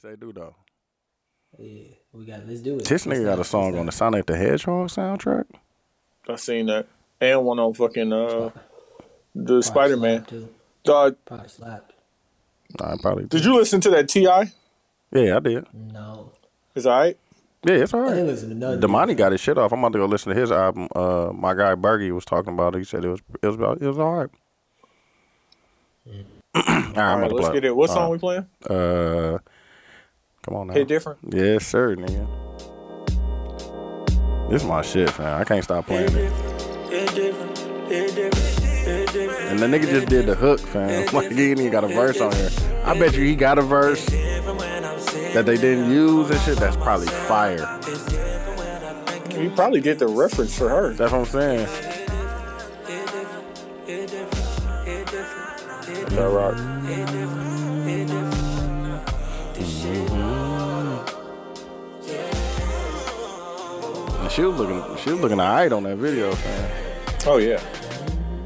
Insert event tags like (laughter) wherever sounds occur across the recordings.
say do though? Yeah, we got. Let's do it. This nigga got a song on the Sonic the Hedgehog soundtrack. I seen that, and one on fucking uh the Spider Man. slapped, too. Uh, Probably slapped. Nah, I probably. did you listen to that Ti? Yeah, I did. No. Is alright. Yeah, it's all right. I didn't listen to nothing. Damani got his shit off. I'm about to go listen to his album. Uh, my guy Bergie was talking about it. He said it was it was about, it was all right. (clears throat) all right, I'm All about right, to let's get it. What All song we playing? Uh, come on now. Hit different. Yes, sir, nigga. This is my shit, fam. I can't stop playing it. And the nigga just did the hook, fam. (laughs) Like he ain't even got a verse on here. I bet you he got a verse that they didn't use and shit. That's probably fire. You probably get the reference for her. That's what I'm saying. That rock. She was looking, she was looking alright on that video, fam. Oh yeah.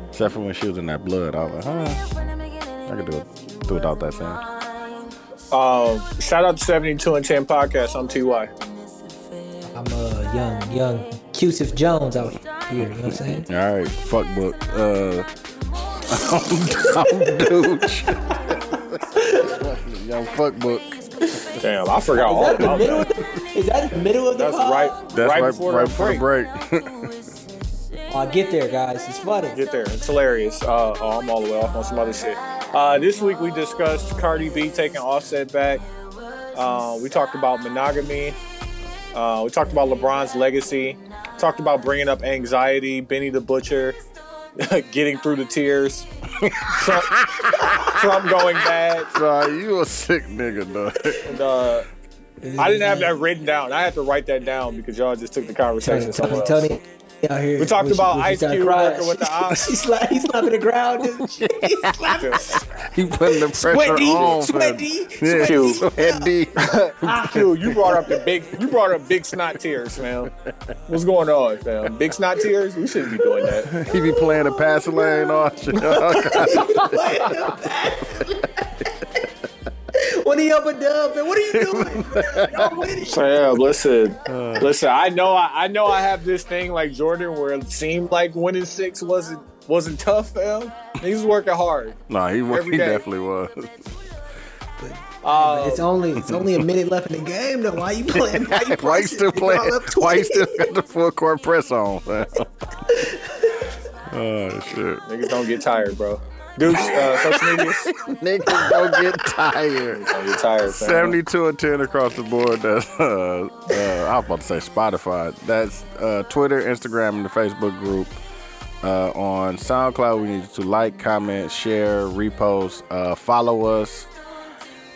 Except for when she was in that blood, I was like, huh? I could do it, do without that sound. Um, shout out to 72 and 10 podcast. I'm Ty. I'm a young, young, Cusif Jones out here. You know what I'm saying? All right, fuck book. Uh, (laughs) I'm, I'm dude. (laughs) Young fuck book. Damn, I forgot all Is that the about middle? that. Of the, is that the middle of the That's pod? right, That's right, right, before right the before the break. break. (laughs) Oh, get there, guys. It's funny. Get there. It's hilarious. Uh, oh, I'm all the way off on some other shit. Uh, this week we discussed Cardi B taking Offset back. Uh, we talked about monogamy. Uh, we talked about LeBron's legacy. Talked about bringing up anxiety. Benny the Butcher (laughs) getting through the tears. Trump, Trump going bad. Nah, you a sick nigga, dog. And, uh, I didn't have that written down. I had to write that down because y'all just took the conversation Tony, somewhere Tony, else. Tony out here. We talked when she- about when she Ice started Cube crying, working with the (laughs) she- ops. He's slapping, (laughs) (laughs) he's slapping the ground. and shit. He's slapping. Just- He putting the pressure Sweaty, on. sweaty, fam. Yeah, sweaty. sweaty. Q, you brought up the big, you brought up big snot tears, fam. What's going on, fam? Big snot tears? We shouldn't be doing that. He be playing the pass lane all shit. When he up a dub, man, what are you (laughs) doing? Y'all winning. Fam, listen, listen. I know, I, I know, I have this thing like Jordan where it seemed like winning six wasn't wasn't tough, fam. He was working hard. nah, he He day. definitely was. Uh, It's only it's only a minute left in the game though. Why you playing? Why you, (laughs) Why you still playing? Y'all up Why you still got the full court press on? (laughs) oh shit. niggas don't get tired, bro. Dukes, uh, social media, (laughs) Niggas don't get tired. don't get tired, fam. 72 and 10 across the board. That's, uh, uh, I was about to say Spotify. That's uh, Twitter, Instagram, and the Facebook group. Uh, on SoundCloud, we need you to like, comment, share, repost, uh, follow us,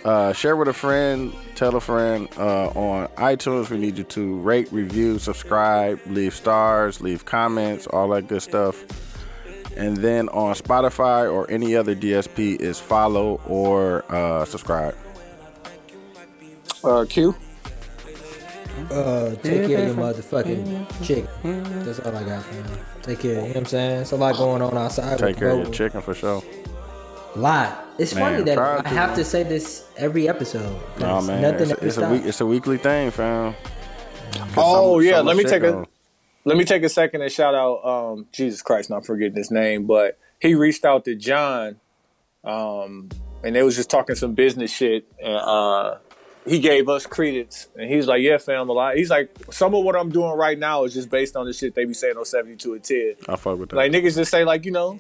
uh, share with a friend, tell a friend. Uh, on iTunes, we need you to rate, review, subscribe, leave stars, leave comments, all that good stuff. And then on Spotify or any other DSP is follow or uh, subscribe. Uh, Q. Uh, take care of your motherfucking chicken. That's all I got, man. Take care. You know what I'm saying? It's a lot going on outside. Take care of the your chicken for sure. A Lot. It's Man, funny that I to. have to say this every episode. No 'cause man, nothing it's, it's a week, it's a weekly thing, fam. 'Cause Oh so- yeah, so let me shit take a goes- let me take a second and shout out. Um, Jesus Christ, not forgetting his name, but he reached out to John, um, and they was just talking some business shit, and uh, he gave us credence, and he's like, "Yeah, fam, a lot." He's like, "Some of what I'm doing right now is just based on the shit they be saying on 72 and 10." I fuck with that. Like niggas just say like, you know,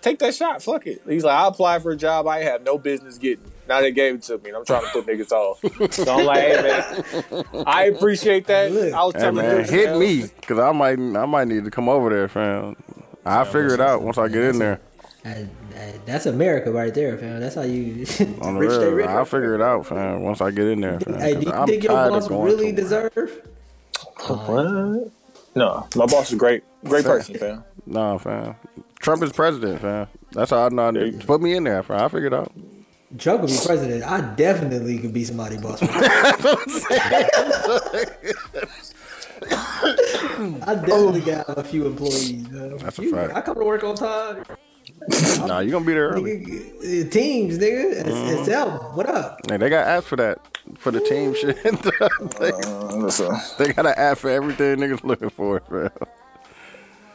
take that shot, fuck it. He's like, I applied for a job I have no business getting. Now they gave it to me, and I'm trying to put niggas off. So I'm like, hey man, I appreciate that. I was hey telling man, dudes, hit man, me, cause I might, I might need to come over there, fam. I'll figure it out once I get in there. And, and that's America right there, fam. That's how you (laughs) On the rich stay real, rich. I'll figure it out, fam. Once I get in there, fam. Hey, do 'Cause you I'm think your tired of boss going really deserve? What? No, my boss is great, great person, fam. Nah, fam. Trump is president, fam. That's how I know. I There need. you go. Put me in there, fam. I figure it out. Trump could be president. I definitely could be somebody boss. (laughs) I definitely got a few employees. Man. That's a fact. I come to work on time. (laughs) nah, you're gonna be there early. Nigga, uh, Teams, nigga. It's, Mm-hmm. it's album. What up? Hey, they got apps for that for the team shit. (laughs) they, Uh, they got an app for everything niggas looking for, man.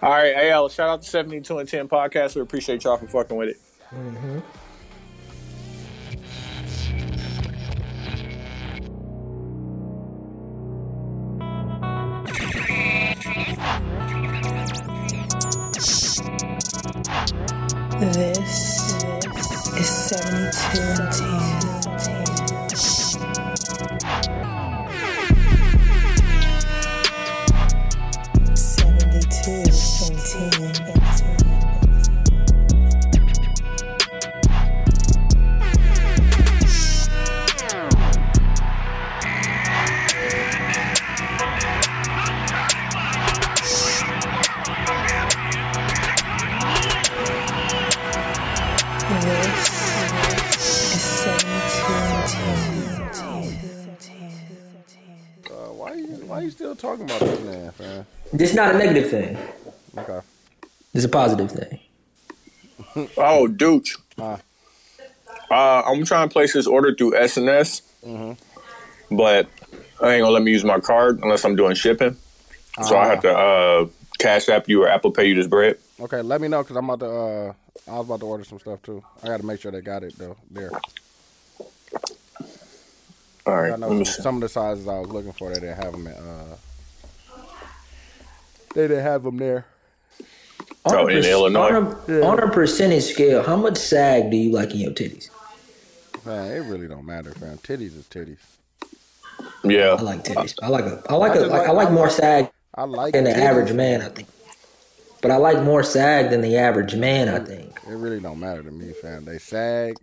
All right, AL, shout out to 72 and 10 podcast. We appreciate y'all for fucking with it. This is 72 talking about this man, man? This not a negative thing. Okay. This is a positive thing. (laughs) Oh, dude. Ah. Uh, I'm trying to place this order through SNS, mm-hmm. but I ain't gonna let me use my card unless I'm doing shipping. So I have to uh, cash app you or Apple Pay you this bread. Okay, let me know because I'm about to. Uh, I was about to order some stuff too. I got to make sure they got it though. There, All I know some, some of the sizes I was looking for. They didn't have them. At, uh, they didn't have them there. Oh, On a in per- Illinois? On a, on a percentage scale, how much sag do you like in your titties? Man, it really don't matter, fam. Titties is titties. Yeah, I like titties. I like a. I like I a. Like, like- I like I more like- sag I like than the titties. average man. I think. But I like more sag than the average man. I think. It really don't matter to me, fam. They sag.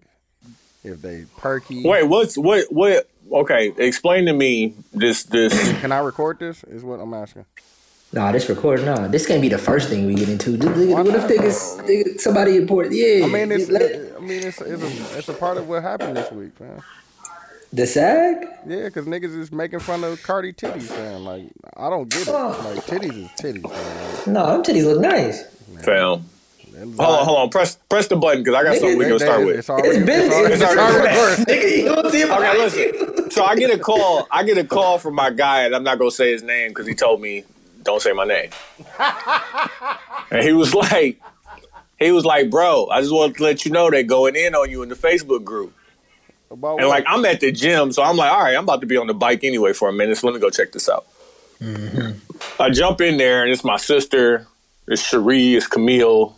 If they perky. Wait, what's what? What? Okay, explain to me this. This. Can I record this? Is what I'm asking. Nah, this recording. Nah, this can't be the first thing we get into. Just look at- Why What if not, niggas, niggas- somebody important? Yeah. I mean, it's. it- I mean, it's. It's a, it's a part of what happened this week, man. the sag. Yeah, because niggas is making fun of Cardi titties, fam. Like, I don't get it. Oh. Like, titties is titties, fam. No, them titties look nice. Fam. Hold on, hold on. Press press the button because I got Nigga, something we they- gonna start with. It's already, It's been- it's already, it's it's already already recorded. (laughs) Nigga, you don't see Okay, listen. So I get a call. I get a call from my guy, and I'm not gonna say his name because he told me don't say my name. and he was like, he was like, bro, I just want to let you know they're going in on you in the Facebook group. About And what? like I'm at the gym, so I'm like, all right, I'm about to be on the bike anyway for a minute. So let me go check this out. I jump in there, and it's my sister, it's Cherie, it's Camille,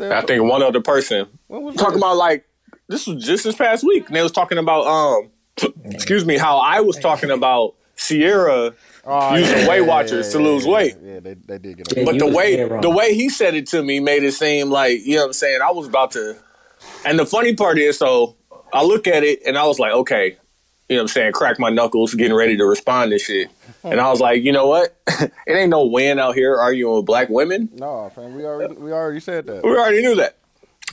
I think one other person talking this? about like this was just this past week, and they was talking about um, (clears throat) excuse me, how I was talking about Sierra Oh, using Weight Watchers to lose yeah, weight. Yeah, they, they did get Yeah, But the way the way he said it to me made it seem like you know what I'm saying. I was about to, and the funny part is, so I look at it and I was like, okay, you know what I'm saying, crack my knuckles, getting ready to respond to shit. And I was like, you know what? (laughs) it ain't no win out here arguing with black women. No, fam, we already we already said that. We already knew that.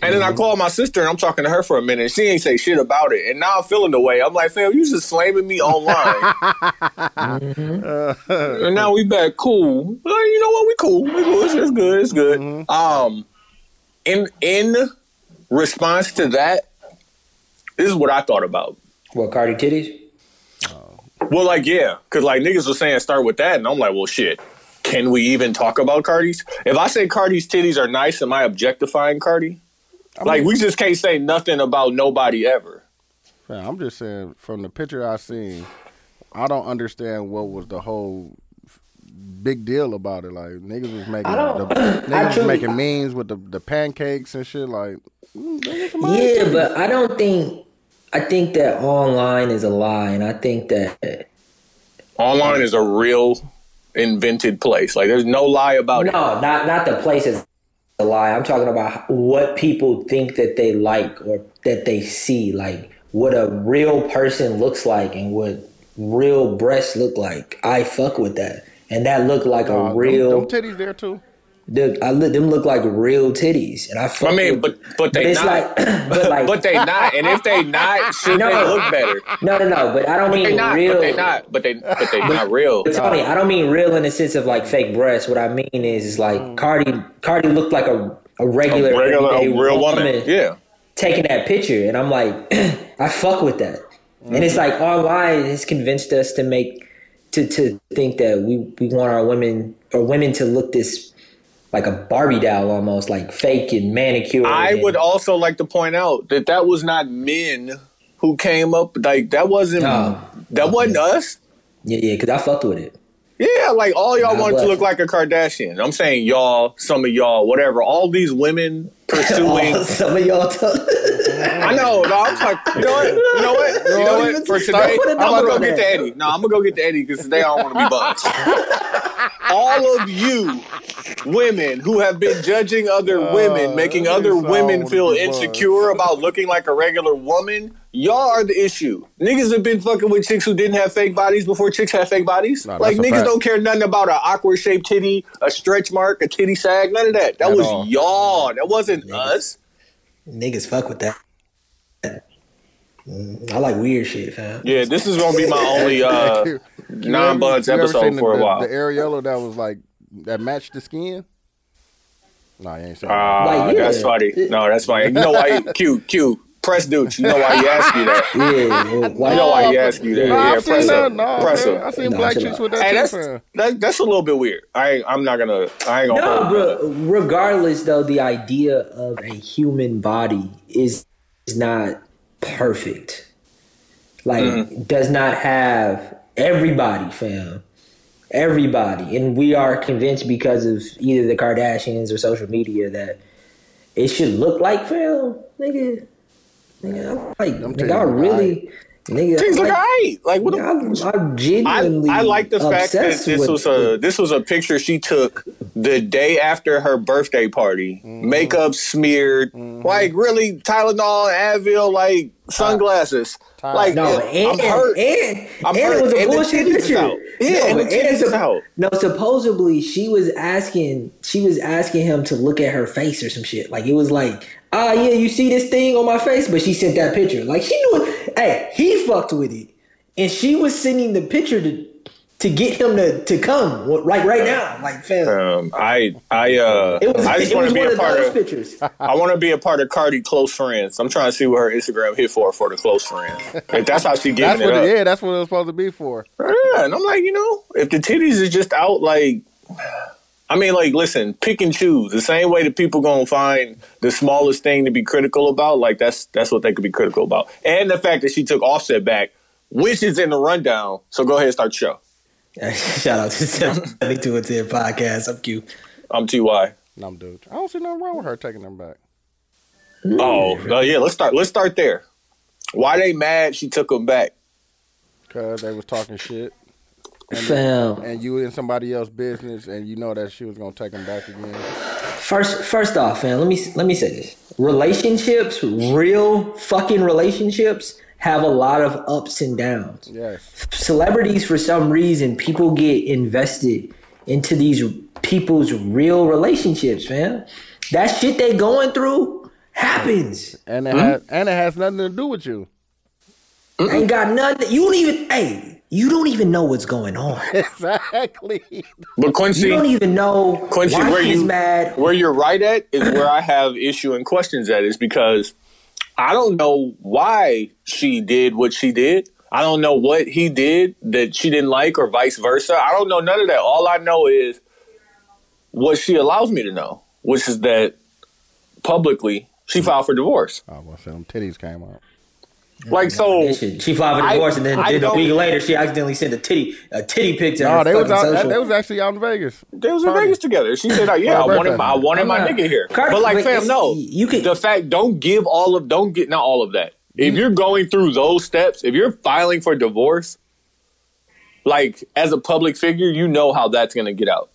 And then I mm-hmm. called my sister and I'm talking to her for a minute. She ain't say shit about it. And now I'm feeling the way. I'm like, fam, you just flaming me online. Mm-hmm. and now we back cool. Well, you know what? We cool. We cool. It's, it's good. It's good. Mm-hmm. Um, in in response to that, this is what I thought about. What Cardi titties? Oh. Well, like, yeah, because like niggas was saying start with that, and I'm like, well, shit. Can we even talk about Cardi's? If I say Cardi's titties are nice, am I objectifying Cardi? Like, we just can't say nothing about nobody ever. Fam, I'm just saying, from the picture I seen, I don't understand what was the whole big deal about it. Like niggas was making the, (clears throat) niggas I was making memes with the, the pancakes and shit. Like, mm, nigga, some other Yeah, titties. but I don't think. I think that online is a lie, and I think that Online is a real invented place. Like, there's no lie about no, it. not not the place is a lie. I'm talking about what people think that they like or that they see, like what a real person looks like and what real breasts look like. I fuck with that, and that look like Uh, a them- real. them, titties there too. Dude, I look, them look like real titties, and I. Fuck I mean, with- but but they it's not. like, (laughs) but like, but they not. And if they not, (laughs) should No. they look better? no, no, no. But I don't They mean not. real. But they not. But they but they not real. But Tony, I don't mean real in the sense of like fake breasts. What I mean is, is like Mm. Cardi. Cardi looked like a a regular, a regular, a real woman. Yeah. taking that picture, and I'm like, (clears throat) I fuck with that. And it's like online has convinced us to make to to think that we we want our women or women to look this like a Barbie doll almost like fake and manicured. I and- would also like to point out that that was not men who came up. Like that wasn't No. that wasn't us. yeah yeah because I fucked with it. Yeah, like all y'all Nah, wanted to look like a Kardashian. I'm saying y'all, some of y'all, whatever. All these women pursuing. Oh, (laughs) some of y'all. T- I know. No, I'm talking. You know what? You know what? You know what? For today, with a I'm gonna go get that. the Eddie. No, I'm gonna go get the Eddie because today I don't want to be buzzed. (laughs) All of you women who have been judging other women, uh, making that other nigga women feel insecure about looking like a regular woman, y'all are the issue. Niggas have been fucking with chicks who didn't have fake bodies before chicks had fake bodies. Nah, like niggas fact. don't care nothing about an awkward shaped titty, a stretch mark, a titty sag, none of that. That At was all. y'all. That wasn't us. Niggas fuck with that. Mm, I like weird shit, fam. Yeah, this is gonna be my (laughs) only uh You ever- non-buds episode seen the- for a while. The areola that was like that matched the skin. Nah, you ain't seen. Ah, Like, yeah. that's funny. No, that's funny. You know why? (laughs) Q Q press dude. You know why he asked you that? Yeah, well, why You know why he asked you that? No, Yeah, I've seen press that. up. No, Press man. up. I seen Nah, black chicks with that Hey, that's that, that's a little bit weird. I I'm not gonna. I ain't gonna. No, bro. Regardless, though, the idea of a human body is is not perfect. Like, Mm-hmm. does not have everybody, fam. Everybody, and we are convinced because of either the Kardashians or social media that it should look like, fam. Nigga, nigga, I'm like, nigga, I really, nigga, Things look like, alright. Like what? I'm, the- I'm I, genuinely. I like the fact that this was a this was a picture she took the day after her birthday party. Mm-hmm. Makeup smeared, like really Tylenol, Advil, like sunglasses. Like No, it- and I'm hurt. and I'm and hurt. it was a And bullshit titties picture. out. Yeah, no, and the but titties it's a- out. No, supposedly she was asking she was asking him to look at her face or some shit. Like it was like, ah, yeah, you see this thing on my face, but she sent that picture. Like she knew it. Hey, he fucked with it, and she was sending the picture to to get him to to come like right now. Like fam, Um, I I uh it was I just it want was to be one a of part those of. pictures. I want to be a part of Cardi close friends. I'm trying to see what her Instagram hit for for the close friends. If that's how she That's giving what. it It, up. yeah, that's what it was supposed to be for. Yeah, and I'm like, you know, if the titties is just out, like, I mean, like, listen, pick and choose. The same way that people gonna find the smallest thing to be critical about, like that's that's what they could be critical about. And the fact that she took Offset back, which is in the rundown. So go ahead and start the show. (laughs) Shout out to 72 (laughs) and 10 podcast. I'm cute. I'm Ty. No, dude. I don't see nothing wrong with her taking them back. Oh, uh, yeah. Let's start. Let's start there. Why they mad? She took them back. Cause they was talking shit, Fam. and you were in somebody else's business, and you know that she was gonna take them back again. First, first off, man, let me let me say this: relationships, real fucking relationships, have a lot of ups and downs. Yes, Celebrities, for some reason, people get invested into these people's real relationships, man. That shit they going through happens. and it Hmm? has and it has nothing to do with you. Ain't got nothing. You don't even. Hey, you don't even know what's going on. (laughs) Exactly. But Quincy, You don't even know Quincy, why where he's you mad. where you're right at is where I have issue and questions at is because I don't know why she did what she did. I don't know what he did that she didn't like or vice versa. I don't know none of that. All I know is what she allows me to know, which is that publicly she filed for divorce. Oh, well, so them titties came out. Like so She, she filed for I- divorce, and then, then a week later, she accidentally sent a titty a titty pic to No, her they was out. social. They was actually out in Vegas. they was in Party. Vegas together. She said, oh, "Yeah, (laughs) I wanted my, I wanted I'm my not- nigga here." Cardi- but like, fam, it's- no. you can- the fact don't give all of don't get not all of that. If mm-hmm. you're going through those steps, if you're filing for divorce, like as a public figure, you know how that's gonna get out.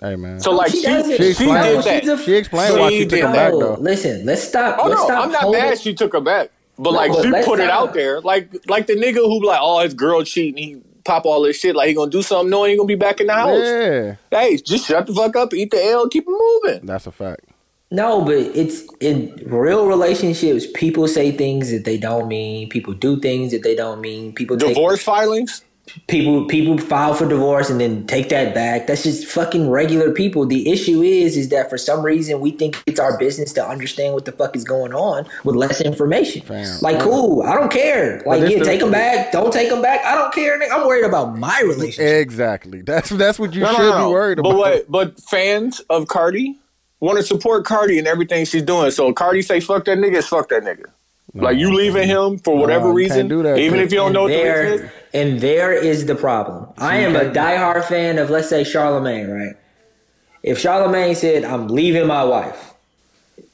Hey man. So like she she, she, She explained- did that. she explained why she She took did them that. back though. Listen, let's stop. Oh let's no, stop I'm not holding- mad she took her back. But No, like but she let's put it not- out there. Like like the nigga who like, oh his girl cheating, he pop all this shit, like he gonna do something knowing he gonna be back in the house. Yeah, Hey, just shut the fuck up, eat the L, keep it moving. that's a fact. No, but it's in real relationships. People say things that they don't mean. People do things that they don't mean. People take Divorce filings? People people file for divorce and then take that back. That's just fucking regular people. The issue is is that for some reason we think it's our business to understand what the fuck is going on with less information. Fam. Like, cool, I don't care. Like, yeah, take them back. Don't take them back. I don't care. nigga. I'm worried about my relationship. Exactly. That's that's what you No, should no, no. be worried about but about. what? But fans of Cardi want to support Cardi and everything she's doing. So Cardi say fuck that nigga, fuck that nigga. like you leaving him for whatever you reason, do that, even if you don't know what the reason there, is. And there is the problem. I am a diehard fan of, let's say, Charlemagne, right? If Charlemagne said, "I'm leaving my wife,"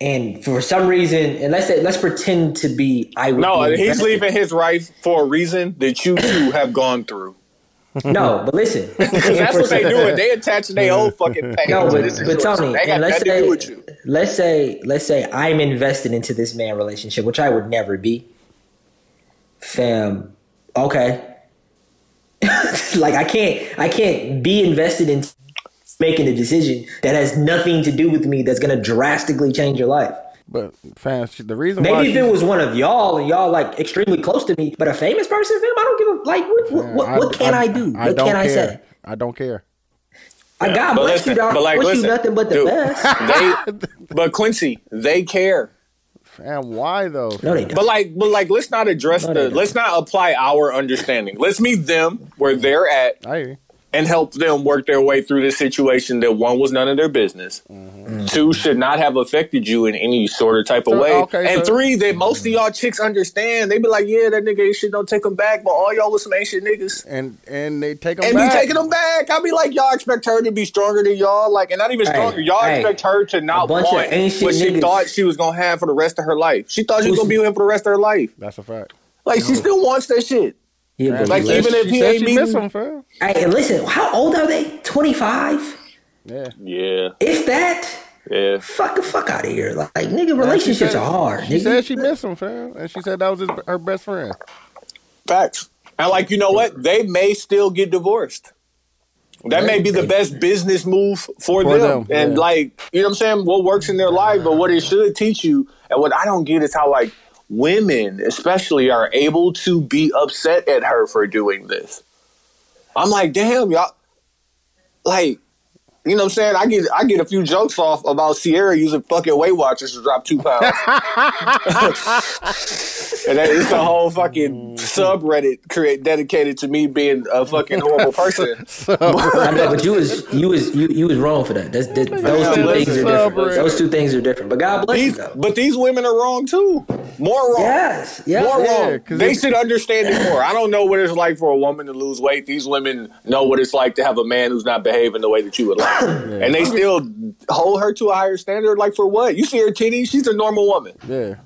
and for some reason, and let's say, let's pretend to be, I would No, be he's leaving his wife for a reason that you two have gone through. (laughs) No, but listen, (laughs) Because that's what they doing. They attaching their (laughs) own fucking pain No, but, this but. Tony, and let's say, do with you. let's say, let's say I'm invested into this man relationship, which I would never be. Fam, okay. (laughs) like I can't, I can't be invested in making a decision that has nothing to do with me. That's gonna drastically change your life. But fans, the reason why Maybe if it was one of y'all and y'all like extremely close to me, but a famous person, fam, I don't give a like. What, what, what, what can I, do? what don't can I say? I don't care. I God But bless you, listen, dog. but like, wish listen, you nothing but the dude, best. They, (laughs) but Quincy, they care. Fam, why though? No, they don't. But like, but like, let's not address No, the. don't. Let's not apply our understanding. Let's meet them where they're at I hear you. And help them work their way through this situation that one was none of their business. Mm-hmm. Two should not have affected you in any sort of type of So, way. okay, and so- three, that most of y'all chicks understand. They be like, yeah, that nigga ain't shit don't take them back, but all y'all was some ain't shit niggas. And and they take them And back. be taking them back. I be like, y'all expect her to be stronger than y'all, like, and not even Hey, stronger. Y'all hey, expect her to not want ancient what she thought she was gonna have for the rest of her life. She thought she was gonna be with him for the rest of her life. That's a fact. Like, she still wants that shit. Yeah, but Like, even if she he ain't she meeting- miss him, fam. Hey, listen, how old are they? 25? Yeah. Yeah, If that? yeah. Fuck the fuck out of here. Like, nigga, relationships said- are hard. She nigga. said she missed him, fam, and she said that was his, her best friend. Facts. And like you know what? They may still get divorced. That may be the best business move for, For them. them, And yeah. like, you know what I'm saying? What works in their life, but what it should teach you, and what I don't get is how like women especially are able to be upset at her for doing this. I'm like, damn, y'all like you know what I'm saying? I get I get a few jokes off about Sierra using fucking Weight Watchers to drop two pounds. (laughs) And that, it's a whole fucking subreddit create dedicated to me being a fucking horrible person. (laughs) I know, but you was (laughs) you was you, you was wrong for that. That's, that those two things are different. subreddit. Those two things are different. But God bless you though. but these women are wrong too. More wrong. Yes, yeah. More Yeah, wrong. 'cause They should understand it more. I don't know what it's like for a woman to lose weight. These women know what it's like to have a man who's not behaving the way that you would like. (coughs) And they still hold her to a higher standard. Like for what? You see her titties, she's a normal woman. Yeah.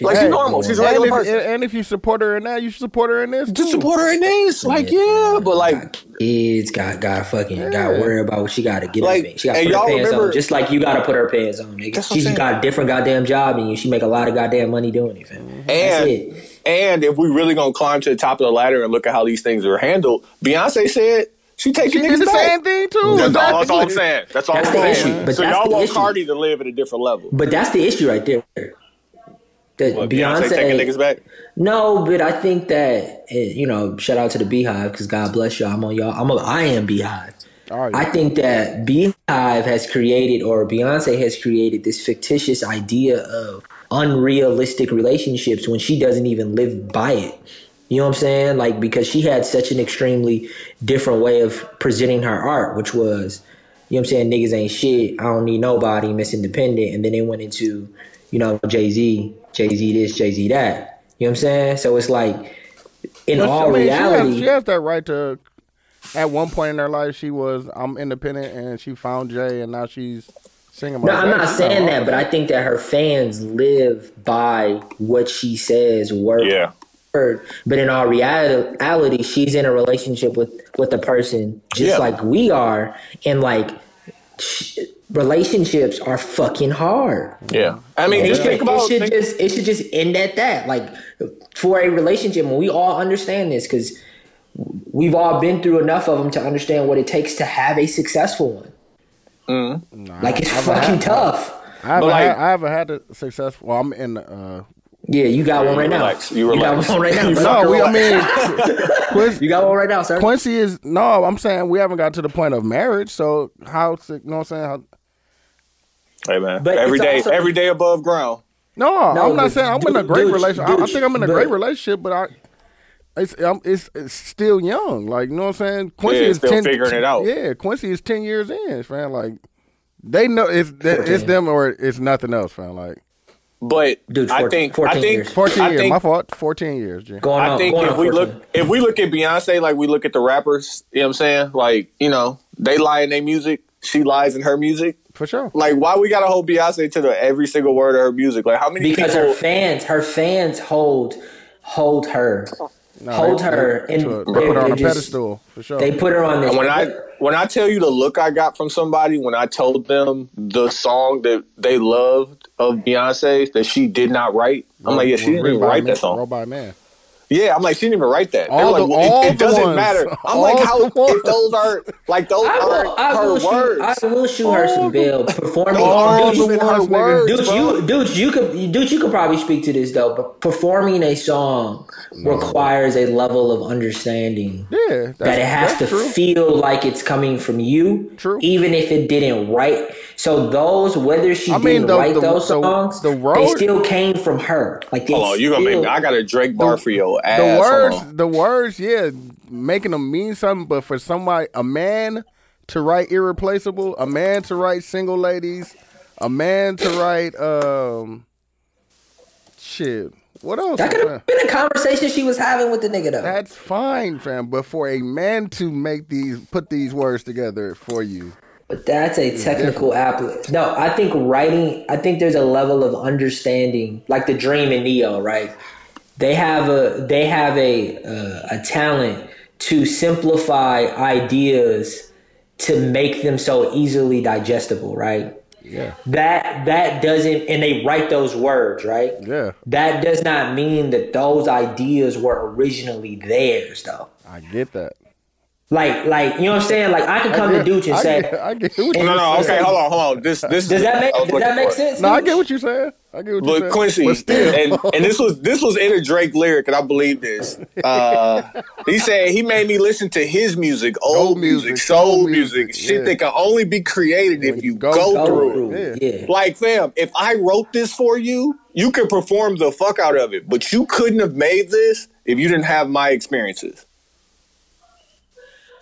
Like she's normal. She's a And regular if, person. and if you support her in that, you should support her in this Just too. support her in this. Like, yeah. But like Kids got got fucking got to worry about what she got to get. Like, her pants. She got to put her y'all pants remember- on, just like you got to put her pants on. Nigga. That's what I'm She's saying. got a different goddamn job and. She make a lot of goddamn money doing it. Fam. That's And it. and if we really gonna climb to the top of the ladder and look at how these things are handled, Beyonce said she taking She niggas did the back. same thing too. That's all, that's all I'm saying. That's all That's I'm the saying. issue, but so y'all want issue. Cardi to live at a different level. But that's the issue right there. That What, Beyonce, taking niggas back. No, but I think that eh, you know, shout out to the BeyHive because God bless y'all. I'm on y'all. I'm a, I am BeyHive. All right. I think that BeyHive has created, or Beyonce has created, this fictitious idea of unrealistic relationships when she doesn't even live by it. You know what I'm saying? Like because she had such an extremely different way of presenting her art, which was, you know what I'm saying, niggas ain't shit. I don't need nobody. Miss Independent, and then they went into, you know, Jay Z, Jay Z this, Jay Z that. You know what I'm saying? So it's like, in But, all I mean, reality, she has, she has that right to. At one point in her life, she was I'm independent, and she found Jay, and now she's singing. No, about I'm not saying that, but I think that her fans live by what she says word Yeah. For word. But in all reality, she's in a relationship with with a person just Yeah. like we are, and like sh- relationships are fucking hard. Yeah. I mean, And just it, should, think about it should think- just it should just end at that. Like for a relationship, and we all understand this because we've all been through enough of them to understand what it takes to have a successful one. Mm-hmm. Like it's I've fucking had- tough. I haven't, like- had, I haven't had a successful. Well, I'm in uh, Yeah, you got one right now. relax. You got one right now. (laughs) No, we, I mean, (laughs) Quincy, You got one right now, sir. Quincy is no. I'm saying we haven't got to the point of marriage. So how? to- You know what I'm saying? How, Hey man, But every it's day, also- every day above ground. no, No, I'm not saying I'm in a great dude, relationship. I, I think I'm in a but- great relationship, but I. It's, I'm, it's it's still young, like you know what I'm saying. Quincy Yeah, is still 10, figuring it out. Yeah, Quincy is ten years in, fam. Like they know it's it's (laughs) them or it's nothing else, fam. Like But Dude, I think 14 think, I think, years. fourteen I years, think, my fault. Fourteen years, G. Going I on, think going if on we 14. look, if we look at Beyonce like we look at the rappers, you know what I'm saying? Like, you know, they lie in their music, she lies in her music. for sure. Like, why we gotta hold Beyonce to the every single word of her music? Like, how many because people? her fans, her fans hold hold her, No, hold they- her, they- and to a- they put her on a just- pedestal for sure. They put her on this. When I when I tell you the look I got from somebody when I told them the song that they loved of Beyonce that she did not write, I'm like, yeah, she didn't even write man- that song. wrote by man. Yeah, I'm like, she didn't even write that. They're All like, well, it- all it, the doesn't ones. matter. (laughs) I'm All like, how (laughs) if those aren't like those I will, aren't I her will shoot, words? I will shoot her some bail performing. All dude, the Those ones, words, Dude, you, dude, you could, dude, you could probably speak to this though. But performing a song requires a level of understanding Yeah, that it has to true. feel like it's coming from you, True. even if it didn't write. So those, whether she I mean, didn't the- write the- those the- songs, the they still came from her. Like they Hold on, you gonna make me? I got a Drake bar for your ass. the Hold words, the words, yeah, making them mean something. But for somebody, a man to write irreplaceable, a man to write single ladies, a man to write um, shit. What else? That could have been a conversation she was having with the nigga though. That's fine, fam. But for a man to make these, put these words together for you, But that's a technical applet. No, I think writing. I think there's a level of understanding, like the Dream and Ne-Yo, right? They have a they have a uh, a talent to simplify ideas to make them so easily digestible, right? Yeah, That that doesn't, and they write those words, right? yeah, That does not mean that those ideas were originally theirs, though. I get that. Like, like you know what I'm saying? Like I could come I to get, Dooch and I say, get, I get what you No, no, okay, hold on, hold on. This, this does that make does that make sense? No, I get what you're saying. I get what you're But saying. Quincy, but still, and, and this was this was in a Drake lyric, and I believe this. Uh, he said he made me listen to his music, old Old music, music, soul soul music, music, shit yeah. that can only be created if you go go, Go through. through, it. yeah. Like, fam, if I wrote this for you, you could perform the fuck out of it, but you couldn't have made this if you didn't have my experiences.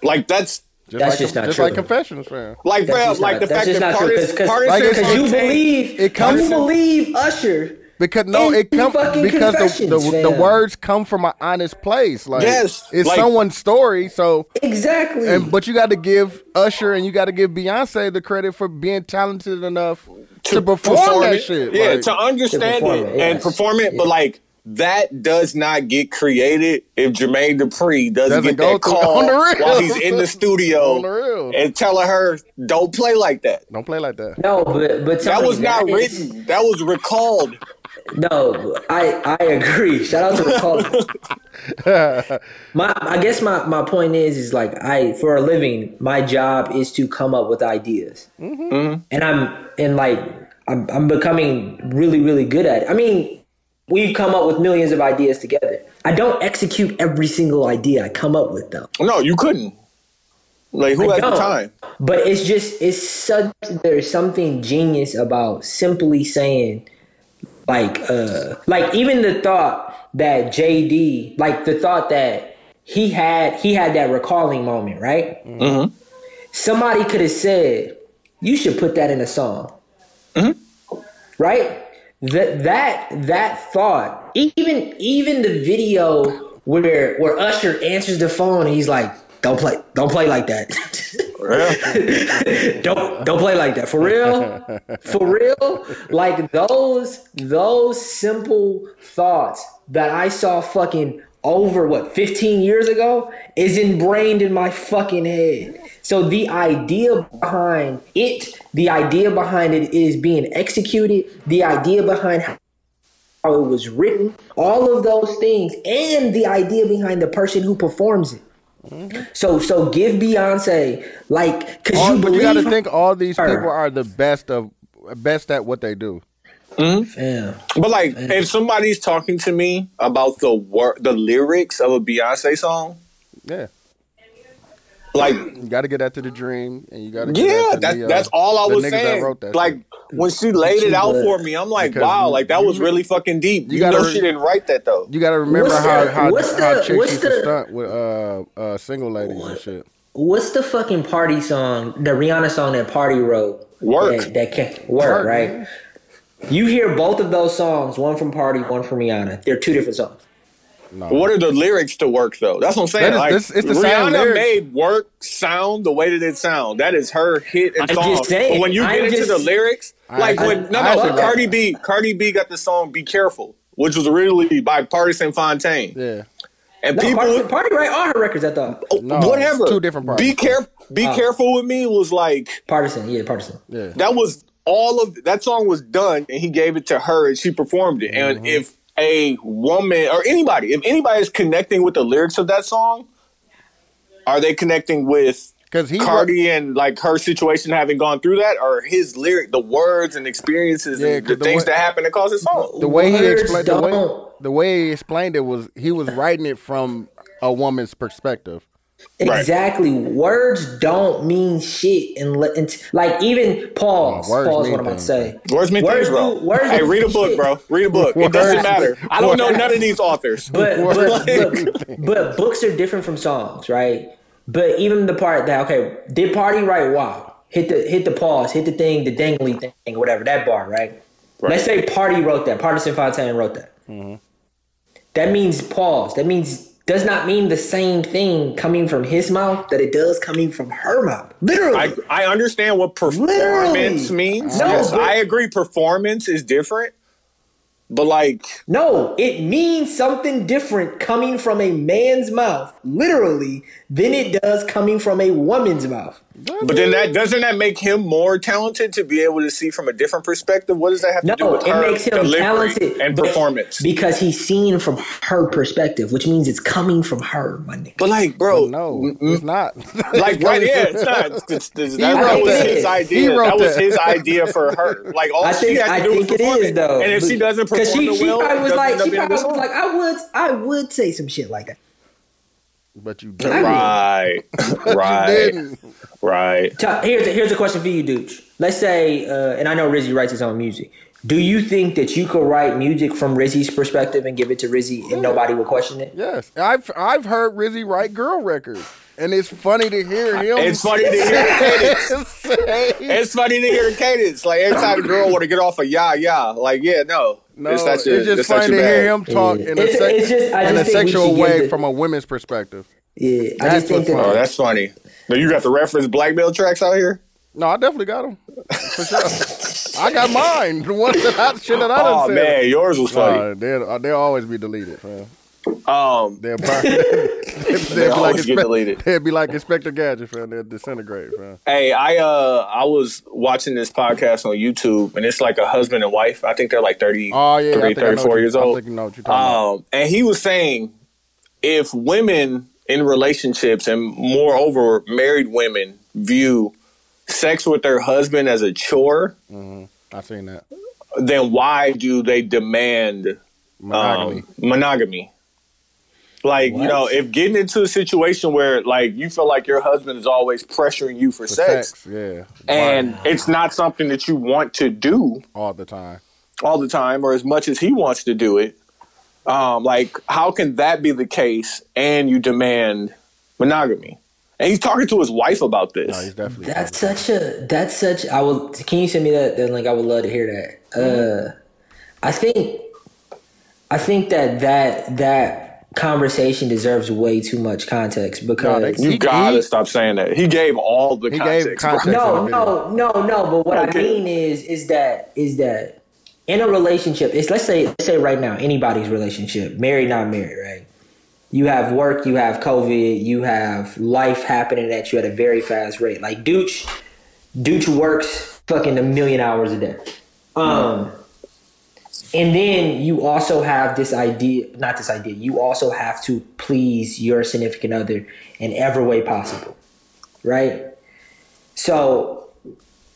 Like that's just That's like, just not just true. like confessions, fam. like That's fam, like not- the that's fact just that not true Pardis, because Pardis Like said you believe it comes- you believe Usher. Because no, it comes because the, the, the words come from an honest place. Like Yes, it's like- someone's story. So, Exactly. and but you got to give Usher and you got to give Beyonce the credit for being talented enough to, perform, that it. shit. Yeah, Like, to understand perform it, it, and perform it, but like that does not get created if Jermaine Dupri doesn't, Doesn't get that (laughs) call the while he's in the studio (laughs) the and telling her, "Don't play like that." don't play like that. no, but but That Tony, was not is- written. That was recalled. No, I I agree. Shout out to the (laughs) my I guess my my point is is like I for a living my job is to come up with ideas, mm-hmm. Mm-hmm. and I'm and like I'm I'm becoming really really good at it. I mean, we've come up with millions of ideas together. I don't execute every single idea I come up with though. No, you couldn't. Like who I has the time? But it's just it's such there's something genius about simply saying like uh like even the thought that JD like the thought that he had he had that recalling moment, right? Mm-hmm. Somebody could have said, You should put that in a song. Right? That that that thought, even even the video where where Usher answers the phone and he's like, Don't play, don't play like that. (laughs) don't don't play like that. For real? For real? Like those those simple thoughts that i saw fucking over what 15 years ago is ingrained in my fucking head so the idea behind it the idea behind it is being executed the idea behind how it was written all of those things and the idea behind the person who performs it so so give Beyonce like because you believe you got to think all these her. people are the best of best at what they do. Fam. But like, if somebody's talking to me about the wor- the lyrics of a Beyonce song, Yeah, like, you got to get that to the dream, and you got to. Yeah, that that's the, uh, that's all I was niggas that saying. wrote that Like shit. when she laid it out But- for me, I'm like, Because wow, like that was re- really fucking deep. you You, gotta know re- she didn't write that though. you got to remember What's how the- how, what's how the- chicks what's used to stunt with uh uh single ladies and shit. What's the fucking party song? The Rihanna song that Party wrote. Work. That, that can work, Work, right? man. You hear both of those songs, one from Party, one from Rihanna. They're two different songs. No, What are the lyrics to work though? That's what I'm saying. That is- like this- it's the Rihanna lyrics. made work sound the way that it sound. That is her hit and I'm song. just saying, but when you get I'm into just- the lyrics, I- like I- when I no actually like- Cardi B, Cardi B got the song "Be Careful," which was originally by Pardison Fontaine, Yeah, and No, people Party, Party write all her records, I thought. Oh, no, whatever. two different parties. Be careful. Be Oh. careful with me was like Pardison, yeah, Pardison. yeah. that was all of that song was done and he gave it to her and she performed it Mm-hmm. and if a woman or anybody if anybody is connecting with the lyrics of that song are they connecting with 'Cause he Cardi and like her situation having gone through that or his lyric the words and experiences Yeah, and the 'cause the things way- that happened that caused his song the way he explained the way, the way he explained it was he was writing it from a woman's perspective. Right. Exactly. Words don't mean shit. And like even pause. Words pause. What I'm about to say. Words mean things, bro. do- words hey, read a book, shit. bro. Read a book. It doesn't matter. (laughs) I don't know none of these authors. But (laughs) but, mean but, but books are different from songs, right? But even the part that okay, did party right? Wow. Hit the hit the pause, hit the thing, the dangly thing, whatever that bar, right? Let's say Party wrote that. Pardison Fontaine wrote that. Mm-hmm. That means pause. That means does not mean the same thing coming from his mouth that it does coming from her mouth. Literally. I, I understand what performance Literally. means. No, yes, but- I agree. Performance is different, but like, No, it means something different coming from a man's mouth, literally, than it does coming from a woman's mouth. But then that doesn't that make him more talented to be able to see from a different perspective? What does that have No, to do with it her makes him delivery talented and performance? because he's seen from her perspective, which means it's coming from her, my nigga. but like, bro, No, m- m- it's not. (laughs) like right? Yeah, it's not. It's, it's, it's- that, that was that. his idea. wrote That was his idea for her. Like all I she had to I do think was it perform is though, And if she doesn't perform she, the she will, probably was like, doesn't she end up being a probably was like, I would, I would say some shit like that. But you didn't. right, (laughs) You right, didn't. right. Ta- Here's a, here's a question for you, Dooch. Let's say, uh, and I know Rizzy writes his own music. Do you think that you could write music from Rizzy's perspective and give it to Rizzy and nobody would question it? Yes, I've I've heard Rizzy write girl records, and it's funny to hear him. It's funny to hear cadence. It's funny to hear cadence. Like every time a girl want to get off a yeah, yeah. Like yeah, no. no, it's, it's, not your, just it's funny your to hear him talk Yeah. in a, It's- sec- it's just- in a just think we sexual should way the- from a woman's perspective. Yeah, I That's just think that. funny. Oh, that's funny. Now you got the reference black belt tracks out here. No, I definitely got them for sure. I got mine. The ones that I shit that I done Oh said. man, yours was funny. Nah, they'll, uh, they'll always be deleted, man. Um, They'll burn. (laughs) they'll, (laughs) They be like get deleted. They'll be like Inspector Gadget, man. They'll disintegrate, man. hey, I uh, I was watching this podcast on YouTube, and it's like a husband and wife. I think they're like 30, Oh yeah, I think I know 34 what you- years I old. think you know what you're talking Um, and he was saying if women in relationships and moreover married women view sex with their husband as a chore, about. I seen that then why do they demand monogamy. um, monogamy? Like, you know, if getting into a situation where like you feel like your husband is always pressuring you for, For sex, sex, yeah, and it's not something that you want to do all the time. all the time or as much as he wants to do it, um, like how can that be the case and you demand monogamy? And he's talking to his wife about this. No, he's definitely. That's such a. That's such. I will. Can you send me that? Then, like, I would love to hear that. Uh, I think. I think that that that conversation deserves way too much context because. they- you He- gotta he- stop saying that. He gave all the He gave context. bro. context. no, no, no, no. But what Okay. I mean is, is that is that in a relationship, it's let's say let's say right now, anybody's relationship, married, not married, right? You have work, you have COVID, you have life happening at you at a very fast rate. Like Dooch, Dooch works fucking a million hours a day. Um, and then you also have this idea, not this idea. You also have to please your significant other in every way possible, right? So,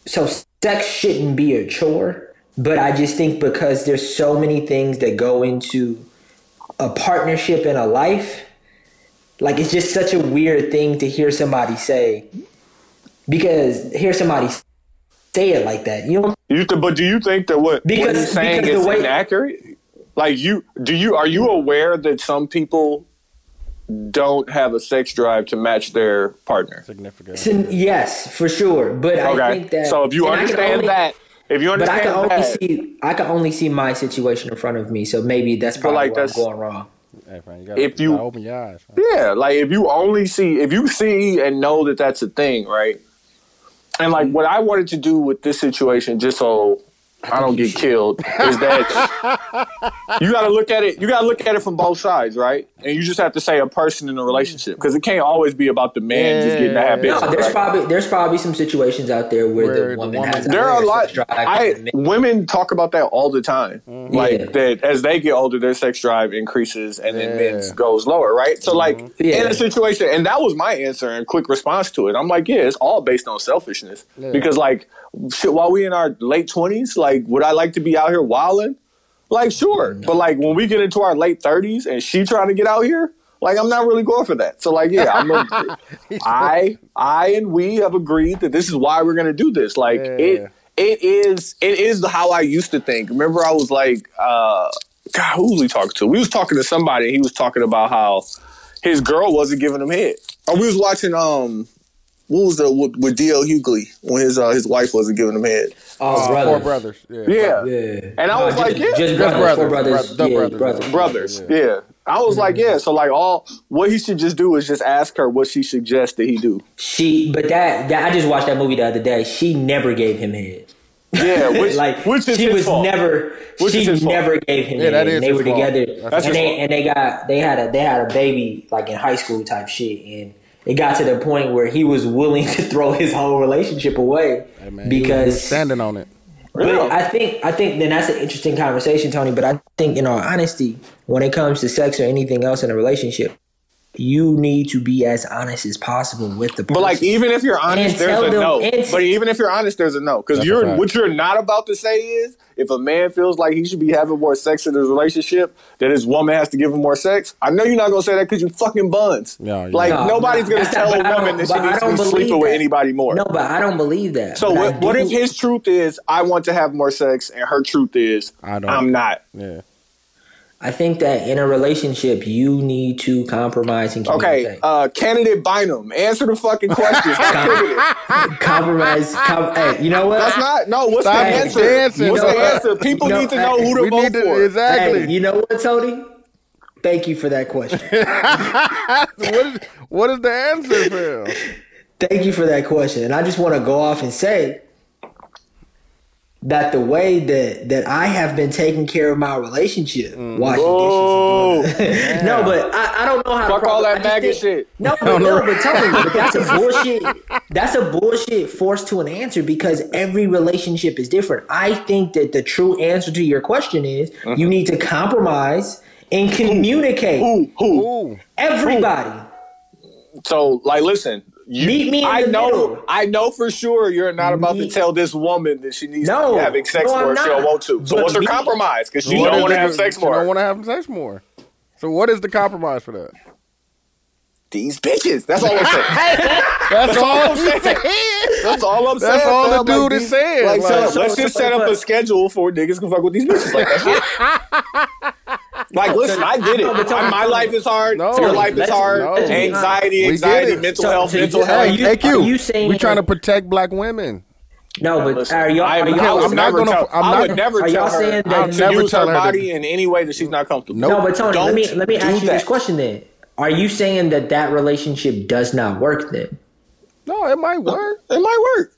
so sex shouldn't be a chore, but I just think because there's so many things that go into a partnership in a life, like it's just such a weird thing to hear somebody say. Because hear somebody say it like that, you know? You th- but do you think that what, what Because- he's saying because is the way- inaccurate? Like you do you are you aware that some people don't have a sex drive to match their partner? Significant. So, yes, for sure. But I Okay. think that so if you can understand only- that, if you But I understand can only that, see I can only see my situation in front of me, so maybe that's probably like, where I'm that's- going wrong. Hey, friend, you gotta, If you you- gotta open your eyes. man. Yeah, like if you only see if you see and know that that's a thing, right? And like what I wanted to do with this situation, just so I don't get killed, is that (laughs) you got to look at it. You got to look at it from both sides, right? And you just have to say a person in a relationship mm. because it can't always be about the man just getting to have Yeah. bitches. No, there's right? probably there's probably some situations out there where, Where the the woman woman- has there are a lot. drive I than the man. women talk about that all the time. Mm-hmm. Like Yeah. that as they get older, their sex drive increases and then Yeah. men's goes lower, right? So like mm-hmm. Yeah. in a situation, and that was my answer and quick response to it. I'm like, yeah, it's all based on selfishness Yeah. because like shit, while we in our late twenties, like would I like to be out here wilding? Like sure, but like when we get into our late thirties and she trying to get out here. Like I'm not really going for that. So like yeah, I'm a, (laughs) I I and we have agreed that this is why we're gonna do this. Like Yeah. it it is it is how I used to think. Remember I was like uh God, who was we talking to? We was talking to somebody he was talking about how his girl wasn't giving him head. Or we was watching um what was the with, with DL Hughley when his uh, his wife wasn't giving him head. Oh, Uh, brother. Four brothers. Yeah. Yeah. Yeah. And I was No, like, just, yeah. just Just brothers, brothers, four brothers, bro- yeah, brothers. brothers. Brothers. Yeah. Yeah. I was like, yeah. So like all what he should just do is just ask her what she suggests that he do. She, but that, that I just watched that movie the other day. She never gave him head. Yeah, (laughs) which like which is she his was fault. never Which she his fault. never gave him Yeah, that is and they were fault. together That's and they fault. and they got they had a they had a baby like in high school type shit and it got to the point where he was willing (laughs) to throw his whole relationship away Hey, man, he was because standing on it. but I think I think then that's an interesting conversation, Tony. But I think in all honesty, when it comes to sex or anything else in a relationship, you need to be as honest as possible with the person. But like, even if you're honest, And there's a no. and- But even if you're honest, there's a no. Because you're what you're not about to say is if a man feels like he should be having more sex in his relationship, that his woman has to give him more sex. I know you're not gonna say that because you fucking buns. Yeah, yeah. like No, nobody's no, gonna tell a woman don't- that she I needs to don't be believe sleeping with anybody more. no, but I don't believe that. So what, what if his truth is I want to have more sex and her truth is I don't. I'm not? Yeah. I think that in a relationship, you need to compromise and Okay, communicate. uh, candidate Bynum, answer the fucking (laughs) questions. Stop compromise. Com- hey, you know what? That's not no. What's Stop the answer? dancing. What's You the what? answer? People No, need to know who to we vote to for. exactly. Hey, you know what, Tony? Thank you for that question. (laughs) what is what is the answer, Phil? (laughs) Thank you for that question. And I just want to go off and say that the way that that I have been taking care of my relationship, Mm. washing Whoa. dishes. (laughs) no, but I, I don't know how. To fuck to all that maggot think- shit. No, (laughs) but, no, but Tony, but that's a (laughs) bullshit. That's a bullshit force to an answer because every relationship is different. I think that the true answer to your question is you need to compromise and communicate. Who? Who? Ooh. Everybody. So, like, listen. You, Meet me in I the know. middle. I know for sure you're not about Meet- to tell this woman that she needs No. to be having sex No, I'm more if she don't want to. So, But what's her me- compromise? Because she What don't want to have sex more. She don't want to have sex more. So what is the compromise for that? These bitches. That's all I'm (laughs) saying. That's all all I'm I'm saying. That's all I'm saying. That's all the fam. dude is these- saying, Like, like- so, So- let's so- just set up a schedule for niggas can fuck with these bitches. Like that shit. (laughs) Like, listen, I get it. No, but Tony, my Tony. life is hard. No. Your life is hard. no. Anxiety, anxiety, mental health, so mental health. are you- Hey, Q, are you saying we trying to protect black women. No, but Listen, are y'all? I, Are am- y'all would I'm not gonna- tell, I'm I not would gonna- never Are tell y'all her saying that- I'll to never use tell her her to- body in any way that she's not comfortable. Nope. no, but Tony, let me Don't let me ask do you this question then. Are you saying that that relationship does not work then? No, it might work. It might work.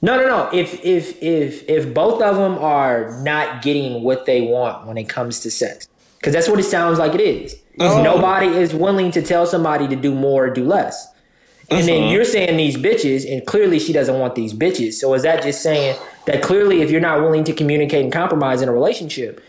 No, no, no. If if if if both of them are not getting what they want when it comes to sex, because that's what it sounds like it is. Uh-huh. Nobody is willing to tell somebody to do more or do less. And then Uh-huh. you're saying these bitches, and clearly she doesn't want these bitches. So is that just saying that clearly if you're not willing to communicate and compromise in a relationship,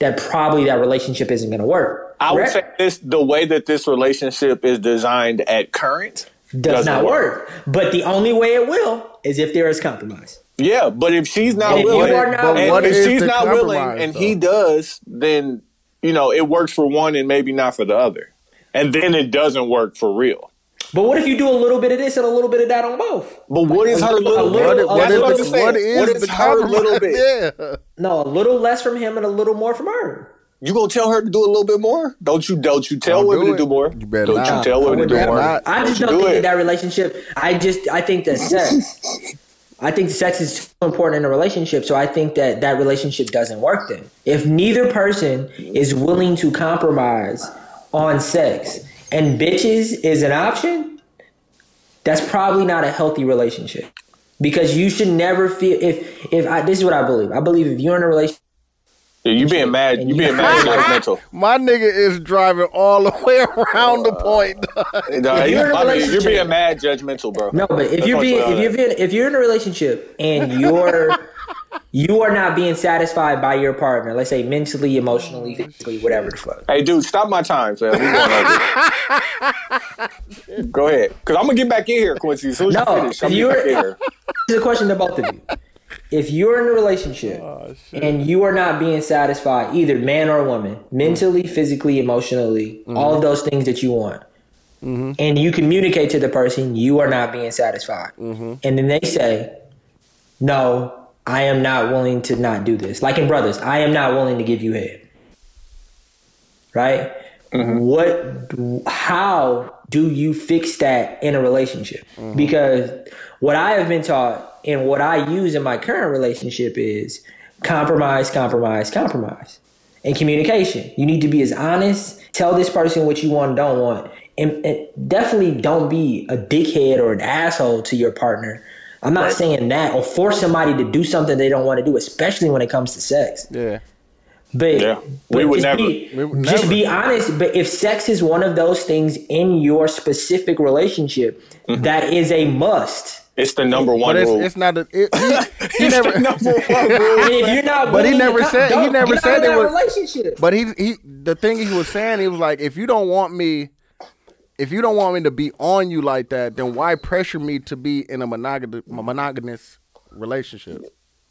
that probably that relationship isn't going to work? I would say this: the way that this relationship is designed at current does doesn't not work. work. But the only way it will is if there is compromise. Yeah, but if she's not If willing, are not and willing- what if is she's not willing and though? he does, then you know it works for one and maybe not for the other, and then it doesn't work for real. But what if you do a little bit of this and a little bit of that on both? But what is a her little- little? little- bit? a What, That's is what I'm the, saying. what is What is her little bit? (laughs) Yeah. No, a little less from him and a little more from her. You gonna tell her to do a little bit more? Don't you? Don't you tell Don't women do to do more? You better don't not. you tell I women to do more? not. I just you don't do think it. that that relationship. I just I think that sex. (laughs) I think sex is too important in a relationship, so I think that that relationship doesn't work. Then, if neither person is willing to compromise on sex and bitches is an option, that's probably not a healthy relationship. Because you should never feel if if I, this is what I believe. I believe if you're in a relationship. Yeah, you being mad. You you- being mad judgmental. (laughs) My nigga is driving all the way around the point. (laughs) Nah, you, you're in a I mean, you're being mad judgmental, bro. No, but if That's you're being if you're being, if you're in a relationship and you're (laughs) you are not being satisfied by your partner, let's say mentally, emotionally, physically, whatever the fuck. Hey, dude, stop my time, fam. We going over. Go ahead, cause I'm gonna get back in here, Quincy. As soon as No, you finish, I'm gonna get back in you're- here. This a question to both of you. If you're in a relationship ah, and you are not being satisfied, either man or woman, mentally, physically, emotionally, mm-hmm. all of those things that you want, mm-hmm. and you communicate to the person you are not being satisfied, mm-hmm. and then they say, "No, I am not willing to not do this." Like in brothers, I am not willing to give you head. Right? What? How do you fix that in a relationship? Because what I have been taught and what I use in my current relationship is compromise, compromise, compromise, and communication. You need to be as honest. Tell this person what you want and don't want, and, and definitely don't be a dickhead or an asshole to your partner. I'm not saying that or force somebody to do something they don't want to do, especially when it comes to sex. yeah. But, Yeah, but we would just never. Be, We would just never. be honest. But if sex is one of those things in your specific relationship, Mm-hmm. that is a must. It's the number one But it's, rule. it's not a. It, he, (laughs) he It's never. the number (laughs) one rule. And if you're not, But he never said- he don't never get said out of it that was- relationship. But he he the thing he was saying he was like, if you don't want me, if you don't want me to be on you like that, then why pressure me to be in a monogamous monogamous relationship?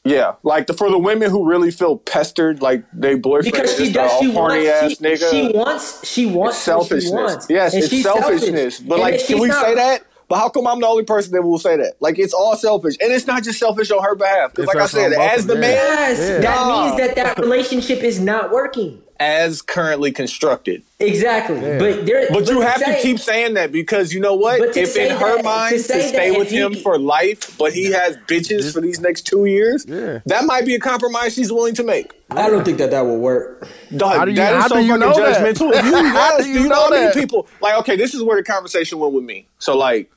Yeah, like the, for the women who really feel pestered, like they boyfriend because is she just does, she horny wants, ass she, nigga. she wants, she it's wants what she selfishness. wants. Yes, And it's selfishness. selfish. But And like, if can we not- say that? But how come I'm the only person that will say that? Like, it's all selfish, and it's not just selfish on her behalf. Because, like I said, as of the them. man, Yes, Yeah. that means that that relationship is not working. as currently constructed. Exactly. Yeah. But there, But you have say- to keep saying that because you know what? If in her that- mind to to, stay with if he- him for life, but he has bitches for these next two years, Yeah. that might be a compromise she's willing to make. I don't think that that will work. Dog, How do you- that is how so do you fucking know that? judgmental. You, (laughs) How yes, do do you you know know how many that? people? Like, okay, this is where the conversation went with me. So, like,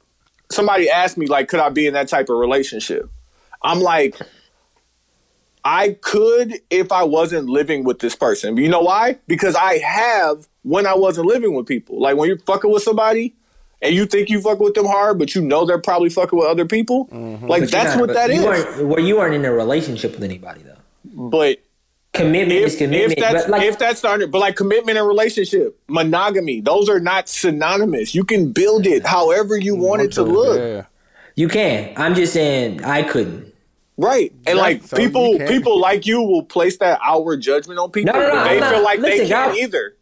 somebody asked me, like, could I be in that type of relationship? I'm like, I could if I wasn't living with this person. You know why? Because I have when I wasn't living with people. Like when you're fucking with somebody and you think you fucking with them hard, but you know they're probably fucking with other people. Mm-hmm. Like But that's not- what but that you is. Well, you weren't in a relationship with anybody though. But Commitment is if, commitment. if that's but like, if that's the under, but like commitment and relationship, monogamy, those are not synonymous. You can build it however you want it to look. Yeah. you can. I'm just saying I couldn't. Right. And That's- like so people people like you will place that outward judgment on people. No, no, no, they not- feel like they can't God- either.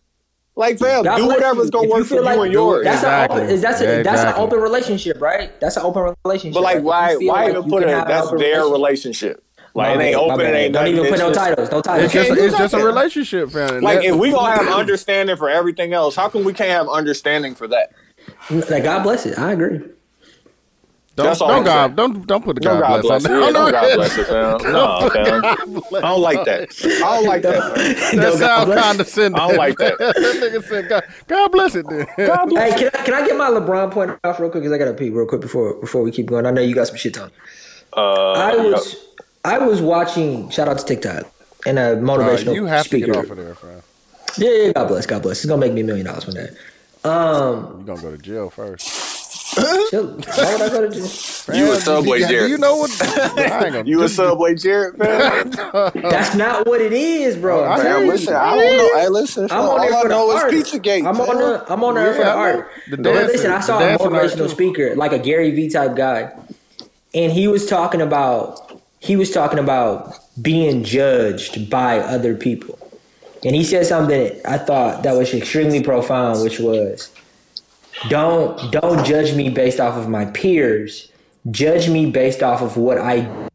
Like fam, God do whatever's gonna If you work for feel you and yours. That's Exactly. an open. That's a, Yeah, that's an open relationship, right? That's an open relationship. But like, If you why why like even put it? That's their relationship. relationship. Like My it ain't bad, open. It ain't Don't even put no titles. No titles. It's just, it's just a relationship, fam. Like if we gonna have (laughs) understanding for everything else, how come we can't have understanding for that? Like God bless it. I agree. don't, that's don't God, don't don't put the God, God bless bless it. on Yeah, there. (laughs) no God bless it, fam. No, fam. I don't like that. I don't like that. That No, sounds condescending. I don't like that. (laughs) that nigga said, God, God bless it. Then. Hey, can I, can I get my LeBron point off real quick? Because I got to pee real quick before before we keep going. I know you got some shit on. Uh, I was I was watching. Shout out to TikTok and a Uh, motivational you have speaker. to get off of there, fam. Yeah, yeah, God bless, God bless. It's gonna make me a million dollars one day. Um, You're gonna go to jail first. (laughs) chill. Why would I go to jail? You a Subway Jared. You know what? (laughs) I ain't you a just- Subway Jared, man? (laughs) That's not what it is, bro. Oh, I Fam, hear Man, listen, I don't know. Hey, listen, I'm all on there I for the know art. is Pizzagate. I'm on fam. the I'm on there for the Yeah, I art. The But dancing- listen, I saw a motivational speaker, like a Gary Vee type guy, and he was talking about he was talking about being judged by other people. And he said something I thought that was extremely profound, which was don't don't judge me based off of my peers. Judge me based off of what I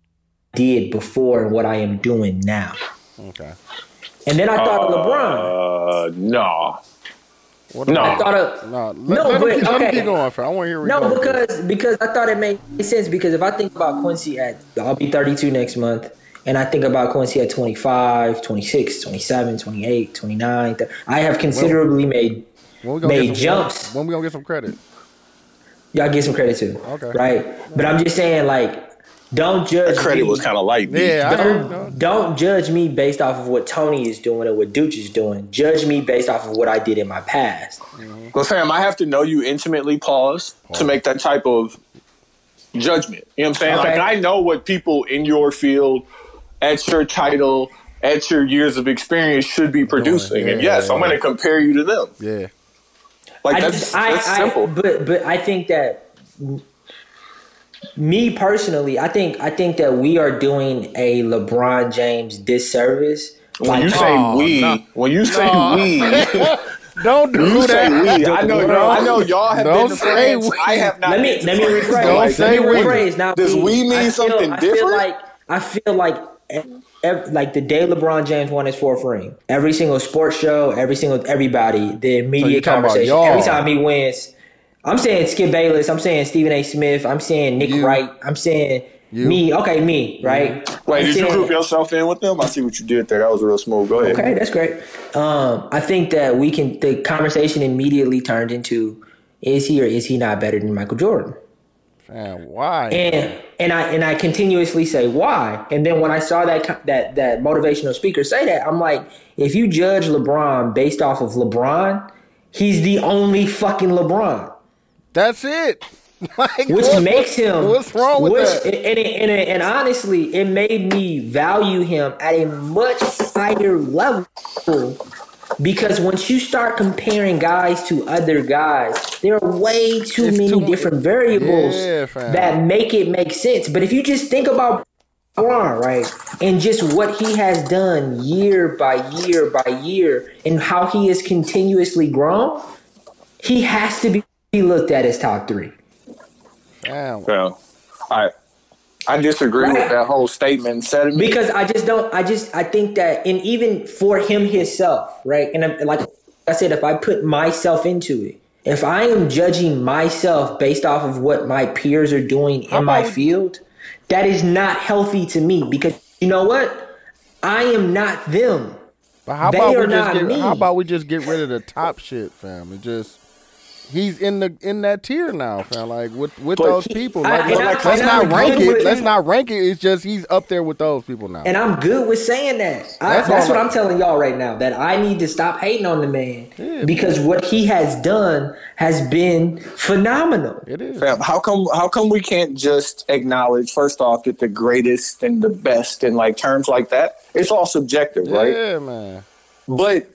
did before and what I am doing now. Okay. And then I thought of LeBron. Uh, no. What No. I thought of No, let, No, let, but- him, keep, okay. keep going, fam. I want to hear where No, you're going because because I thought it made sense because if I think about Quincy at I'll be 32 next month and I think about Quincy at 25, 26, 27, 28, 29, th- I have considerably made When we made get some, jumps. When we gonna get some credit? y'all get some credit too. Okay. Right? But I'm just saying like don't judge Credit me. was kind of light. B. Yeah, I don't, don't. don't judge me based off of what Tony is doing or what Dooch is doing. Judge me based off of what I did in my past. Mm-hmm. But fam, I have to know you intimately. Pause to make that type of judgment. You know what I'm saying? Okay. Like I know what people in your field, at your title, at your years of experience should be producing. and yeah, yes, I'm going to compare you to them. Yeah. Like I that's, just, I, that's I, simple. But but I think that me personally, I think I think that we are doing a LeBron James disservice. when you say Oh, we, no. when you say No. we, (laughs) Don't do you say that. we. I know, I know y'all have Don't been say we. I have not. let me let me rephrase. Don't let say me we. rephrase. Now, Does we mean I feel, something I feel different? like I feel like ev- like the day LeBron James won his fourth ring, every single sports show, every single everybody, the immediate talking about conversation. Every time he wins, I'm saying Skip Bayless. I'm saying Stephen A. Smith. I'm saying Nick You. Wright. I'm saying You. me. Okay, me. Right. Wait, I'm did you saying- group yourself in with them? I see what you did there. That was real smooth. Go ahead. Okay, that's great. Um, I think that we can. The conversation immediately turned into: Is he or is he not better than Michael Jordan? Fam, why? And and I and I continuously say why. And then when I saw that that that motivational speaker say that, I'm like, if you judge LeBron based off of LeBron, he's the only fucking LeBron. That's it. (laughs) Like, which what- makes him What's wrong with which, that? And, and, and, and honestly, it made me value him at a much higher level because once you start comparing guys to other guys, there are way too It's many too different variables Yeah, that make it make sense. But if you just think about right, and just what he has done year by year by year, and how he has continuously grown, he has to be looked at as top three. Fam. Yeah. I I disagree with that whole statement. Said because I just don't. I just I think that, and even for him himself, right? And I'm- like I said, if I put myself into it, if I am judging myself based off of what my peers are doing in my field, that is not healthy to me. Because you know what? I am not them. But how They about are we just get me. how about we just get rid of the top shit, fam? And just he's in the in that tier now, fam. Like with with But those he- people. I- Like, and let's I- let's not rank it. with- Let's not rank it. It's just he's up there with those people now. And I'm good with saying that. I, That's that's what I- I'm telling y'all right now. That I need to stop hating on the man Yeah. because what he has done has been phenomenal. it is. Fam, how come how come we can't just acknowledge first off that the greatest and the best in like terms like that? It's all subjective, right? Yeah, man. But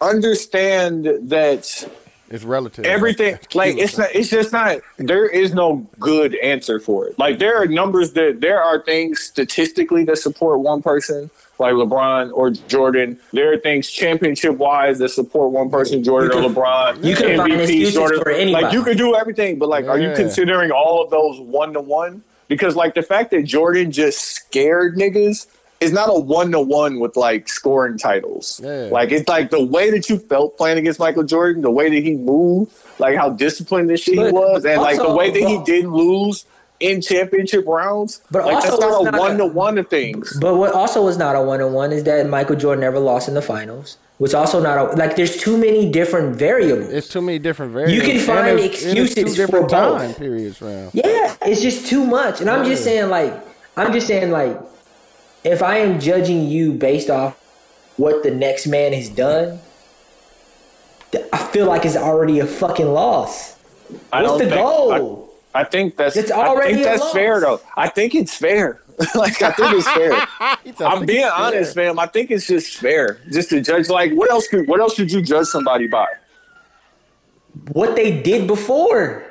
understand that It's relative. everything That's like it's not it's just not there is no good answer for it. Like there are numbers that there are things statistically that support one person like LeBron or Jordan. There are things championship wise that support one person, Jordan You or LeBron. you can find excuses for anybody. Like you could do everything, but like, are you considering all of those one to one? Because like the fact that Jordan just scared niggas is not a one to one with like scoring titles. Yeah. Like it's like the way that you felt playing against Michael Jordan, the way that he moved, like how disciplined and shit he But was, and like the way that he didn't lose in championship rounds. But like also that's not a not one to one of things. But what also was not a one to one is that Michael Jordan never lost in the finals. Which also not a, like there's too many different variables. It's too many different variables. You can And find it's- and it's excuses two for different both. time periods, fam. yeah, it's just too much. And I'm just saying like I'm just saying like if I am judging you based off what the next man has done, I feel like it's already a fucking loss. I What's don't the think- goal? I think that's It's already I think a that's loss. fair though. I think it's fair. (laughs) like I think it's fair. (laughs) I'm being it's fair." honest, fam. I think it's just fair, just to judge. Like, what else could what else should you judge somebody by? what they did before.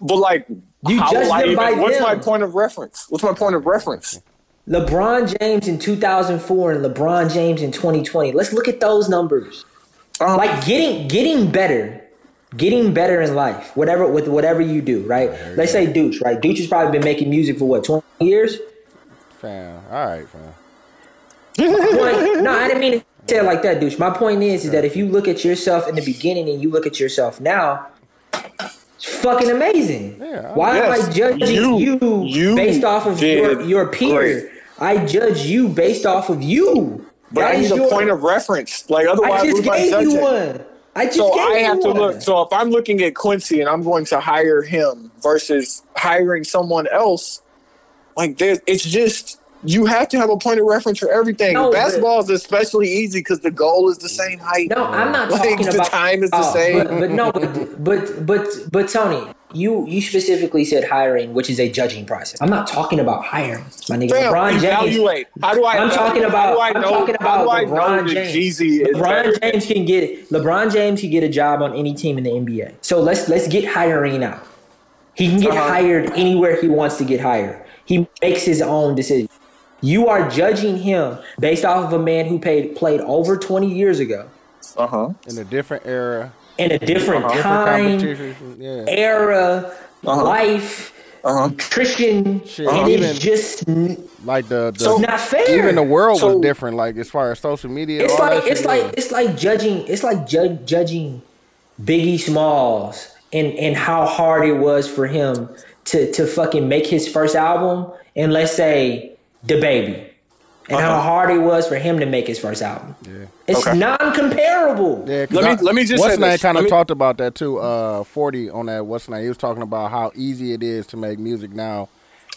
But like, You how judge them even- by what's them. my point of reference? What's my point of reference? LeBron James in 2004 and LeBron James in 2020. Let's look at those numbers. Um, Like getting getting better, getting better in life, whatever with whatever you do, right? Let's say Dooch, right? Dooch has probably been making music for what 20 years. Fam. All right, fam. Point- (laughs) no, I didn't mean to say it like that, douche. My point is, is that if you look at yourself in the beginning and you look at yourself now, it's fucking amazing. Yeah, Why am I judging you- you, you based off of your, did your peer? great. I judge you based off of you. But That I need a your- point of reference. Like otherwise, I what just am I gave you judging? one. I just So gave I you have to one. look. So if I'm looking at Quincy and I'm going to hire him versus hiring someone else, like there's, it's just you have to have a point of reference for everything. No, but- Basketball is especially easy because the goal is the same height. No, I'm not Like, talking the about time is the Oh, same. But, but no, but, but but but Tony, you you specifically said hiring, which is a judging process. I'm not talking about hiring, my nigga. Fam, LeBron James. evaluate. How do I? I'm talking how about. do I I'm know, talking how about do I LeBron know James. Jeezy is better? LeBron James can get LeBron James can get a job on any team in the NBA. So let's let's get hiring out. He can get Uh-huh. hired anywhere he wants to get hired. He makes his own decision. You are judging him based off of a man who paid, played over 20 years ago Uh huh. In a different era, in a different different time, competition. Yeah. era, Uh-huh. life, Uh-huh. nutrition, Shit, and even- it's just Like the, the So- not fair. even the world So- was different. Like as far as social media, It's like it's shit, like yeah. it's like judging it's like ju- judging Biggie Smalls and and how hard it was for him to to fucking make his first album and let's say DaBaby and how Uh-huh. hard it was for him to make his first album. Yeah. It's Okay. non-comparable. Yeah, Let me- I- let me just what's say name this. kind of me- talked about that too. Uh, forty on that. What's name? He was talking about how easy it is to make music now.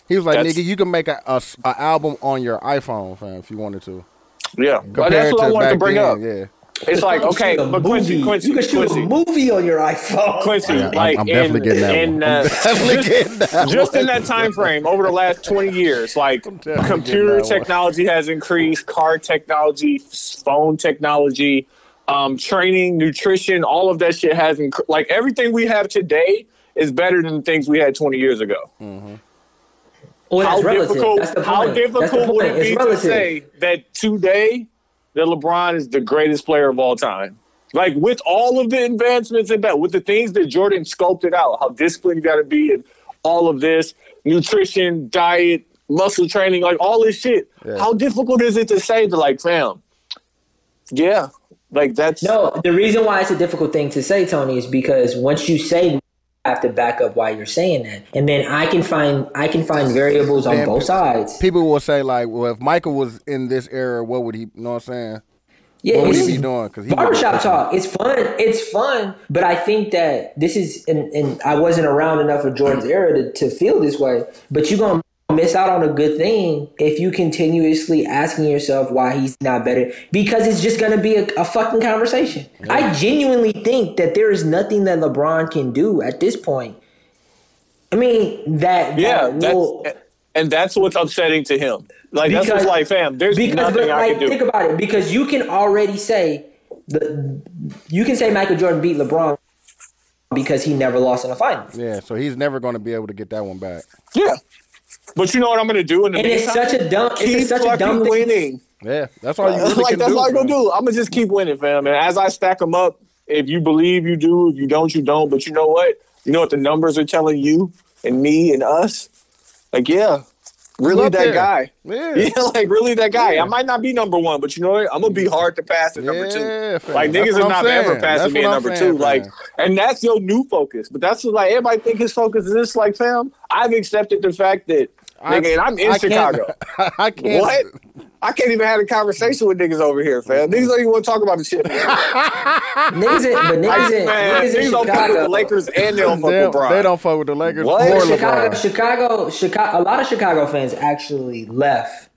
He was like, That's- "Nigga, you can make a, a s- a album on your iPhone, fam, if you wanted to." Yeah, but that's what I wanted to bring then, up. Yeah, It's like okay, but Quincy, movie. Quincy, you can shoot Quincy, a movie on your iPhone. Quincy, Yeah, I'm- like I'm definitely in, getting that in, one. uh, definitely just, getting that just one. in that time frame over the last 20 years like computer getting one. technology has increased car technology phone technology um, training nutrition all of that shit has inc- like everything we have today is better than the things we had 20 years ago Well, how that's relative. difficult how point. That's the difficult would it It's be to say that today that LeBron is the greatest player of all time? Like with all of the advancements in that, with the things that Jordan sculpted out, how disciplined you got to be, and all of this nutrition, diet, muscle training, like all this shit. Yeah. How difficult is it to say to like, fam? Yeah, like that's No, the reason why it's a difficult thing to say, Tony, is because once you say, you have to back up why you're saying that, and then I can find I can find variables on both sides. People will say like, "Well, if Michael was in this era, what would he?" You know what I'm saying? Yeah, What would he be doing? Because barbershop talk. It's fun. It's fun, but I think that this is, and, and I wasn't around enough of Jordan's era to, to feel this way. But you're gonna miss out on a good thing if you continuously asking yourself why he's not better because it's just gonna be a, a fucking conversation. I genuinely think that there is nothing that LeBron can do at this point. I mean that yeah, that that's and that's what's upsetting to him. Like that's what's like, fam. There's because nothing but, I like, can do. think about it because you can already say the you can say Michael Jordan beat LeBron because he never lost in a final. Yeah, so he's never going to be able to get that one back. Yeah. But you know what I'm gonna do in the And it's such a dumb keep it's such a fucking dumb thing. winning. Yeah, that's all you really like can that's do. all I'm gonna do. I'm gonna just keep winning, fam. And as I stack them up, if you believe you do, if you don't, you don't. But you know what? You know what the numbers are telling you and me and us? Like, yeah, really that there. guy. Yeah. Yeah, (laughs) like really that guy. I might not be number one, but you know what? I'm gonna be hard to pass at number Yeah, two. fam. Like That's niggas are not saying. ever passing That's me at number saying, two. Like, and that's your new focus. But that's what, like everybody think his focus is this. Like, fam, I've accepted the fact that nigga, and I'm in I can't- Chicago. (laughs) I can't. What? I can't even have a conversation with niggas over here, fam. Niggas don't even want to talk about the shit. (laughs) Niggas in, but niggas in, Man, niggas in niggas don't fuck with Chicago. the Lakers and they don't fuck They with don't, they don't fuck with the Lakers What? or Chicago, LeBron. Chicago, Chicago. A lot of Chicago fans actually left,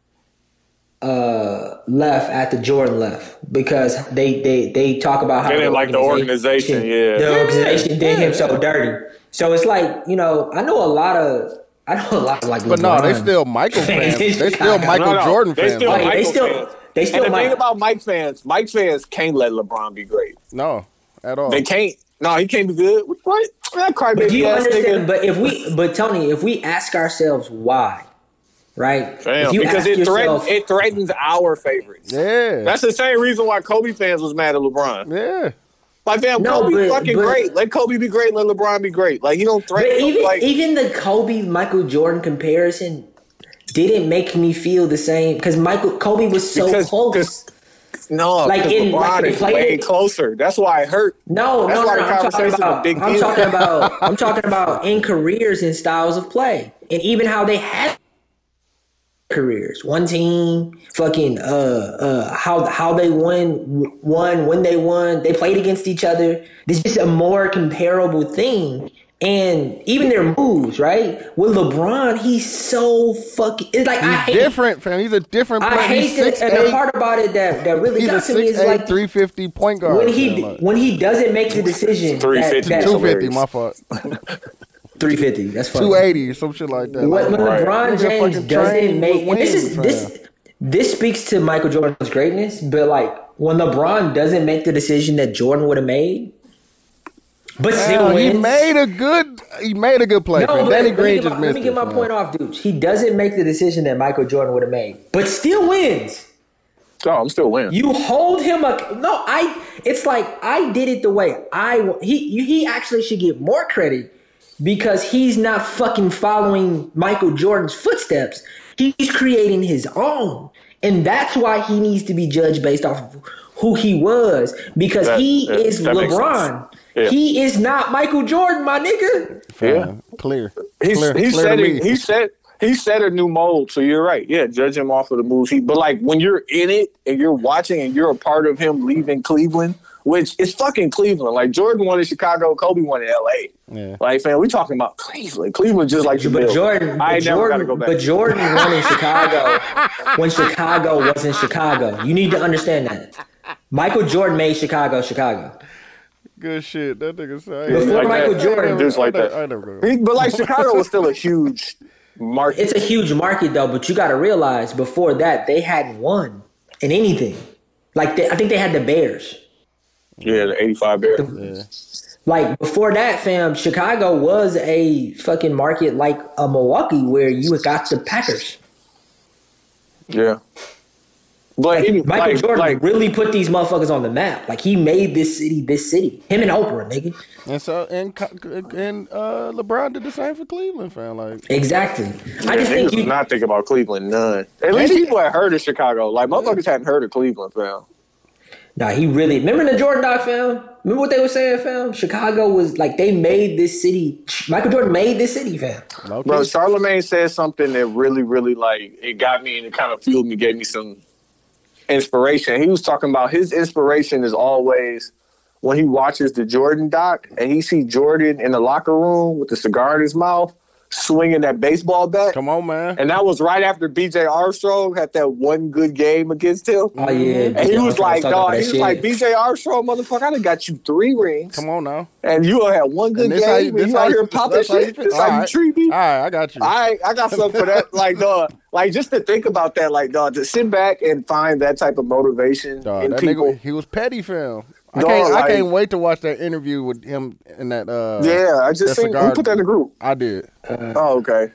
uh, left after Jordan left because they they they talk about how They didn't like the organization, yeah. the organization did him so dirty. So it's like you know, I know a lot of, I know a lot of like, But no, they LeBron still Michael fans fans. (laughs) in They still Michael No, no, Jordan they fans. still Like, bro. they Michael still- fans. they still and the Mike- thing about Mike fans, Mike fans can't let LeBron be great. no, at all. They can't. No, he can't be good. What? That But do you ass understand? nigga. But if we, but Tony, if we ask ourselves why, right? Damn, if you because ask it threatens yourself, it threatens our favorites. Yeah. That's the same reason why Kobe fans was mad at LeBron. yeah. Like, damn, No, Kobe but- fucking but- great. Let Kobe be great. Let LeBron be great. Like, he don't threaten. even like, even the Kobe Michael Jordan comparison didn't make me feel the same because Michael Kobe was so Because- close. no, Like, in- LeBron like, is way closer. That's why it hurt. No, That's no, why no, the no. I'm talking about. big I'm talking (laughs) about. I'm talking about in careers and styles of play, and even how they had careers. One team, fucking, uh, uh, how how they won, won when they won. They played against each other. This is a more comparable thing. And even their moves, right? With LeBron, he's so fucking. It's like I He's hate. different, fam. He's a different player. I hate He's that. And the part about it that that really He's a got to me is 6'8", like 350 point guard. when he fam, like, when he doesn't make the decision. 350 that, that, 250, my fault. (laughs) 350. That's funny. 280 or some shit like that. When, Like, when Right. LeBron Nigga James doesn't make, with and this is wings, this this speaks to Michael Jordan's greatness, but like when LeBron doesn't make the decision that Jordan would have made, but still Damn, he made a good he made a good play. no, fam. but Danny let me Green get just my, missed let me get my fam. point off, dude. He doesn't make the decision that Michael Jordan would have made, but still wins. Oh, I'm still winning. You hold him up. No, I. It's like I did it the way I. He he actually should get more credit because he's not fucking following Michael Jordan's footsteps. He's creating his own, and that's why he needs to be judged based off of who he was because That- he yeah, is that LeBron. Yeah. He is not Michael Jordan, my nigga. Fam, Clear. He's clear, he clear set it, he set he set a new mold. So you're right. Yeah, judge him off of the moves. He but like when you're in it and you're watching and you're a part of him leaving Cleveland, which is fucking Cleveland. Like Jordan won in Chicago, Kobe won in L.A. Yeah. Like man, we talking about Cleveland. Cleveland just like the But Bills. Jordan, I but ain't never got to Jordan, go back. but Jordan won in Chicago when Chicago was in Chicago. You need to understand that. Michael Jordan made Chicago Chicago. Good shit. That nigga say. Before Like Michael that. Jordan, Dudes like that. I never go. He- but like Chicago was still a huge market. it's a huge market though. But you got to realize before that they hadn't won in anything. Like they, I think they had the Bears. Yeah, the '85 Bears. Like before that, fam, Chicago was a fucking market like a Milwaukee where you got the Packers. Yeah. But he, Michael like, Jordan like really put these motherfuckers on the map. Like he made this city this city. Him and Oprah, nigga. And so and and uh, LeBron did the same for Cleveland, fam. Like Exactly. I just niggas think you. not think about Cleveland none. At least people had heard of Chicago. Like motherfuckers hadn't heard of Cleveland, fam. Nah, he really. Remember the Jordan Doc fam? Remember what they were saying, fam? Chicago was like they made this city. Michael Jordan made this city, fam. low Bro. Charlemagne said something that really, really like it got me and it kind of fueled me, gave me some inspiration. He was talking about his inspiration is always when he watches the Jordan doc and he see Jordan in the locker room with the cigar in his mouth, swinging that baseball bat. Come on, man. And that was right after BJ Armstrong had that one good game against him. Oh yeah. Mm-hmm. And he was like, talking dog, he was shit. like, BJ Armstrong, motherfucker, I done got you three rings. Come on now. And you only had one good game. this how you, and this you out here popping that's shit. This how All you treat me. All right, I got you. All right, I got something for that. (laughs) Like, dog, like just to think about that, like, dog, to sit back and find that type of motivation Dog, in that people. nigga, he was petty, fam. I Dog, can't, like- I can't wait to watch that interview with him in that. Uh, yeah, I just seen. cigar- Who put that in the group? I did. Oh, okay.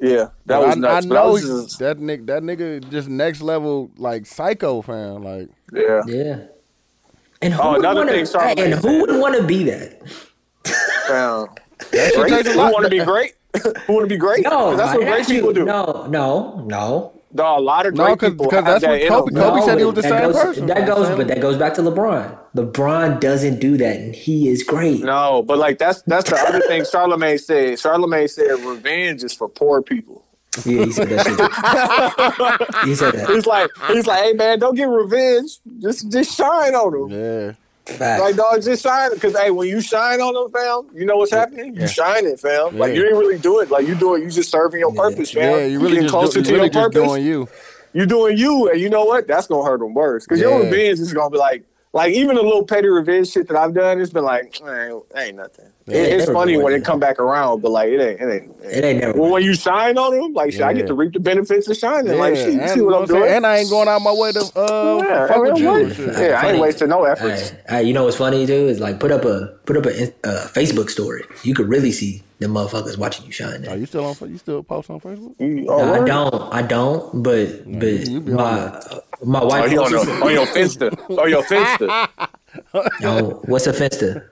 Yeah, that But was I, nuts. I but I know was just, that nigga, that nigga, just next level, like psycho, fan. Like, yeah. Yeah. And who Oh, would wanna, thing and who would want to be that? Fam. that shit Great. Who want to be (laughs) great? (laughs) Who want to be great? No, 'Cause that's what I great people do. No, no, no. Dog, a lot of No, great 'cause- people because have that's that what in Kobe- them. Kobe said he was the same goes, person, That goes, but that goes back to LeBron. LeBron doesn't do that, and he is great. No, but like that's that's the other thing Charlemagne said. Charlemagne said revenge is for poor people. Yeah, he said that shit. (laughs) he said that. He's like he's like, hey man, don't get revenge. Just just shine on them. Yeah, Fact. Like dog, just shine because hey, when you shine on them, fam, you know what's happening. You shine it, fam. Like you didn't really do it. Like you do it. You just serving your purpose, fam. yeah. You really just, closer do, to really your purpose. doing you. you doing you, and you know what? That's gonna hurt them worse because your Yeah. revenge is gonna be like, Like even a little petty revenge shit that I've done, it's been like, (tsk) ain't, ain't nothing. It- it it's funny when worth it it. come back around, but like it ain't, it ain't. It ain't never. Well, when you shine on them, like shit, I get to reap the benefits of shining. like shit, you and, see what I'm saying? doing? And I ain't going out my way to uh yeah, fuck I with you. I'm and right. shit. yeah, I ain't wasting no efforts. Hey, hey, you know what's funny too is like put up a put up a uh, Facebook story. You could really see the motherfuckers watching you shine. Are you still on? You still post on Facebook? You- oh, No, I don't. I don't. But but you my my Oh, wife. you on, posts- on your Finsta. On your Finsta. (laughs) Oh, what's a Finsta?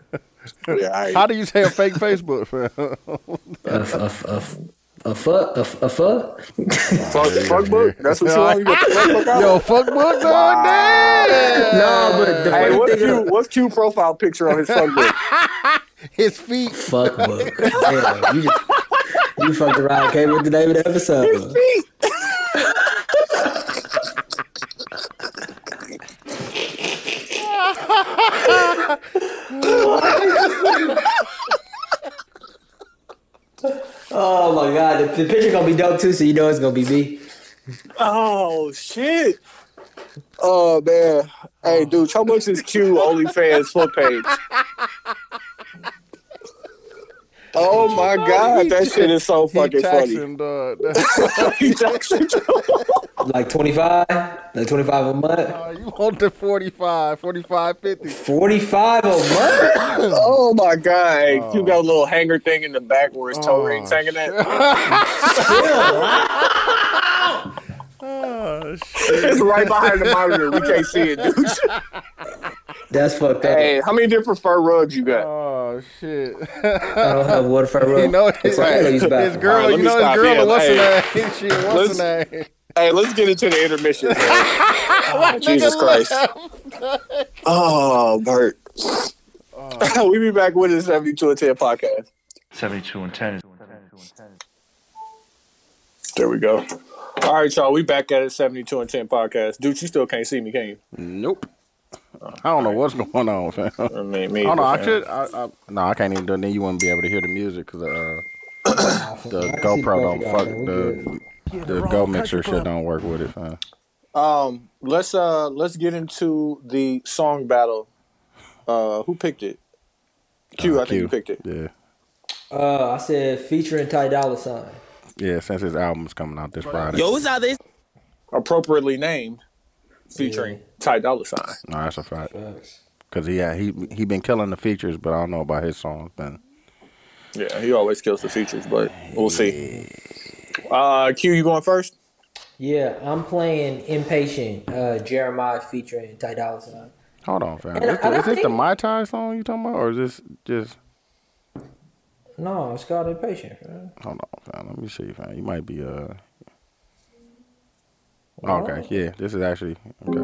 Yeah, I, How do you say a fake Facebook? fam? A, a, a, a, a fuck? A, a fuck? fuck, fuck book. That's what you want. You got the fuck book out? Yo, fuck book, dog. Damn. no, but the Hey, what's thing Q? is- What's Q profile picture on his fuck book? (laughs) His feet. fuck book. Yeah, you just you fucked around. Came with the name of the episode. (laughs) Oh my god, the, the picture gonna be dope too, so you know it's gonna be me. Oh shit. Oh man. Hey dude, how much is Q (laughs) OnlyFans foot page? Oh my god, that shit is so He fucking funny. taxing, dog. (laughs) He taxing. (laughs) Like twenty five, like twenty five a month, Oh, you want the 45, 45, 50. forty five a month. (laughs) Oh my god. Oh. Hey, Q got a little hanger thing in the back where his toe Oh, rings hanging at. Oh, shit. It's right behind the monitor. We can't see it, dude. That's fucked up. Hey, how many different fur rugs you got? Oh, shit. I don't have water for road. You know, That's his, why I use his bathroom. girl, Alright, let you me know his stop girl, here. what's Hey. her name? Shit, what's her (laughs) name? Hey, let's get into the intermission. man. (laughs) Oh, (laughs) Jesus Christ. Oh, Bert. Oh. we be back with the 72 and 10 podcast. 72 and 10 There we go. All right, y'all. We back at it, 72 and 10 podcast. Dude, you still can't see me, can you? Nope. I don't know what's (laughs) going on, fam. I I don't know. I should. I, I, no, I can't even do it. Then you wouldn't be able to hear the music because uh, (coughs) the GoPro don't fuck the the Go Mixer shit don't work with it, fam. Um, let's uh let's get into the song battle. Uh, who picked it? Q, Uh, I think you picked it. Yeah, Uh, I said featuring Ty Dolla Sign. yeah. Since his album's coming out this Friday. Yo, what's out this? Appropriately named, featuring Ty Dolla Sign. No, that's a fact. Cause he yeah, he he been killing the features, but I don't know about his songs. Then Yeah, he always kills the features, but we'll see. Uh, Q, you going first? Yeah, I'm playing Impatient, uh, Jeremih featuring Ty Dolla Sign. hold on, fam. And Is, I- this, is this the My Tai song you talking about, or is this just? No, it's called Impatient. Man. Hold on, fam. Let me see, fam. You might be uh. Okay, yeah. This is actually okay.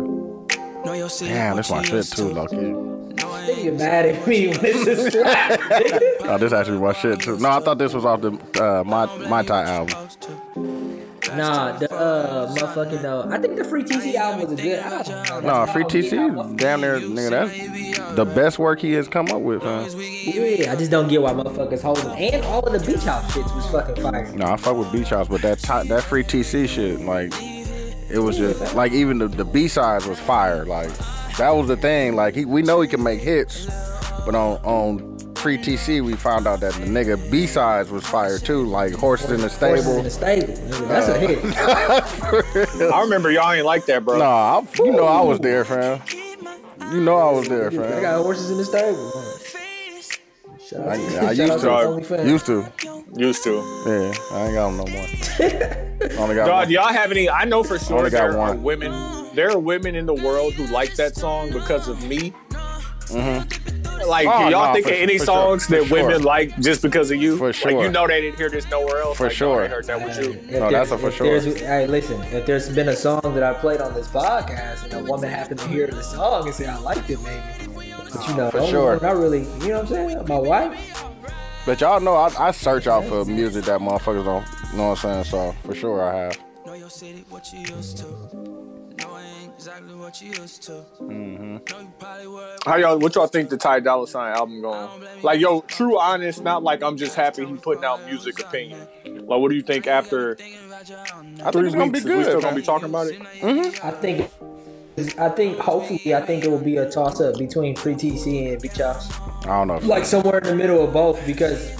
Know your city, Damn, what this my you shit too, to. Loki. Know I You mad at me when (laughs) this is. Oh, this actually my shit too. No, I thought this was off the uh, my my Tai album. supposed. Nah, the uh, motherfucking uh, I think the Free TC album was a good album. No, Free TC, damn near nigga. That's the best work he has come up with, man. Yeah, I just don't get why motherfuckers holding. And all of the beach house shits was fucking fire. No, I fuck with Beach House, but that ti- that Free TC shit, like, it was just like even the, the B sides was fire. Like that was the thing. Like he, we know he can make hits, but on on Free TC we found out that the nigga B sides was fire too. Like Horses in the Horses in Stable. the stable. Nigga, That's a hit. (laughs) I remember y'all ain't like that, bro. Nah, I, you know I was there, fam. You know I was there, fam. I fam. got horses in the stable. man. Shout out I, I used out to. Used to. Used to. Yeah, I ain't got them no more. (laughs) Only got Dog, one. do y'all have any? I know for sure Only got there are women. There are women in the world who like that song because of me. Mm-hmm. Like, Oh, do y'all no, think of any for songs sure, that for women like just because of you? For Like, sure. you know they didn't hear this nowhere else. For like, no, sure. they heard that with you. If No, that's a for sure. Hey, listen, if there's been a song that I played on this podcast and a woman happened to hear the song and say I liked it, maybe. But you know, For sure. one I really, you know what I'm saying? My wife. But y'all know I, I search out for music that motherfuckers don't You know what I'm saying. So for sure I have. Know your city, what you used to. Know exactly what you used to. Mm-hmm. Know you probably were. How y'all? What y'all think the Ty Dolla Sign album going? Like, yo, true, honest. Not like I'm just happy he putting out music opinion. Like, what do you think after Thinking about you all night. I think three it's gonna be weeks? Is we still gonna be talking about it? Mm-hmm. I think I think hopefully I think it will be a toss up between Free TC and Big Chops. I don't know. If Like somewhere in the middle of both because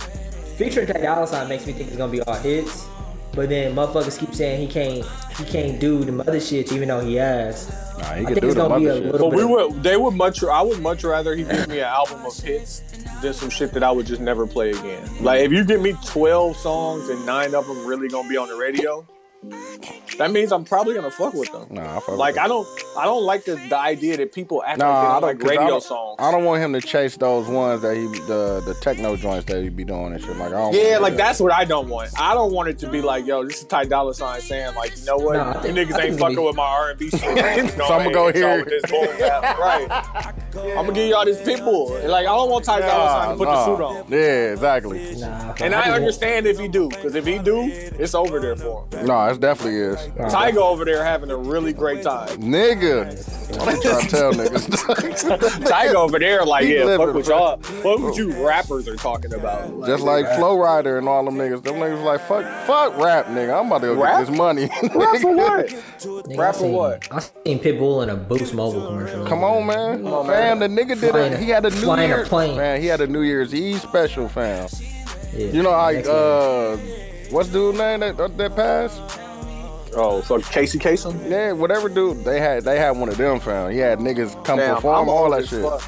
featuring Ty Dolla Sign makes me think it's gonna be all hits. But then motherfuckers keep saying he can't he can't do the mother shit even though he has. nah, he I can think do it's the gonna be a shit. little- But we would, they would much. I would much rather he give me an album of hits than some shit that I would just never play again. Like if you give me twelve songs and nine of them really gonna be on the radio, that means I'm probably gonna fuck with them. Nah, I fuck Like with I don't, I don't like the, the idea that people act Nah, like they I don't don't I radio don't- songs. I don't want him to chase those ones that he the the techno joints that he be doing and shit. Like I don't Yeah, like that. that's what I don't want. I don't want it to be like, yo, this is Ty Dolla Sign saying like, you know what, Nah, I you think- niggas ain't fucking gonna be- with my R and B (laughs) shit. so So I'ma go here. This right. I'm gonna give y'all this people. Like I don't want Ty Dolla Sign to put Nah, the suit on. Yeah, exactly. Nah, And I I just- understand if he do, because if he do, it's over there for him. No, it definitely is. Tyga over there having a really great time. Nigga. I'm trying to tell (laughs) niggas. Tyga over there like, He yeah, fuck living, what bro. y'all, fuck what you rappers are talking about. Just like Flo Rida and all them niggas. Them niggas like, fuck, fuck rap, nigga. I'm about to go Rap? get this money. (laughs) rap for what? (laughs) Nigga, Rap for seen, what? I seen Pitbull in a Boost Mobile commercial. Come on, man. on, fam, the nigga did Flying a, a- he had a New flying a Year's, plane. man, he had a New Year's Eve special, fam. Yeah, You know, like, next level. uh, what's dude name that, that passed? Oh, fuck Casey Kasem? Yeah, whatever dude, they had, they had one of them, fam. He had niggas come Damn, perform I'm all that shit. fuck.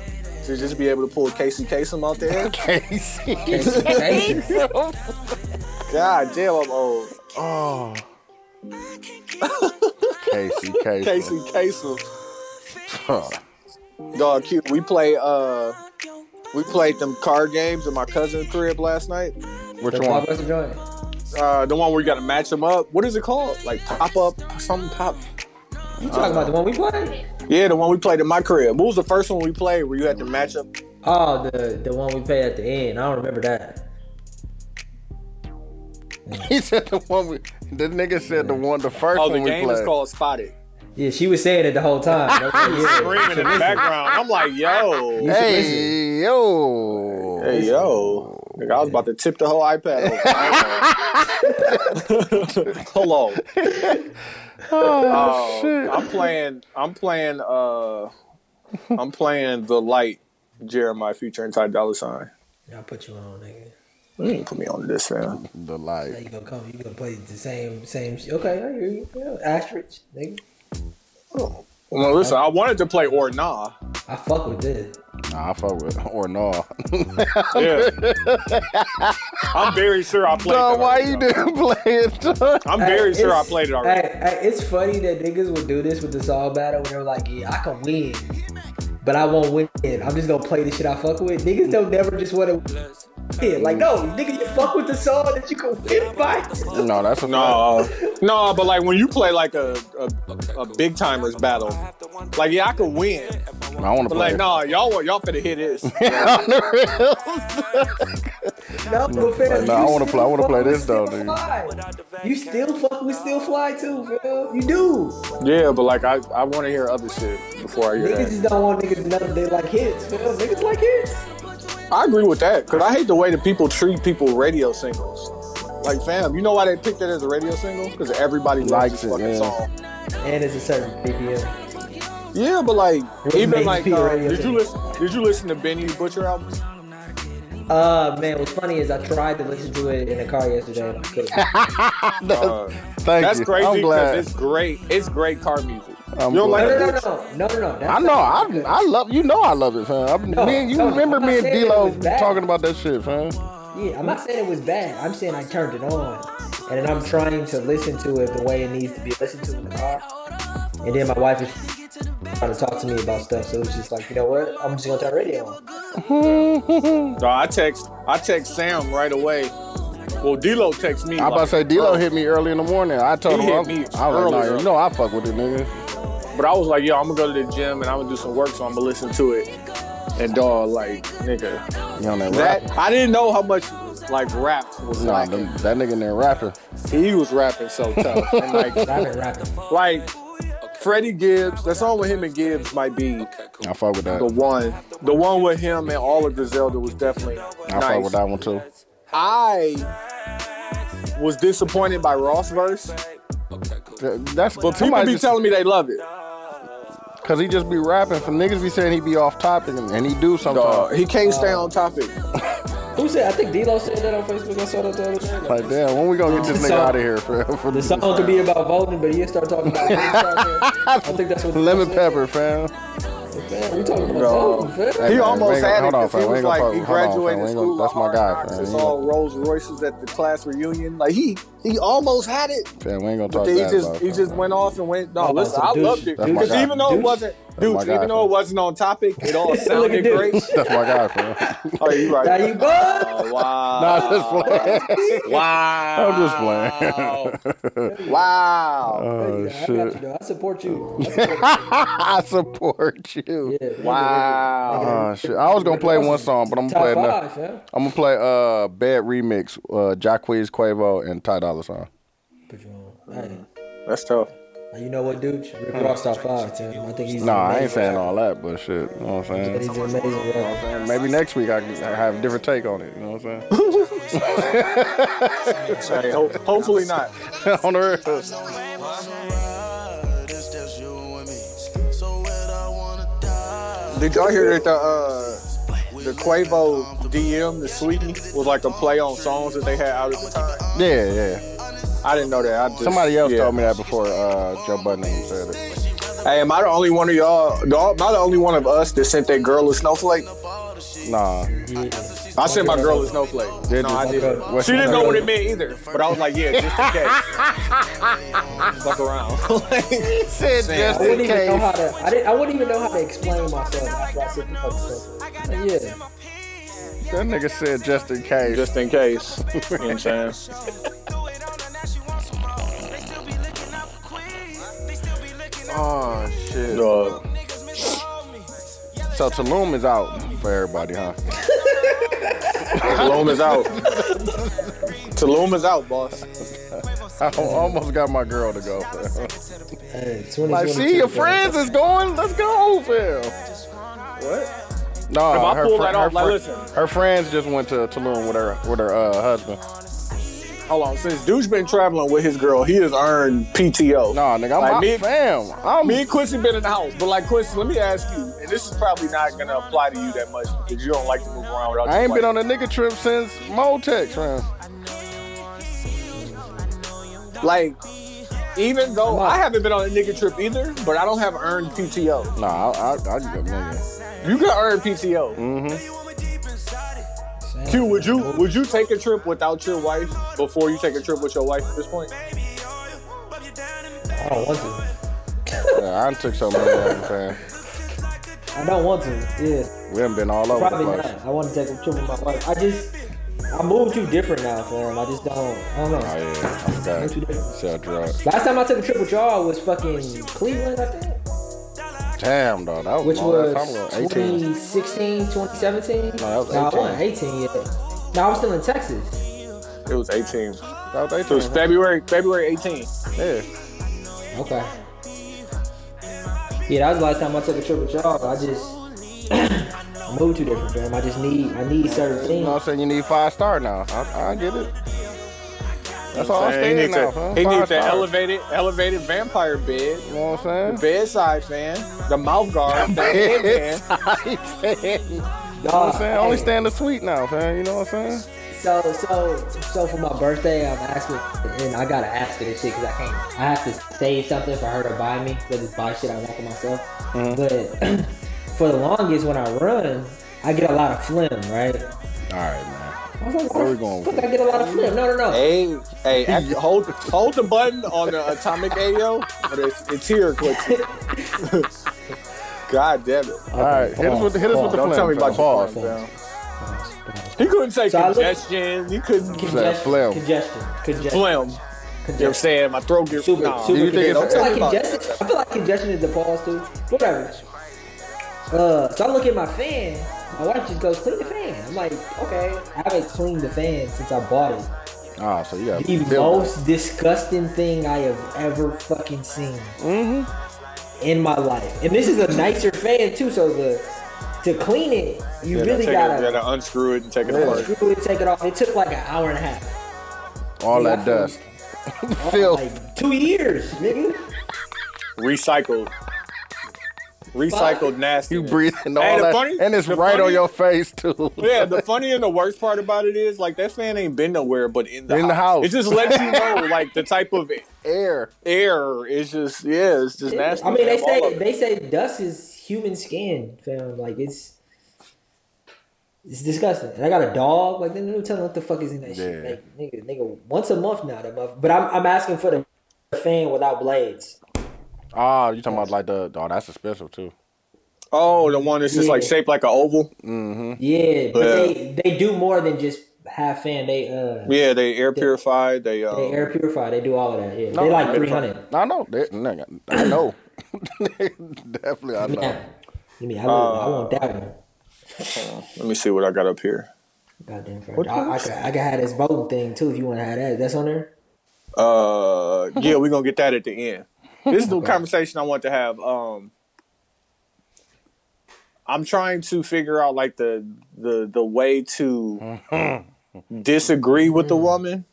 To just be able to pull Casey Kasem out there? (laughs) Casey. Casey. (laughs) God damn, I'm old. oh. Casey, (laughs) Casey. Casey Kasem. Huh. Dog, cute. We play, uh, we played them card games in my cousin's crib last night. Which The one? Blockbuster joint. Uh, the one where you got to match them up. What is it called? Like pop up, something pop. You talking about the one we played? Yeah, the one we played in my crib. What was the first one we played where you had to match up? Oh, the the one we played at the end. I don't remember that. (laughs) He said the one we, the nigga said the one, the first Oh, the one we game played. is called Spotted. Yeah, she was saying it the whole time. (laughs) I was yeah. screaming in the background. I'm like, yo, You should listen. Hey, yo. hey, yo. Nigga, I was about to tip the whole iPad over. (laughs) Hello. Oh, shit. I'm playing. I'm playing. Uh, I'm playing the light. Jeremih featuring Ty Dolla Sign. I'll put you on, nigga. You ain't put me on this, fam. The Now light. you gonna come? You gonna play the same same? sh- Okay, I hear you. Yeah, asterisk, nigga. Well, listen, I wanted to play or nah. I fuck with this. Nah, I fuck with (laughs) or no. Yeah. I'm very sure I played. No, that why you didn't (laughs) play it? I'm very Hey, sure I played it already. Hey, hey, it's funny that niggas would do this with the song battle when they're like, yeah, I can win, but I won't win. I'm just gonna play the shit I fuck with. Niggas don't never just want to win. Like, no, nigga, you fuck with the song that you can win by. No, that's a No, no, but like when you play like a a, a Big Tymers battle, like yeah, I could win. I want to but play. like it. no, y'all want y'all finna hit this. (laughs) No, no, fam, Like, nah, I wanna play- I wanna play this, though, Still nigga. Fly. You still fuck with Still Fly too, fam. You do. yeah, but like I I want to hear other shit before I hear Niggas that. just don't want niggas to know they like hits, fam. Niggas like hits. I agree with that because I hate the way that people treat people radio singles. Like fam, you know why they picked that as a radio single? Because everybody Likes this it, fucking yeah. song. And it's a certain BPM. Yeah, but like even like uh, did you listen? Did you listen to Benny Butcher album? Uh, man, what's funny is I tried to listen to it in the car yesterday and I couldn't. (laughs) Uh, Thank that's you. crazy because it's great. It's great car music. I'm you don't like glad. No, no, no, no, no, no. I know. I. I love you. Know I love it, fam. I, No, me and you no, remember I'm me and saying it D-Lo was bad. talking about that shit, fam. Yeah, I'm not saying it was bad. I'm saying I turned it on, and then I'm trying to listen to it the way it needs to be listened to in the car. And then my wife is trying to talk to me about stuff, so it's just like, you know what? I'm just gonna turn the radio on. (laughs) No, I text I text Sam right away. Well, D'Lo texts me. I'm about to say D-Lo hit me early in the morning. I told He him, hit I, me I was like, early, nah, early. you know I fuck with it, nigga. But I was like, yo, I'm gonna go to the gym and I'm gonna do some work, so I'm gonna listen to it. And dog, like, nigga, You on that rap? that I didn't know how much like rap was Nah, like. them, that nigga in there rapping. He was rapping so tough, and like, (laughs) Rapping, rapping. like Freddie Gibbs. That song with him and Gibbs might be I fuck with that. the one. The one with him and all of Griselda was definitely I fuck nice. with that one too. I was disappointed by Ross verse, Th- That's but people somebody be just- telling me they love it. Cause he just be rapping. For niggas be saying he be off topic and, and he do Dog, sometimes. he can't stay on topic. (laughs) Who said? I think D-Lo said that on Facebook. I saw that the other day. Like, Like damn, when we gonna get this nigga So- out of here for, for the song could be about voting, but he start talking about. (laughs) I think that's what lemon pepper, fam. Man, we talking about Dog. voting, fam. Hey, He man, almost had it hold on, because he we was ain't like, gonna he fuck- hold on, graduated fam, school. That's my guy, hard fam. It's all Rolls Royces at the class reunion. Like he, he almost had it. Fam, we ain't gonna talk then he that just about he fam. just went off and went. No, Oh, listen, I douche. loved it That's my because guy. even though it Douche. wasn't, dude, my guy, even though it wasn't on topic, it all (laughs) sounded great. That's my guy, fam. Oh, you right. Now you go. Oh, wow. Nah, just playing. (laughs) Wow. I'm just playing. Wow. oh I got you, shit. though. I support you. I support (laughs) I support you. you. Yeah, Wow. Oh shit! I was gonna play one song, but I'm gonna play another. five, fam. I'm gonna play uh Bad Remix, uh Jacquees Quavo and Ty Dolla Sign. Put you on. Hey, That's tough. you know what, dude? Rick Ross top five, fam. I think he's. Nah, I ain't saying all that, but shit, you know what I'm saying? He's an amazing rapper. And maybe next week I can have a different take on it. You know what I'm Hey, (laughs) ho- hopefully not. (laughs) on the real. This just you and me. So where I wanna die. Did y'all hear that the uh, the Quavo DM, the Saweetie, was like a play on songs that they had out at the time? Yeah, yeah. I didn't know that. I just, Somebody else yeah. told me that before uh, Joe Budden said it. Hey, am I the only one of y'all? Am I the only one of us that sent that girl a snowflake? Nah, I sent my girl a snowflake. Did no, you? I didn't. What's She didn't know what it meant either. But I was like, yeah, just in case. (laughs) Fuck around. (laughs) he said Saying, just I wouldn't in even know how case. to. I didn't. I wouldn't even know how to explain myself after I said the fucking stuff. Like, yeah. That nigga said just in case. just in case. (laughs) You know what I'm saying? oh shit. Dog. So Tulum is out for everybody, huh? Tulum is out. Tulum is out, boss. (laughs) I almost got my girl to go. Hey, Like, 2022, see, your friends is going. Let's go, Phil. What? No, If I her, pull fri- that her, off, like, fri- listen. her friends just went to Tulum with her with her uh, husband. Hold on. Since Douche been traveling with his girl, he has earned PTO. Nah, nigga, I'm Like, me- fam. I'm Me and Quincy been in the house, but like Quincy, let me ask you, and this is probably not gonna apply to you that much because you don't like to move around without. I ain't been on a nigga trip since Motex, fam. Like, even though. I haven't been on a nigga trip either, but I don't have earned PTO. Nah, I, I, I nigga. You can earn PTO. Mm-hmm. Q, would you would you take a trip without your wife before you take a trip with your wife at this point? I don't want to. Yeah, I took so many of them. I don't want to. Yeah, We haven't been all over probably the not. I want to take a trip with my wife. I just, I moved too different now, fam. I just don't. I don't know. Oh yeah, I forgot. Moved too different. Sell drugs. Last time I took a trip with y'all was fucking Cleveland, I think. Damn, dog, that was Which long was time 2016, 2017? No, that was I 18. wasn't 18 yet. No, I was still in Texas. It was 18. That was 18. It was February February 18. Yeah. Okay. Yeah, that was the last time I took a trip with y'all. I just (clears throat) moved too different, fam. I just need I need certain You know what I'm saying? You need five star now. I, I get it. That's all I'm he saying needs now, a, he needs the elevated elevated vampire bed, You know what I'm saying? bedside fan, the mouth guard, the headband. Headband. You know what I'm saying? Only hey, stay in the suite now, fam. You know what I'm saying? So so so for my birthday, I'm asking, and I gotta ask her this shit because I can't. I have to save something for her to buy me. But just buy shit I want for myself. Mm-hmm. But (clears throat) for the longest, when I run, I get a lot of phlegm, right? All right, man. I was Where we going fuck with I get a lot of phlegm? No, no, no. Hey, hey, (laughs) act- hold hold the button on the atomic AO, but it's, it's here, Quincy. (laughs) God damn it! All right, hit us with the, hit us with the Don't phlegm, tell me about your Pause. phlegm, fam. He couldn't say So I look- congestion. He couldn't Congestion, phlegm. congestion, congestion, phlegm. You know what I'm saying? My throat gets Super, nah. super you think congestion. I it's- feel like Tell me about congestion. I feel like congestion is the pause too. Whatever. Uh, so I look at my fan. My wife just goes, "Clean the fan." I'm like, "Okay." I haven't cleaned the fan since I bought it. Ah, so you got The build most disgusting thing I have ever fucking seen Mm-hmm. in my life. And this is a nicer fan too, so the to clean it, you Yeah, really gotta, it, you gotta unscrew it and take it apart. screw it, take it off. It took like an hour and a half. all Yeah, that I feel- dust. (laughs) Oh, Filth. like two years, nigga. Recycled. Recycled nasty. You breathing all Hey, the that, funny- and it's the right on your face too. Yeah, the funny and the worst part about it is like that fan ain't been nowhere but in the In house. the house. It just lets you know (laughs) like the type of Air. air is just yeah, it's just nasty. I mean, they say they say dust is human skin, fam. Like it's it's disgusting. And I got a dog. Like, then tell me what the fuck is in that shit. Like, nigga, nigga, once a month now. That month. But I'm I'm asking for the fan without blades. Oh, you talking about like the? Oh, that's expensive too. Oh, the one that's just like shaped like an oval. Mm-hmm. Yeah, but they they do more than just have fan. They uh Yeah, they air purify. They um, they air purify. They do all of that. Yeah, No, they like three hundred. I know. They, nigga, I know. (coughs) (laughs) Definitely, I know. Yeah. You mean I, want- I want that one. uh, Let me see what I got up here. Goddamn, Fred. I, I, could, I could have this voting thing too if you want to have that. That's on there. Uh, yeah, we're gonna get that at the end. This is the conversation I want to have. Um, I'm trying to figure out like the the the way to disagree with the woman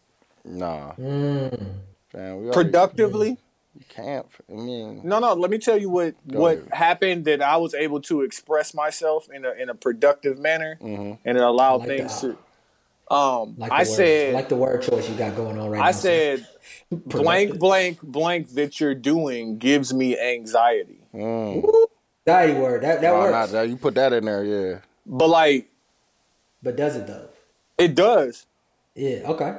Nah, Mm. fam, we productively. You can't. I mean, No, no. Let me tell you what what ahead. happened that I was able to express myself in a in a productive manner, Mm-hmm. and it allowed like things that. to. Um, Like the I word, said, like the word choice you got going on right now. I said, blank, blank, blank that you're doing gives me anxiety. anxiety word. That that oh, works. not that. You put that in there, yeah. But like, But does it though? it does. Yeah. Okay.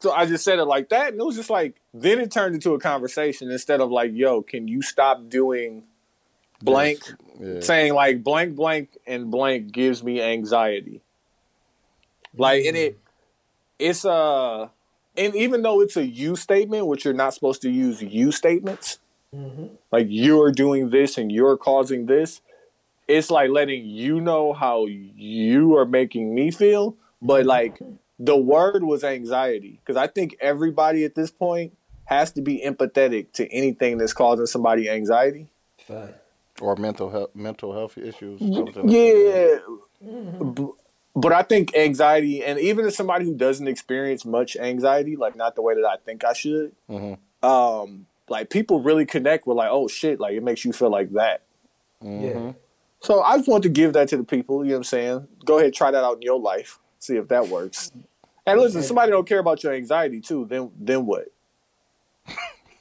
So I just said it like that, and it was just like then it turned into a conversation instead of like, "Yo, can you stop doing blank?" Yeah. Saying like blank, blank, and blank gives me anxiety. Like, and it, mm-hmm. it's uh, and even though it's a you statement, which you're not supposed to use you statements, mm-hmm. like you're doing this and you're causing this, it's like letting you know how you are making me feel, but mm-hmm. like the word was anxiety because I think everybody at this point has to be empathetic to anything that's causing somebody anxiety. Fine. Or mental health, mental health issues. something like that. Yeah. B- But I think anxiety, and even as somebody who doesn't experience much anxiety, like not the way that I think I should, um, like people really connect with like, oh shit, like it makes you feel like that. Yeah. So I just want to give that to the people. You know what I'm saying? Go ahead, try that out in your life, see if that works. And listen, if somebody don't care about your anxiety too. Then then what? (laughs)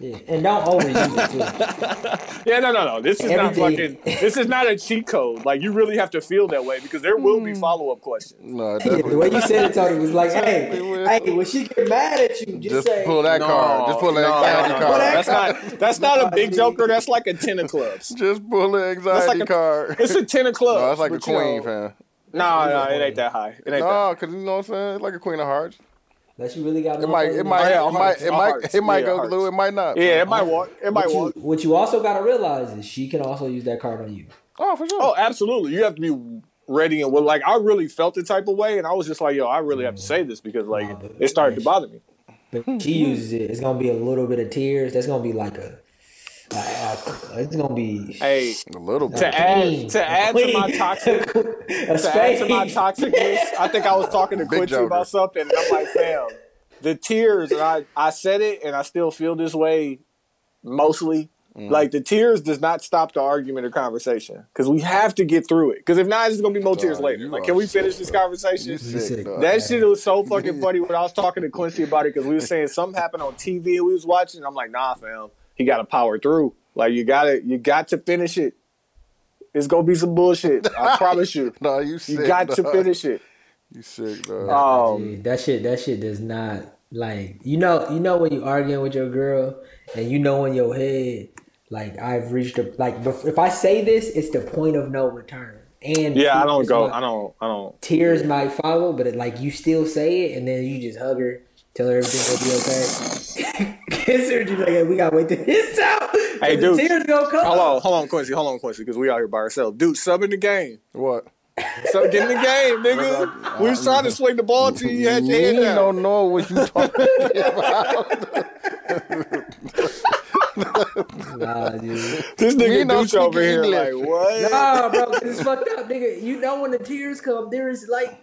Yeah. And don't overuse it too. (laughs) Yeah, no, no, no. This is not Everything- fucking. This is not a cheat code. Like you really have to feel that way because there will be hmm. follow up questions. No, Yeah, the way you said it, Tony, was like, hey, hey, when she get mad at you, just, Just say, pull that No, card. Just pull that no, anxiety no, no, card. That's not. That's not a big joker. That's like a ten of clubs. (laughs) Just pull the anxiety like a- card. It's a ten of (laughs) clubs. no, it's like a but, you queen, know- fam. No, no, it ain't that high. It ain't that. No, because you know what I'm saying? It's like a queen of hearts. That you really got It might, it might, it might, it might, it might go hearts. through. It might not. Yeah, it might walk. It might What you, walk. what you also got to realize is she can also use that card on you. Oh, for sure. Oh, absolutely. You have to be ready and well. Like I really felt the type of way, and I was just like, "Yo, I really have to say this because like Nah, but- it started to bother me." But she uses it. It's gonna be a little bit of tears. That's gonna be like a. a- a- it's gonna be. Hey, a little bit. to add to add to my Queen. toxic to add to my (laughs) spade. toxicness, I think I was talking to Quincy (laughs) about something, and I'm like, "Fam, the tears." And I I said it, and I still feel this way, mostly. Mm. Like the tears does not stop the argument or conversation because we have to get through it. Because if not, it's gonna be more tears Dog, later. Like, can we sick, finish this dog. conversation? Sick, sick. dog. That shit was so fucking (laughs) funny when I was talking to Quincy about it because we were saying something happened on TV and we was watching. And I'm like, nah, fam, he got to power through. Like you got to, you got to finish it. It's gonna be some bullshit. I (laughs) promise you. No, you sick. You got to finish it. You sick, dog. Um, Dude, that shit. That shit does not like. You know. You know when you arguing with your girl, and you know in your head, like I've reached a like. If I say this, it's the point of no return. And yeah, I don't go. might- I don't. I don't. Tears might follow, but it, like you still say it, and then you just hug her, tell her everything will be okay. (laughs) Kiss her, just like hey, we gotta wait till this out. Hey, The dude. tears gonna come. Hold on, hold on, Quincy. Hold on, Quincy, because we out here by ourselves. Dude, sub in the game. What? So get in the game, (laughs) nigga. We was trying to swing the ball to you. You had your Me head down. don't know what you talking (laughs) Nah, dude. This nigga don't over here English. like what? Nah, bro, 'cause it's fucked up, nigga. You know when the tears come, there is like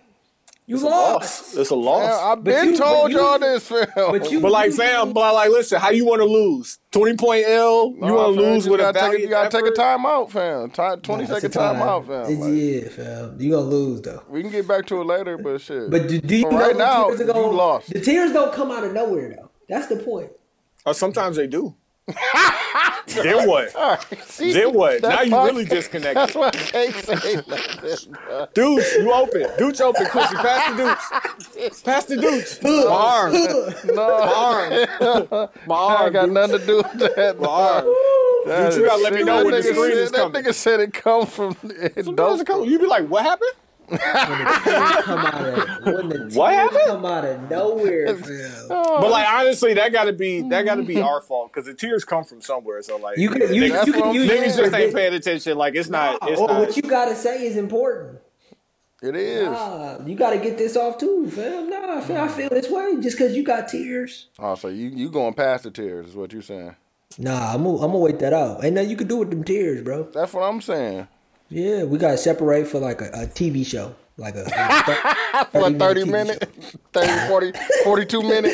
You It's a lost. It's a Man, loss. I've been you- told you- y'all this, fam. But you, But like, fam, but like, listen, how you want to lose? Twenty point L? You want to lose you with a gotta take You gotta take a effort? time out, fam. Time, 20 Nah, second a time out, fam. Like, yeah, fam. You gonna lose though. we can get back to it later, but shit. But do, do you For know right the now, tears are gonna, you lost. The tears don't come out of nowhere though. That's the point. Or sometimes they do. (laughs) then what? All right, see, Then what? Now you really disconnected. That's why I can't say nothing. bro. Dudes, you open. Dudes open. Quincy, pass the dudes. Pass the dudes. My arm. No, My arm. My I arm. ain't got dudes. nothing to do with that. My arm. That Dude, you gotta let me know that when the nigga screen said- is coming. That nigga said it come from. It Sometimes don't it come- You be like, what happened? When the tears come out of when the tears What happened? come out of nowhere, fam. Oh. But like honestly, that gotta be that gotta be our fault because the tears come from somewhere. So like, You can you, That's you can I'm use saying. niggas just ain't paying attention. Like it's not. It's or not. what you gotta say is important. It is. Nah, you gotta get this off too, fam. Nah, fam, I feel this way just cause you got tears. Oh, so you you going past the tears is what you saying? Nah, I'm gonna, I'm gonna wait that out. Ain't nothing you can do with them tears, bro. That's what I'm saying. Yeah, we gotta separate for like a, a TV show, like a, a thir- (laughs) For a 30 TV minute, 30, 40, 42 (laughs) minute.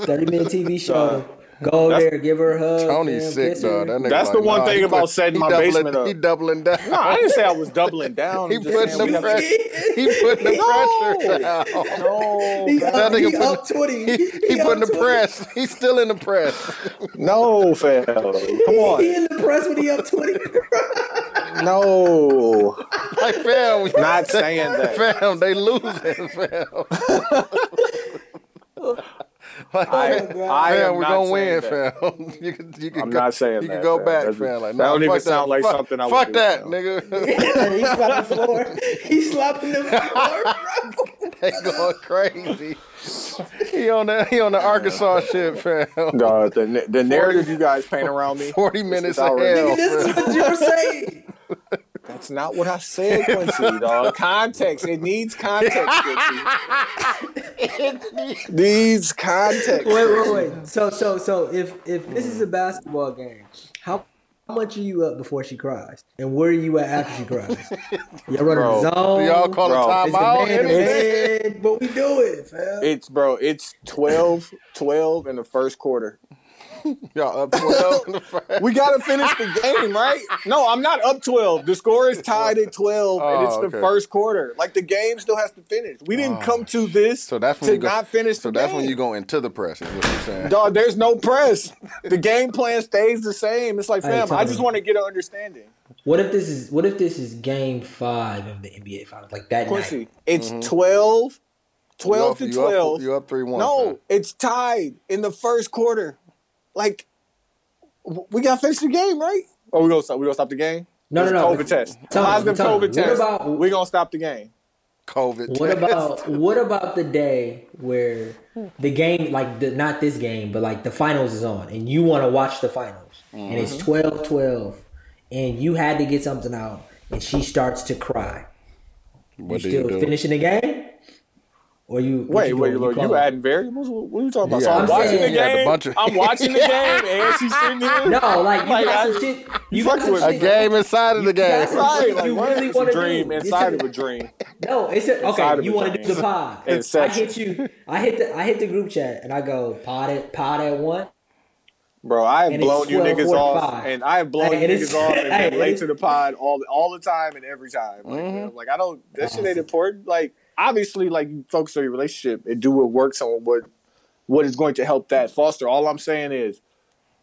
thirty minute TV show. Go That's- there, give her a hug. Tony's fam, sick, dog. That That's like, the one nah, thing about put- setting my doubling- basement up. He doubling down. No, I didn't say I was (laughs) doubling down. He I'm putting the have pressure. (laughs) He putting the pressure down. No, He fam. up, That nigga he put- up twenty. He, he up putting the press. He's still in the press. (laughs) no, fam. Come on. He on, in the press when he up twenty. no. Like fam, Not saying that. Fam, they losing, fam. (laughs) Like, I, I fam, am we're not gonna saying win, that. fam. (laughs) You can, you can I'm go, not saying you that, can go fam. back, That's- fam. Like, that nah, don't even fuck sound like fuck, something I would Fuck do, that, fam. nigga. (laughs) he slapping the floor. He slapping the floor. bro. they going crazy. He on the he on the Arkansas shit, fam. Dog, the, the narrative you guys paint around me. Forty minutes of already- hell. Nigga, this is what you were saying. That's not what I said, Quincy, dog. Context. It needs context, Quincy. (laughs) needs context. Wait, wait, wait. So, so, so, if if this is a basketball game, how how much are you up before she cries, and where are you at after she cries? (laughs) Y'all running Bro, the zone. Y'all call Bro, a Is the timeout? man Anything? man? But we do it, fam. It's bro, it's 12, 12 in the first quarter. Y'all up twelve in the first. (laughs) We gotta finish the game, right? No, I'm not up 12. The score is tied at 12, and it's Oh, the okay. first quarter. Like the game still has to finish. We didn't come to oh, this So that's when to go, not finish So the that's game. when you go into the press. Is what you're saying. Dog, there's no press. The game plan stays the same. It's like, fam, I Tony. just want to get an understanding. What if this is what if this is game five of the NBA finals, like that Quincy, night? it's mm-hmm. 12, 12 you to up, 12. You up three one. no, it's tied in the first quarter. Like, we got to finish the game, right? Or we gonna stop? We gonna stop the game? No, no, no. COVID test. Tell me, Positive tell me, COVID what test. about- we gonna stop the game. COVID. What test. about what about the day where the game, like the, not this game, but like the finals is on, and you want to watch the finals, and it's Mm-hmm. 12-12, and you had to get something out, and she starts to cry. What you do you still do? finishing the game, or you? what Wait, you wait, doing? Lord, call you it? adding variables? What what are you talking about? Yeah, so I'm I'm watching saying- the Yeah, the game. bunch of- I'm watching the (laughs) game, and she's sitting here. No, like you Like, got I- some shit. you You got fuck some A shit. game inside of the You game. some- Right, like You what? really it's a wanna dream do. inside It's of a- a dream. (laughs) No, it's a, okay. of You a want to do the pod? I hit you. I hit the I hit the group chat and I go pod at pod at one. Bro, I have And blown you niggas off, and I have blown Hey, you niggas off, and (laughs) hey, been late to the pod all all the time and every time. Like, Mm-hmm. like I don't. That shit ain't important. Like obviously, like you focus on your relationship and do what works on what what is going to help that foster. All I'm saying is,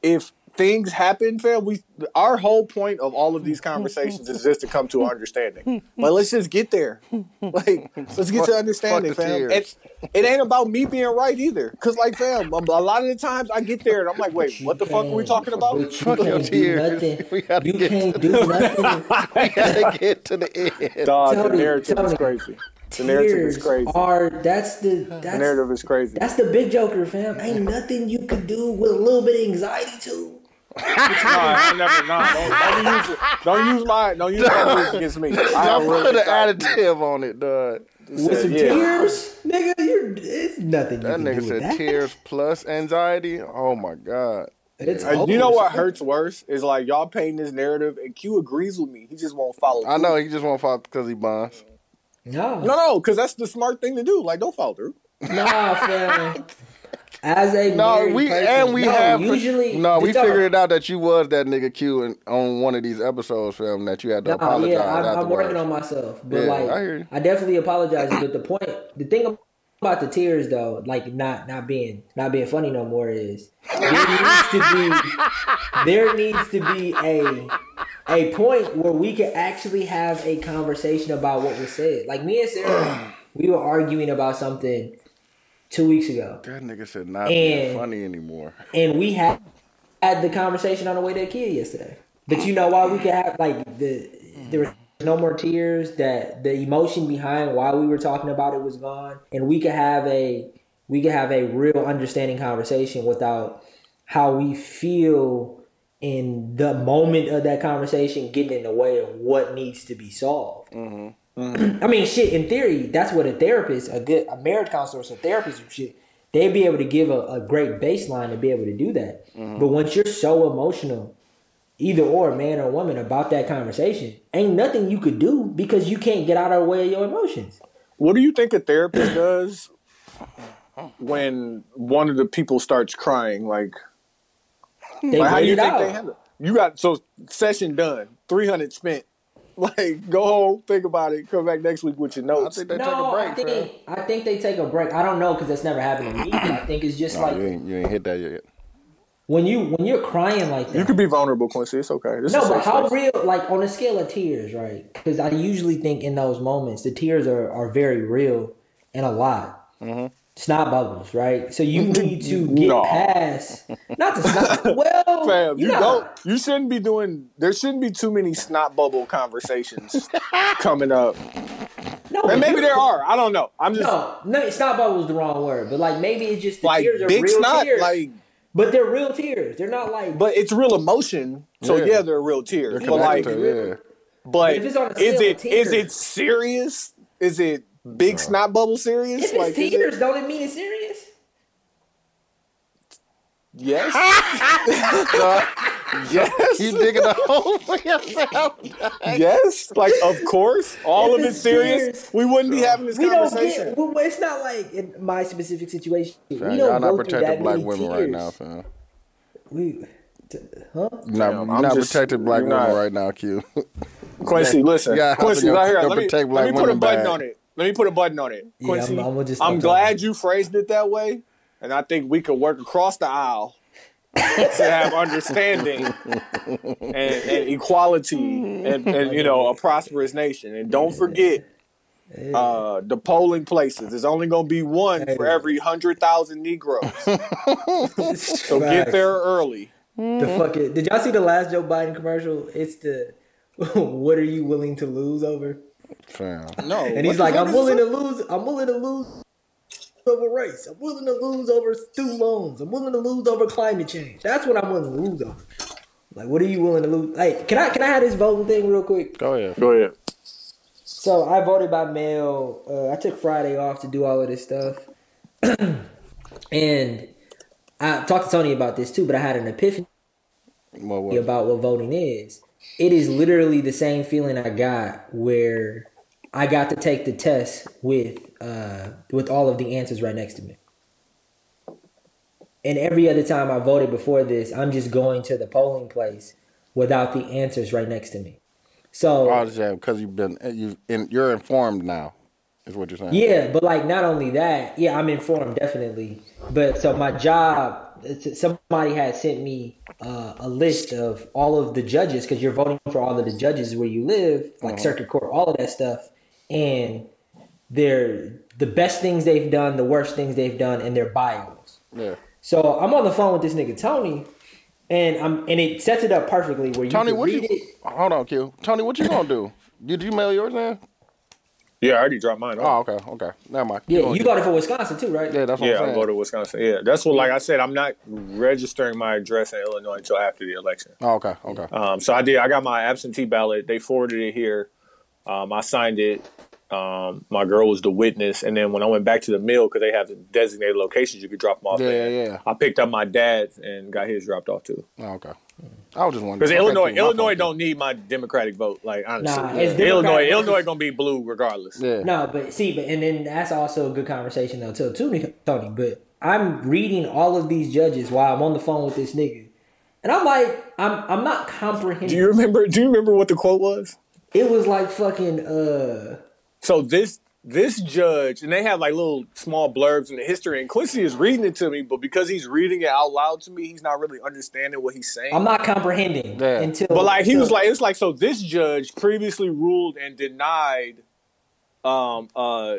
if things happen, fam, we our whole point of all of these conversations is just to come to an understanding. But let's just get there. Like let's get to understanding, fam. tears. It, it ain't about me being right either. Cause like, fam, a a lot of the times I get there and I'm like, wait, what the fuck are we talking about? But you Fuck your can't do tears. nothing. (laughs) We gotta You get can't do nothing. (laughs) we gotta get to the end. Dog, the narrative Tony. is crazy. The narrative is Tears crazy. are that's the The narrative is crazy. that's the big joker, fam. Ain't nothing you could do with a little bit of anxiety too. No, I never. No, don't, don't use. Don't use my. Don't use my words against me. I I have put really an additive on it, dog. With some yeah. tears, nigga, you're it's nothing you That can nigga do with said that. tears plus anxiety. Oh my god. It's Uh, you know what hurts worse is like y'all painting this narrative, and Q agrees with me. He just won't follow. I through. know he just won't fall because he bonds. No, No, no, because that's the smart thing to do. Like, don't follow through. nah, (laughs) fam. As a No, we person- and we no, have usually no. We no, figured it out that you was that nigga Q in, on one of these episodes, film that you had to Nah, apologize. yeah, I'm, I'm working on myself, but Yeah, like I hear you. I definitely apologize. but the point, the thing about the tears though, like not not being not being funny no more is there (laughs) needs to be there needs to be a a point where we can actually have a conversation about what was said. Like me and Sarah, (clears throat) we were arguing about something two weeks ago, That nigga said not being funny anymore. and we had had the conversation on the way to the kid yesterday. But you know why we could have like the there was no more tears. That the emotion behind why we were talking about it was gone, and we could have a we could have a real understanding conversation without how we feel in the moment of that conversation getting in the way of what needs to be solved. Mm-hmm. Mm-hmm. (clears throat) I mean, shit. In theory, that's what a therapist, a good a marriage counselor, or a therapist, shit, they'd be able to give a, a great baseline to be able to do that. Mm-hmm. But once you're so emotional, either or, man or woman, about that conversation, ain't nothing you could do because you can't get out of the way of your emotions. What do you think a therapist does when one of the people starts crying? Like, They like how do you it think out. they handle? it? You got so session done, three hundred spent. (laughs) Like, go home, think about it, come back next week with your I notes. think they take no, a break, I think. I think they take a break. I don't know because that's never happened to me. I think it's just No, like you ain't you ain't hit that yet. When you when you're crying like that. You can be vulnerable, Quincy. It's okay. This No, but how real, like on a scale of tears, right? Because I usually think in those moments, the tears are, are very real and a lot. Mm-hmm. Snot bubbles, right? So you (laughs) need to get No. past, not to snot. (laughs) Well, Fam, you know, don't. You shouldn't be doing. There shouldn't be too many snot bubble conversations (laughs) coming up. No, And maybe you- there are. I don't know. I'm just No, no, snot bubble is the wrong word, but like maybe it's just the like tears are big real snot. tears, Like, but they're real tears. They're not like. but it's real emotion. So Yeah. yeah, they're real tears. They're But like, yeah. but if it's on a is it tears- is it serious? Is it big snot bubble serious? if Like, it's is tears, it? don't it mean it's serious? Yes. (laughs) yes. You digging a hole for yourself. Yes. Like, of course, all of it's it's serious. serious. We wouldn't be having this We don't conversation. get. It's not like in my specific situation. Fam, we y'all don't not go through protecting that black many women tears. right now, fam. We, t- huh? You're not, Damn, you're I'm not just- protecting black you're women not. right now, Q. Quincy, listen. Yeah, Quincy, helping right here. Let me, let me put a button back. on it. Let me put a button on it. Yeah, Quincy, I'm- I'ma just I'm glad you phrased it that way, and I think we could work across the aisle to have understanding and, and equality and, and you know a prosperous nation. And don't forget. Uh, the polling places. There's only gonna be one for every hundred thousand Negroes. (laughs) So get there early. The fucking. Did y'all see the last Joe Biden commercial? It's the. (laughs) what are you willing to lose over? Fam. No, And he's like, I'm willing to lose. I'm willing to lose over race. I'm willing to lose over student loans. I'm willing to lose over climate change. That's what I'm willing to lose over. Like, what are you willing to lose? Like, can I can I have this voting thing real quick? Go ahead. Go ahead. So I voted by mail. Uh, I took Friday off to do all of this stuff, (clears throat) and I talked to Tony about this too. But I had an epiphany What about what voting is. It is literally the same feeling I got where I got to take the test with uh, with all of the answers right next to me. And every other time I voted before this, I'm just going to the polling place without the answers right next to me. So Oh, yeah, because you've been you in, you're informed now, is what you're saying. Yeah, but like not only that, yeah, I'm informed definitely. But so my job, somebody had sent me uh, a list of all of the judges because you're voting for all of the judges where you live, like circuit court, all of that stuff, and they're the best things they've done, the worst things they've done, and their bios. Yeah. So I'm on the phone with this nigga Tony, and I'm and it sets it up perfectly where you Tony, can what read you? it. Hold on, Q. Tony, what you gonna do? Did you mail yours in? Yeah, I already dropped mine. Oh, okay, okay. Never mind. Yeah, Keep you got it for Wisconsin too, right? Yeah, that's what Yeah, I'm I saying. voted Wisconsin. Yeah, that's what. Like I said, I'm not registering my address in Illinois until after the election. Oh, okay, okay. Um, so I did. I got my absentee ballot. They forwarded it here. Um, I signed it. Um, my girl was the witness, and then when I went back to the mill because they have the designated locations you could drop them off. Yeah, in, yeah, yeah. I picked up my dad's and got his dropped off too. Oh, okay. I was just wondering Because Illinois, Illinois don't need my Democratic vote. Like honestly, Nah, it's Illinois, Democratic Illinois gonna be blue regardless. Yeah. No, but see, but and then that's also a good conversation though too, too, Tony. But I'm reading all of these judges while I'm on the phone with this nigga, and I'm like, I'm I'm not comprehending. Do you remember? Do you remember what the quote was? It was like fucking uh So this this judge, and they have like little small blurbs in the history, and Quincy is reading it to me, but because he's reading it out loud to me, he's not really understanding what he's saying. I'm not comprehending Yeah. until. But like he until- was like, it's like so. This judge previously ruled and denied, um, uh,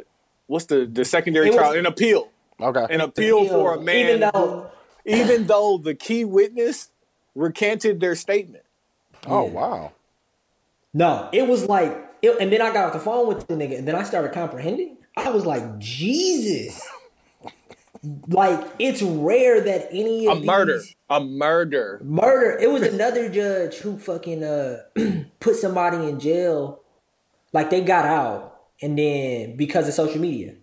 what's the the secondary It was- trial? An appeal, Okay. an appeal for a man, even who- though even though the key witness recanted their statement. oh wow. No, it was like, it, and then I got off the phone with the nigga, and then I started comprehending. I was like, Jesus. Like it's rare that any A of murder, these- a murder. Murder. It was another judge who fucking uh (clears throat) put somebody in jail. Like they got out, and then because of social media,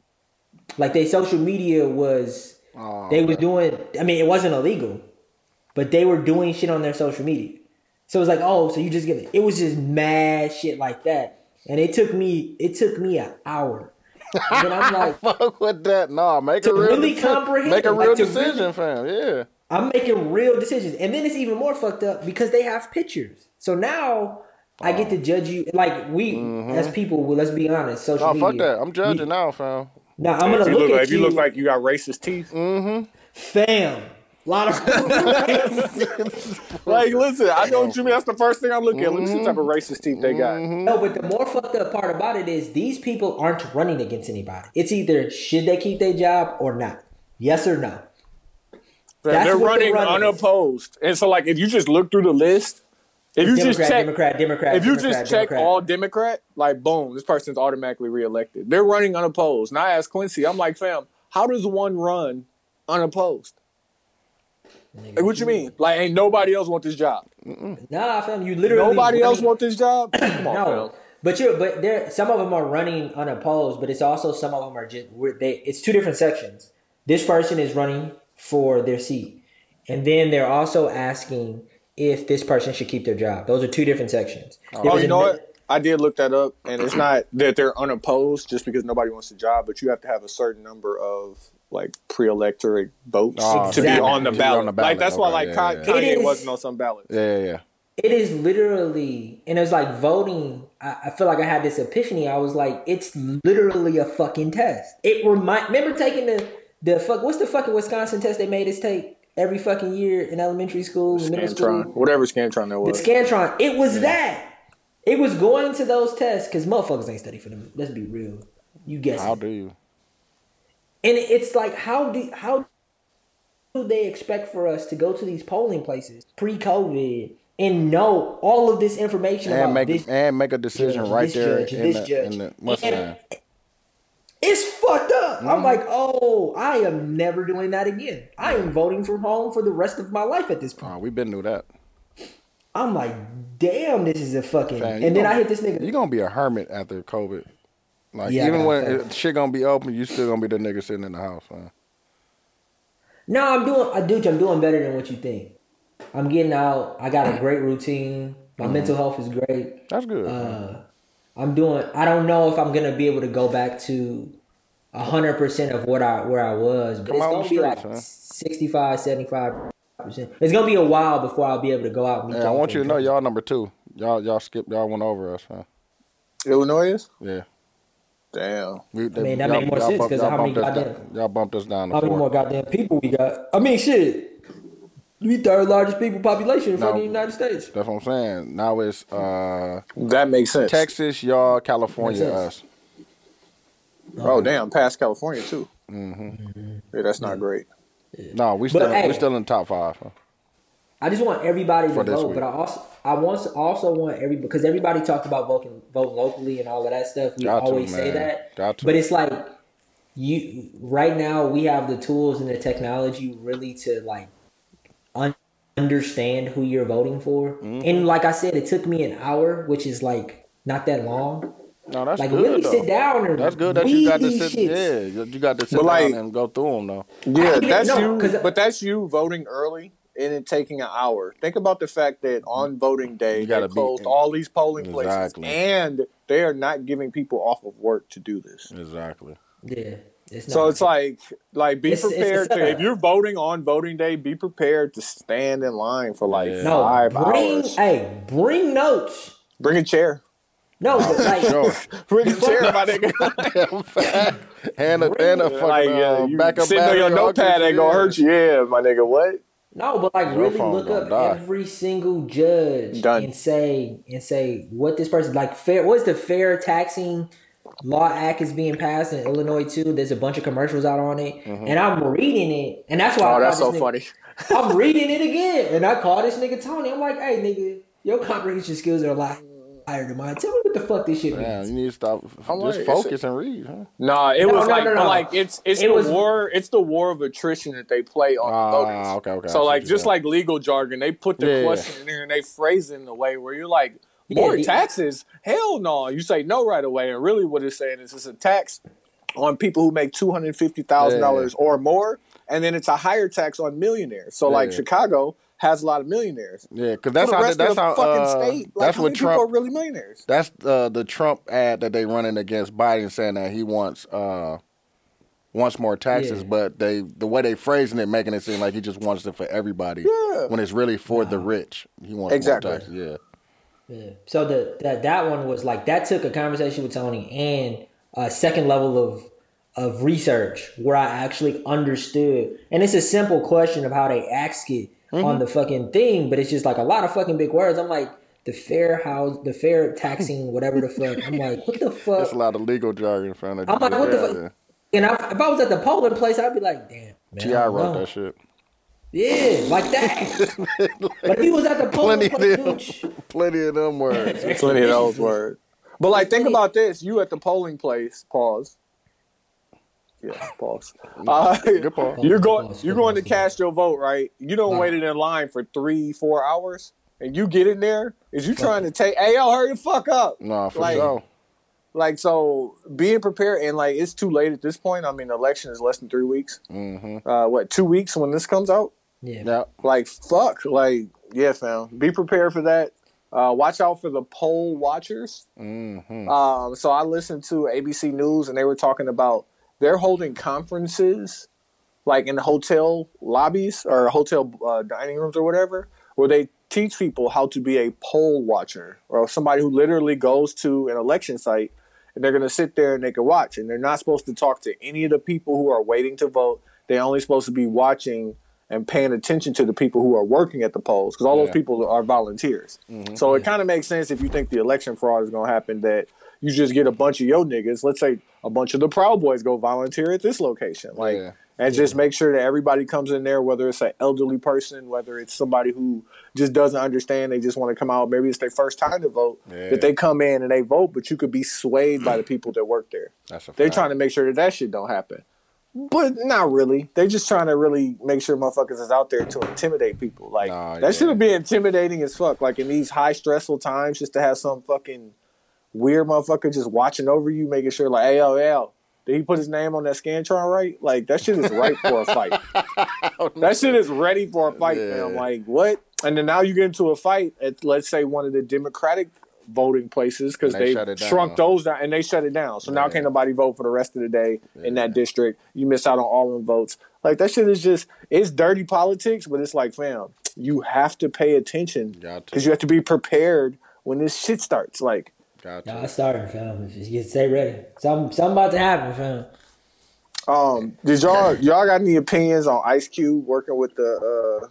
like they social media was Oh, they was doing. I mean, it wasn't illegal, but they were doing shit on their social media. So it was like, oh, so you just give it. It was just mad shit like that, and it took me it took me an hour. And I'm like, (laughs) fuck with that. Nah, make To a real really deci- comprehend Make a it, like, real decision, really- fam. Yeah. I'm making real decisions. And then it's even more fucked up because they have pictures. So now I get to oh. judge you. Like we, mm-hmm. as people, well, let's be honest, social Oh, media. fuck that. I'm judging now, fam. Now I'm gonna If you look look, at like, if you, you look like you got racist teeth, mm-hmm. fam. Lot of (laughs) (laughs) like listen, I know what you mean. That's the first thing I'm looking at. Look at the type of mm-hmm. racist teeth they got. Mm-hmm. no, but the more fucked up part about it is these people aren't running against anybody. It's either should they keep their job or not. Yes or no. That's they're running they're running. unopposed, and so like if you just look through the list, if you Democrat, just check, Democrat, Democrat. if you Democrat, just check all Democrat, like boom, this person's automatically reelected. They're running unopposed. And I asked Quincy, I'm like, fam, how does one run unopposed? Like, what you mean? Like, ain't nobody else want this job? nah, fam, you literally Nobody else want this job? (clears throat) Come on, No, fam. but you're but there. Some of them are running unopposed, but it's also some of them are just they. It's two different sections. This person is running for their seat, and then they're also asking if this person should keep their job. Those are two different sections. Oh, there Oh, you know ano- what? I did look that up, and it's not that they're unopposed just because nobody wants the job, but you have to have a certain number of like pre-electorate ah, votes Oh, to be on the To ballot. on the ballot. Like that's why like yeah, Ka- yeah. Kanye wasn't on some ballot. Yeah, yeah, yeah. It is literally, and it's like voting. I, I feel like I had this epiphany. I was like, it's literally a fucking test. It remind. Remember taking the the fuck. What's the fucking Wisconsin test they made us take every fucking year in elementary school, and middle school? Scantron, whatever Scantron that The was. Scantron. It was that. It was going to those tests because motherfuckers ain't study for them. Let's be real. You guess. How do you? And it's like, how do how do they expect for us to go to these polling places pre-COVID and know all of this information And about make this? and make a decision judge, right there judge, in the, in the It's fucked up. Mm-hmm. I'm like, oh, I am never doing that again. I am voting from home for the rest of my life at this point. Oh, we've been through that. I'm like, damn, this is a fucking. And then gonna- I hit this nigga. You're gonna be a hermit after COVID. Like Yeah, even when it, shit gonna be open, you still gonna be the nigga sitting in the house. Man. No, I'm doing. I do. I'm doing better than what you think. I'm getting out. I got a (clears throat) great routine. My mental health is great. That's good. Uh, I'm doing. I don't know if I'm gonna be able to go back to hundred percent of what I where I was, but Come it's out gonna the be streets, like huh? 65, 75 percent. It's gonna be a while before I'll be able to go out. Yeah, I want you to know y'all number two. Y'all y'all skipped y'all went over us, man. Illinois is? Yeah. Damn. We, I mean, that y'all- more sense bumped- 'cause how many us goddamn- down- Y'all bumped us down to How many four. more goddamn people we got? I mean, shit. We third largest people population in the United States. That's what I'm saying. Now it's uh, That makes sense. Texas, y'all, California, us. sense. Oh damn, past California too. Mm-hmm. Yeah, that's not great. No, we still hey- we still in the top five. huh? I just want everybody to vote, week. but I also I want also want every because everybody talked about voting vote locally and all of that stuff. We Got to, always say that, Got to. but it's like you right now we have the tools and the technology really to like un- understand who you're voting for. Mm-hmm. And like I said, it took me an hour, which is like not that long. No, that's Like good. really though. sit down and That's good that you got to sit. shits. Yeah, you you got to sit But, down like- and go through them though. Yeah, that's know, you. 'cause- But that's you voting early and it taking an hour. Think about the fact that on voting day You they gotta be closed all these polling places, and they are not giving people off of work to do this. Exactly. Yeah. It's So it's like, like be It's- it's- prepared it's to. If (laughs) you're voting on voting day, be prepared to stand in line for like Yeah. no, five bring hours. hey, bring notes. Bring a chair. No, but (laughs) like Sure. (laughs) Bring a chair, my nigga. and a, and a fucking like, yeah, uh, you backup sitting on your notepad ain't gonna hurt you. Yeah, my nigga. What? No, but like Your really look up die. every single judge Done. and say and say what this person like fair what's the fair taxing law act is being passed in Illinois too. There's a bunch of commercials out on it. Mm-hmm. And I'm reading it and that's why I Oh, that's so funny. I'm (laughs) reading it again. And I call this nigga Tony. I'm like, hey nigga, your comprehension skills are a lot higher than mine. Tell me what the fuck this shit Yeah, means. you need to stop. I'm just like, focus and read, huh? Nah, it No, was no, like, no, no. like it's it's It the was- war. It's the war of attrition that they play on Ah, the voters. okay, okay, So like, just like legal jargon, they put the Yeah, yeah. question in there and they phrase it in a way where you're like, more the- taxes? Hell no! You say no right away, and really what it's saying is it's a tax on people who make two hundred fifty thousand dollars or more, and then it's a higher tax on millionaires. So like Yeah. Chicago has a lot of millionaires. Yeah, because that's the how. rest That's of the how. fucking uh, state. Like, that's how what many people are Trump. really millionaires. That's uh, the Trump ad that they running against Biden, saying that he wants uh, wants more taxes, Yeah. but they the way they phrasing it, making it seem like he just wants it for everybody. Yeah. When it's really for the rich. He wants Exactly. more taxes. Yeah. Yeah. So the that that one was like that took a conversation with Tony and a second level of of research where I actually understood. And it's a simple question of how they ask it Mm-hmm. on the fucking thing, but it's just like a lot of fucking big words. I'm like the fair house, the fair taxing, whatever the fuck. I'm like, what the (laughs) fuck? That's a lot of legal jargon, friend. I'm like, what the fuck? And I, if I was at the polling place, I'd be like, damn. Man, Ti wrote know. that shit. Yeah, like that. (laughs) but he was at the polling Plenty place, of them. dude, Plenty of them words. Plenty of those words. But like, think (laughs) about this: you at the polling place. Pause. Yeah, pause. Uh, Good pause. you're going. Pause, You're good going to cast your vote, right? You don't Nah. waited in line for three, four hours, and you get in there. Is you trying to take? Hey, yo, hurry the fuck up! No, for Like- sure. Like, so being prepared, and like, it's too late at this point. I mean, the election is less than three weeks. Mm-hmm. Uh, what, two weeks when this comes out? yeah. Yeah. Like, fuck. Like, yeah, fam. Be prepared for that. Uh, watch out for the poll watchers. Mm-hmm. Um, so I listened to ABC News and they were talking about they're holding conferences like in hotel lobbies or hotel uh, dining rooms or whatever, where they teach people how to be a poll watcher or somebody who literally goes to an election site and they're going to sit there and they can watch and they're not supposed to talk to any of the people who are waiting to vote. They're only supposed to be watching and paying attention to the people who are working at the polls because all those people are volunteers. So it kind of makes sense if you think the election fraud is going to happen that you just get a bunch of yo niggas. Let's say a bunch of the Proud Boys go volunteer at this location, like, Yeah. and just make sure that everybody comes in there, whether it's an elderly person, whether it's somebody who just doesn't understand, they just want to come out. Maybe it's their first time to vote. Yeah. That they come in and they vote, but you could be swayed by the (clears throat) people that work there. That's a They're fact. trying to make sure that that shit don't happen. But not really. They're just trying to really make sure motherfuckers is out there to intimidate people. Like Nah, that yeah. should be intimidating as fuck. Like in these high stressful times, just to have some fucking weird motherfucker just watching over you, making sure like, hey yo, yo, did he put his name on that scantron right? Like that shit is right for a fight. (laughs) that shit is ready for a fight, Yeah. fam. Like what? And then now you get into a fight at let's say one of the Democratic voting places because they they, it down. shrunk those down and they shut it down. So now can't nobody vote for the rest of the day in that district. You miss out on all them votes. Like that shit is just it's dirty politics, but it's like, fam, you have to pay attention because you have to be prepared when this shit starts. Like, Got Nah, to. it's starting, fam. If you stay ready. Something, something about to happen, fam. um, did y'all y'all got any opinions on Ice Cube working with the? uh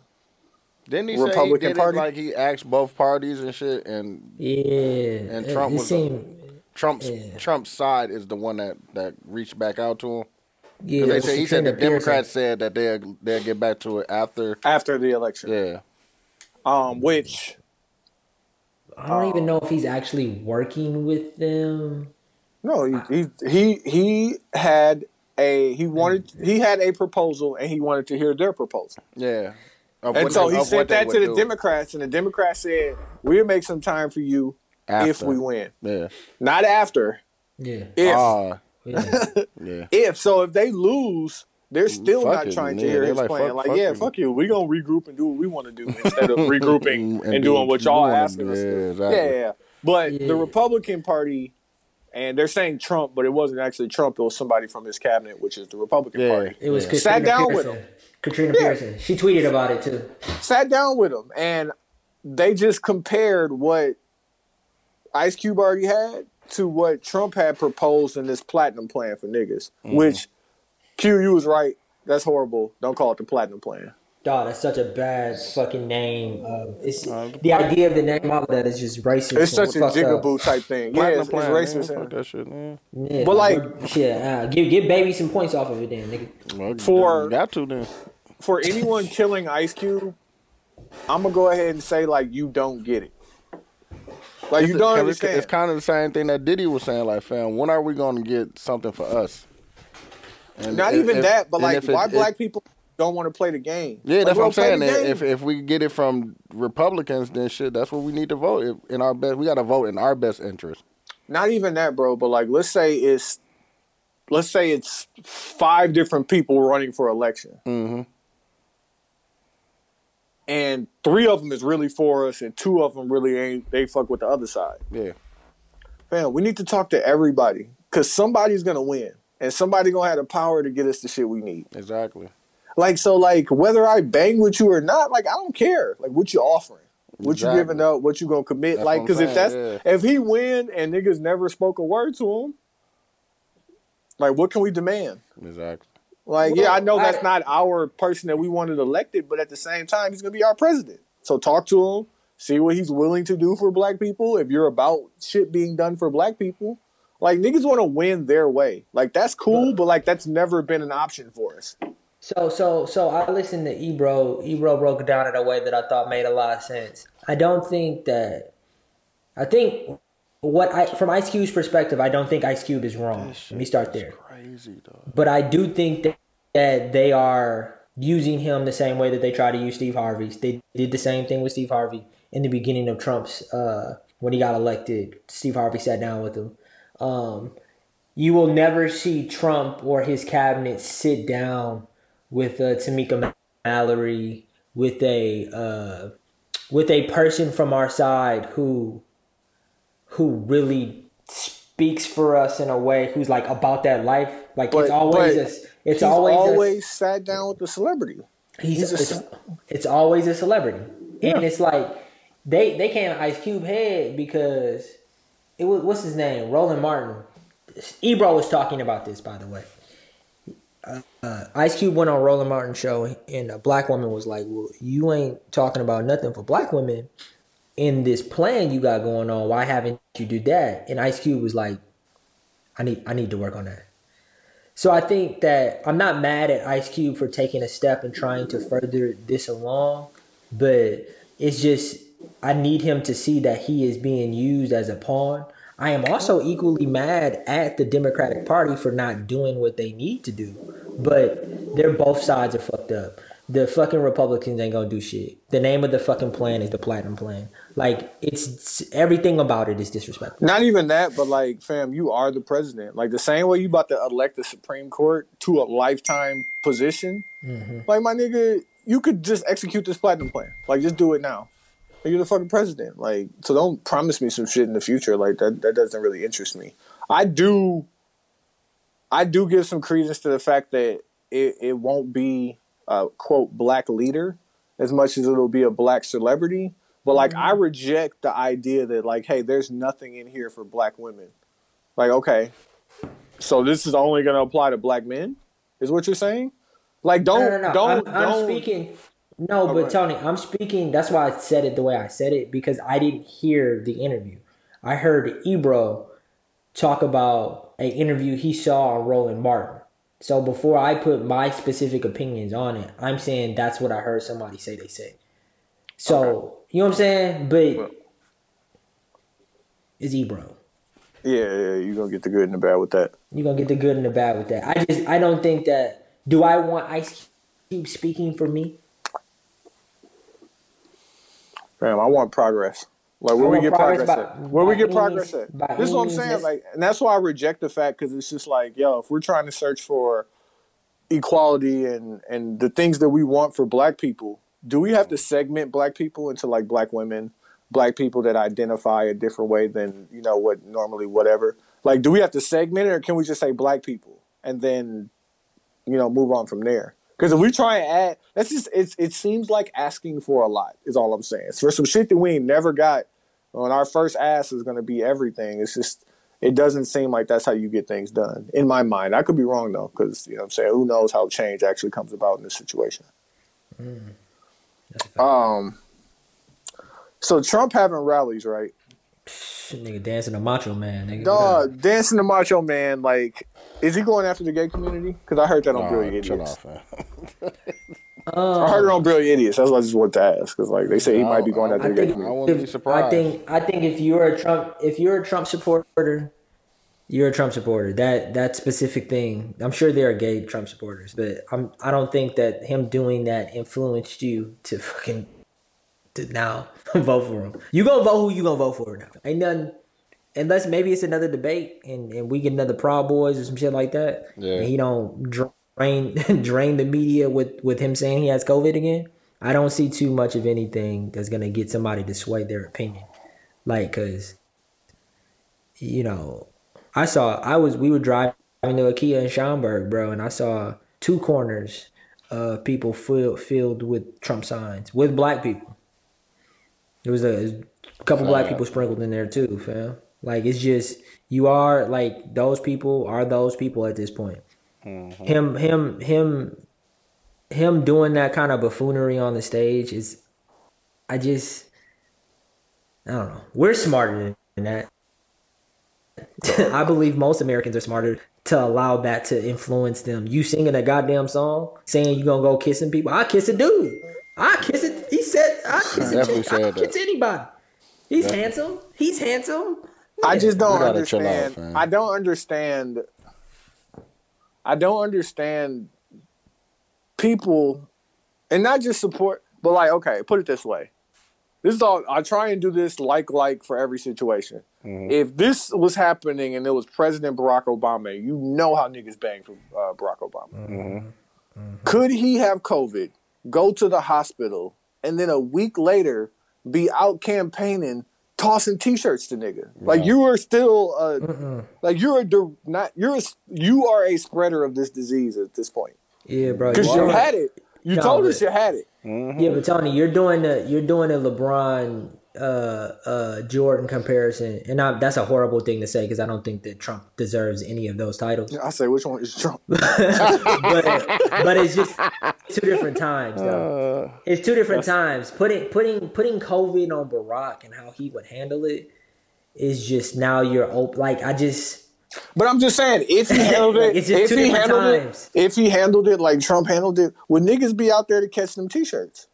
Didn't he Republican say he did Party? it like he asked both parties and shit, and Yeah. And Trump it was- seemed, Trump's Yeah. Trump's side is the one that that reached back out to him. yeah. 'Cause they it say was he said the Democrats said that they'll they'll get back to it after. After the election, Yeah, um, which I don't even know if he's actually working with them. No, he, he he he had a he wanted he had a proposal and he wanted to hear their proposal. yeah. Of And so they- he sent that to the do Democrats and the Democrats said, "We'll make some time for you if we win. Yeah. Not after. Yeah. If Ah, Yeah. (laughs) yeah. if so if they lose, they're still Fuck not it, trying to hear they his like, plan. fuck- like, fuck yeah, you. fuck you. We gonna regroup and do what we want to do (laughs) instead of regrouping and, And doing what you y'all wanna asking us. to Yeah, do. exactly. Yeah, yeah. But Yeah. the Republican Party, and they're saying Trump, but it wasn't actually Trump. It was somebody from his cabinet, which is the Republican Yeah. Party. It was Yeah. Katrina Sat down with Pierson. him. Katrina Yeah. Pierson. She tweeted about it too. Sat down with him, and they just compared what Ice Cube already had to what Trump had proposed in this platinum plan for niggas. Mm-hmm. Which Q, you was right. That's horrible. Don't call it the platinum plan. Dog, that's such a bad fucking name. Um, it's Uh, the idea of the name all of that is just racist. It's such a fucked up. jigaboo type thing. Yeah, Platinum it's, plan, it's man, racist. Fuck that shit, man. Yeah, But, like- shit, uh, give give baby some points off of it, then, nigga. Well, For- got to then. for anyone (laughs) killing Ice Cube, I'm gonna go ahead and say like you don't get it. Like you don't it's- understand. It's kind of the same thing that Diddy was saying. Like, fam, when are we going to get something for us? And Not if- even if- that, but like it- why it- black people don't want to play the game? Yeah, Like, that's what I'm saying. If if we get it from Republicans, then shit, that's what we need to vote in our best. We got to vote in our best interest. Not even that, bro. But like, let's say it's let's say it's five different people running for election, Mm-hmm. and three of them is really for us, and two of them really ain't. They fuck with the other side. Yeah, man, we need to talk to everybody because somebody's gonna win, and somebody gonna have the power to get us the shit we need. exactly. Like so, like whether I bang with you or not, like I don't care. Like what you offering, what you Exactly. giving up, what you gonna commit. That's like because if that's saying, if he win and niggas never spoke a word to him, like what can we demand? Exactly. Like Well, yeah, I know that's not our person that we wanted elected, but at the same time, he's gonna be our president. So talk to him, see what he's willing to do for black people. If you're about shit being done for black people. Like niggas want to win their way. Like that's cool, but like that's never been an option for us. So so so I listened to Ebro. Ebro broke it down in a way that I thought made a lot of sense. I don't think that. I think what I from Ice Cube's perspective, I don't think Ice Cube is wrong. Let me start there. Crazy dog. But I do think that, that they are using him the same way that they try to use Steve Harvey. They did the same thing with Steve Harvey in the beginning of Trump's uh, when he got elected. Steve Harvey sat down with him. Um, you will never see Trump or his cabinet sit down with uh, Tamika Mallory with a uh, with a person from our side who who really speaks for us in a way who's like about that life. Like But- it's always a, it's he's always always, a, sat down with a celebrity. he's, he's a it's, it's always a celebrity, Yeah. and it's like they they can't Ice Cube head because it was what's his name Roland Martin. Ebro was talking about this by the way. Uh, Ice Cube went on Roland Martin show, and a black woman was like, "Well, you ain't talking about nothing for black women in this plan you got going on. Why haven't you do that?" And Ice Cube was like, "I need, I need to work on that." So I think that I'm not mad at Ice Cube for taking a step and trying to further this along, but it's just I need him to see that he is being used as a pawn. I am also equally mad at the Democratic Party for not doing what they need to do, but they're both sides are fucked up. The fucking Republicans ain't gonna do shit. The name of the fucking plan is the Platinum Plan. Like it's everything about it is disrespectful. Not even that, but like, fam, you are the president. Like the same way you about to elect the Supreme Court to a lifetime position. Mm-hmm. Like my nigga, you could just execute this platinum plan. Like just do it now. You're the fucking president. Like so, don't promise me some shit in the future. Like that. That doesn't really interest me. I do. I do give some credence to the fact that it, it won't be a quote black leader as much as it'll be a black celebrity. But like I mm-hmm. reject the idea that like, hey, there's nothing in here for black women. Like, okay, so this is only gonna apply to black men, is what you're saying? Like, don't no, no, no. don't I'm, I'm don't. speaking. No, but right. Tony, I'm speaking. That's why I said it the way I said it because I didn't hear the interview. I heard Ebro talk about an interview he saw on Roland Martin. So before I put my specific opinions on it, I'm saying that's what I heard somebody say. They said. So you know what I'm saying, but it's Ebro. Yeah, yeah, you're gonna get the good and the bad with that. You're gonna get the good and the bad with that. I just I don't think that. Do I want Ice Cube speaking for me? Fam, I want progress. Like where we get progress progress, by- at? Where we get progress means- at? This is what I'm saying. Like, and that's why I reject the fact because it's just like, yo, if we're trying to search for equality and and the things that we want for black people, do we have to segment black people into like black women, black people that identify a different way than you know what normally whatever? Like, do we have to segment it, or can we just say black people and then you know move on from there? Because if we try and add, that's just it's it seems like asking for a lot. Is all I'm saying. It's for some shit that we ain't never got. When our first ask is going to be everything. It's just it doesn't seem like that's how you get things done in my mind. I could be wrong though, because you know what I'm saying who knows how change actually comes about in this situation. Um. So Trump having rallies, right? Nigga dancing a macho man, nigga. Dog, dancing the Macho Man. Like, is he going after the gay community? Because I heard that on Nah, Brilliant chill Idiots. off, man. I heard it on oh. Brilliant Idiots. That's what I just wanted to ask. Because like they say he might be going after I the gay think, I community. wouldn't be if- surprised. I think I think if you're a Trump if you're a Trump supporter, you're a Trump supporter. That that specific thing. I'm sure there are gay Trump supporters, but I'm I don't think that him doing that influenced you to fucking to now (laughs) vote for him. You gonna vote who you gonna vote for now. Ain't nothing unless maybe it's another debate and, and we get another Proud Boys or some shit like that. Yeah. And he don't drain (laughs) drain the media with with him saying he has COVID again. I don't see too much of anything that's gonna get somebody to sway their opinion. Like, cause you know, I saw I was we were driving to IKEA in Schaumburg, bro, and I saw two corners of people filled filled with Trump signs with black people. There was a, a couple black people sprinkled in there too, fam. Like it's just you are like those people are those people at this point. Mm-hmm. Him him him him doing that kind of buffoonery on the stage is I just I don't know. We're smarter than that. (laughs) I believe most Americans are smarter to allow that to influence them. You singing a goddamn song, saying you gonna go kissing people. I kiss a dude. I kiss it. He said I kiss a Definitely chick. I said that. kiss anybody. He's handsome. He's handsome. I just don't You out, understand. I don't understand. I don't understand people, and not just support, but like, okay, put it this way. This is all. I try and do this like like for every situation. Mm-hmm. If this was happening and it was President Barack Obama, you know how niggas bang for uh, Barack Obama. Mm-hmm. Could he have COVID, go to the hospital, and then a week later be out campaigning, tossing T-shirts to nigga? Like you are still, uh, like you're a dir- not you're a, s- you are a spreader of this disease at this point Yeah, bro. because you're you had it. You No, told us you had it. Yeah, but Tony, you're doing the you're doing a LeBron uh uh Jordan comparison, and I, that's a horrible thing to say because I don't think that Trump deserves any of those titles. I say which one is Trump? (laughs) (laughs) but but it's just two different times though. It's two different times. Putting putting putting COVID on Barack and how he would handle it is just now you're open. Like I just But I'm just saying, if he (laughs) handled it, It's just if he handled times. it, if he handled it like Trump handled it, would niggas be out there to catch them T-shirts?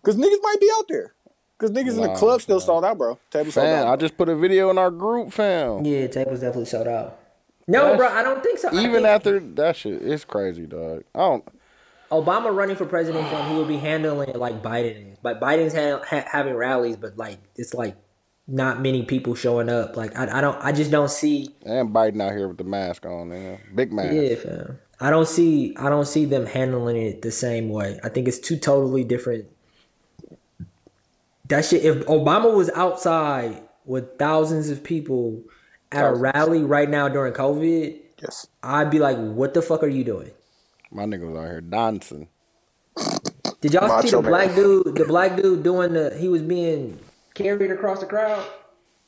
Because niggas might be out there. Because niggas in the club still sold out, bro. Table sold Fam, out. I just put a video in our group, fam. yeah, table's definitely sold out. No, That's- bro, I don't think so. Even think after that shit, it's crazy, dog. I don't. Obama running for president, fam, he would be handling it like Biden is. But Biden's ha- ha- having rallies, but like it's like not many people showing up. Like I, I don't, I just don't see. And Biden out here with the mask on, nigga. Big mask. Yeah, fam. I don't see I don't see them handling it the same way. I think it's two totally different. That shit. If Obama was outside with thousands of people at a rally right now during COVID, yes. I'd be like, "What the fuck are you doing?" My nigga was out here dancing. Did y'all see Macho the black dude? The black dude doing the. He was being carried across the crowd.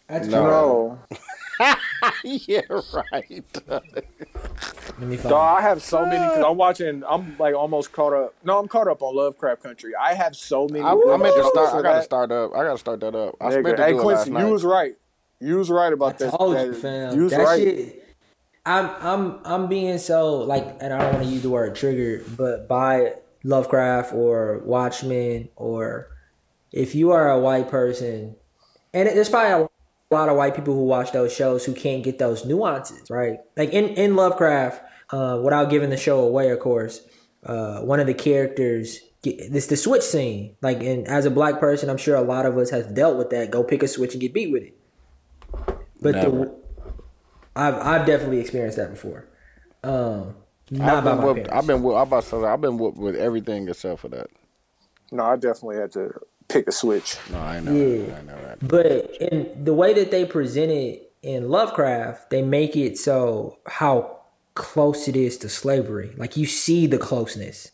That's No. No. (laughs) yeah, right. (laughs) Let me find. Dog, I have so many because I'm watching. I'm like almost caught up. No, I'm caught up on Lovecraft Country. I have so many. I, I good meant to start. I gotta that. start up. I gotta start that up. I Nigga, meant to hey do it Quincy, last you was right. You was right about I that. told that- you, fam. You was that right. shit. I'm I'm I'm being so like, and I don't want to use the word triggered, but by Lovecraft or Watchmen or if you are a white person, and there's probably a lot of white people who watch those shows who can't get those nuances, right? Like in in Lovecraft, uh, without giving the show away, of course, uh, one of the characters. It's the switch scene. Like, and as a black person, I'm sure a lot of us have dealt with that. Go pick a switch and get beat with it. But the I've I've definitely experienced that before. Um, Not I've by been my whooped. parents. I've been. whooped- I'm about to say, I've been whooped with everything except for that. No, I definitely had to pick a switch. No, I know. Yeah. I know that. But in the way that they present it in Lovecraft, they make it so how close it is to slavery. Like you see the closeness.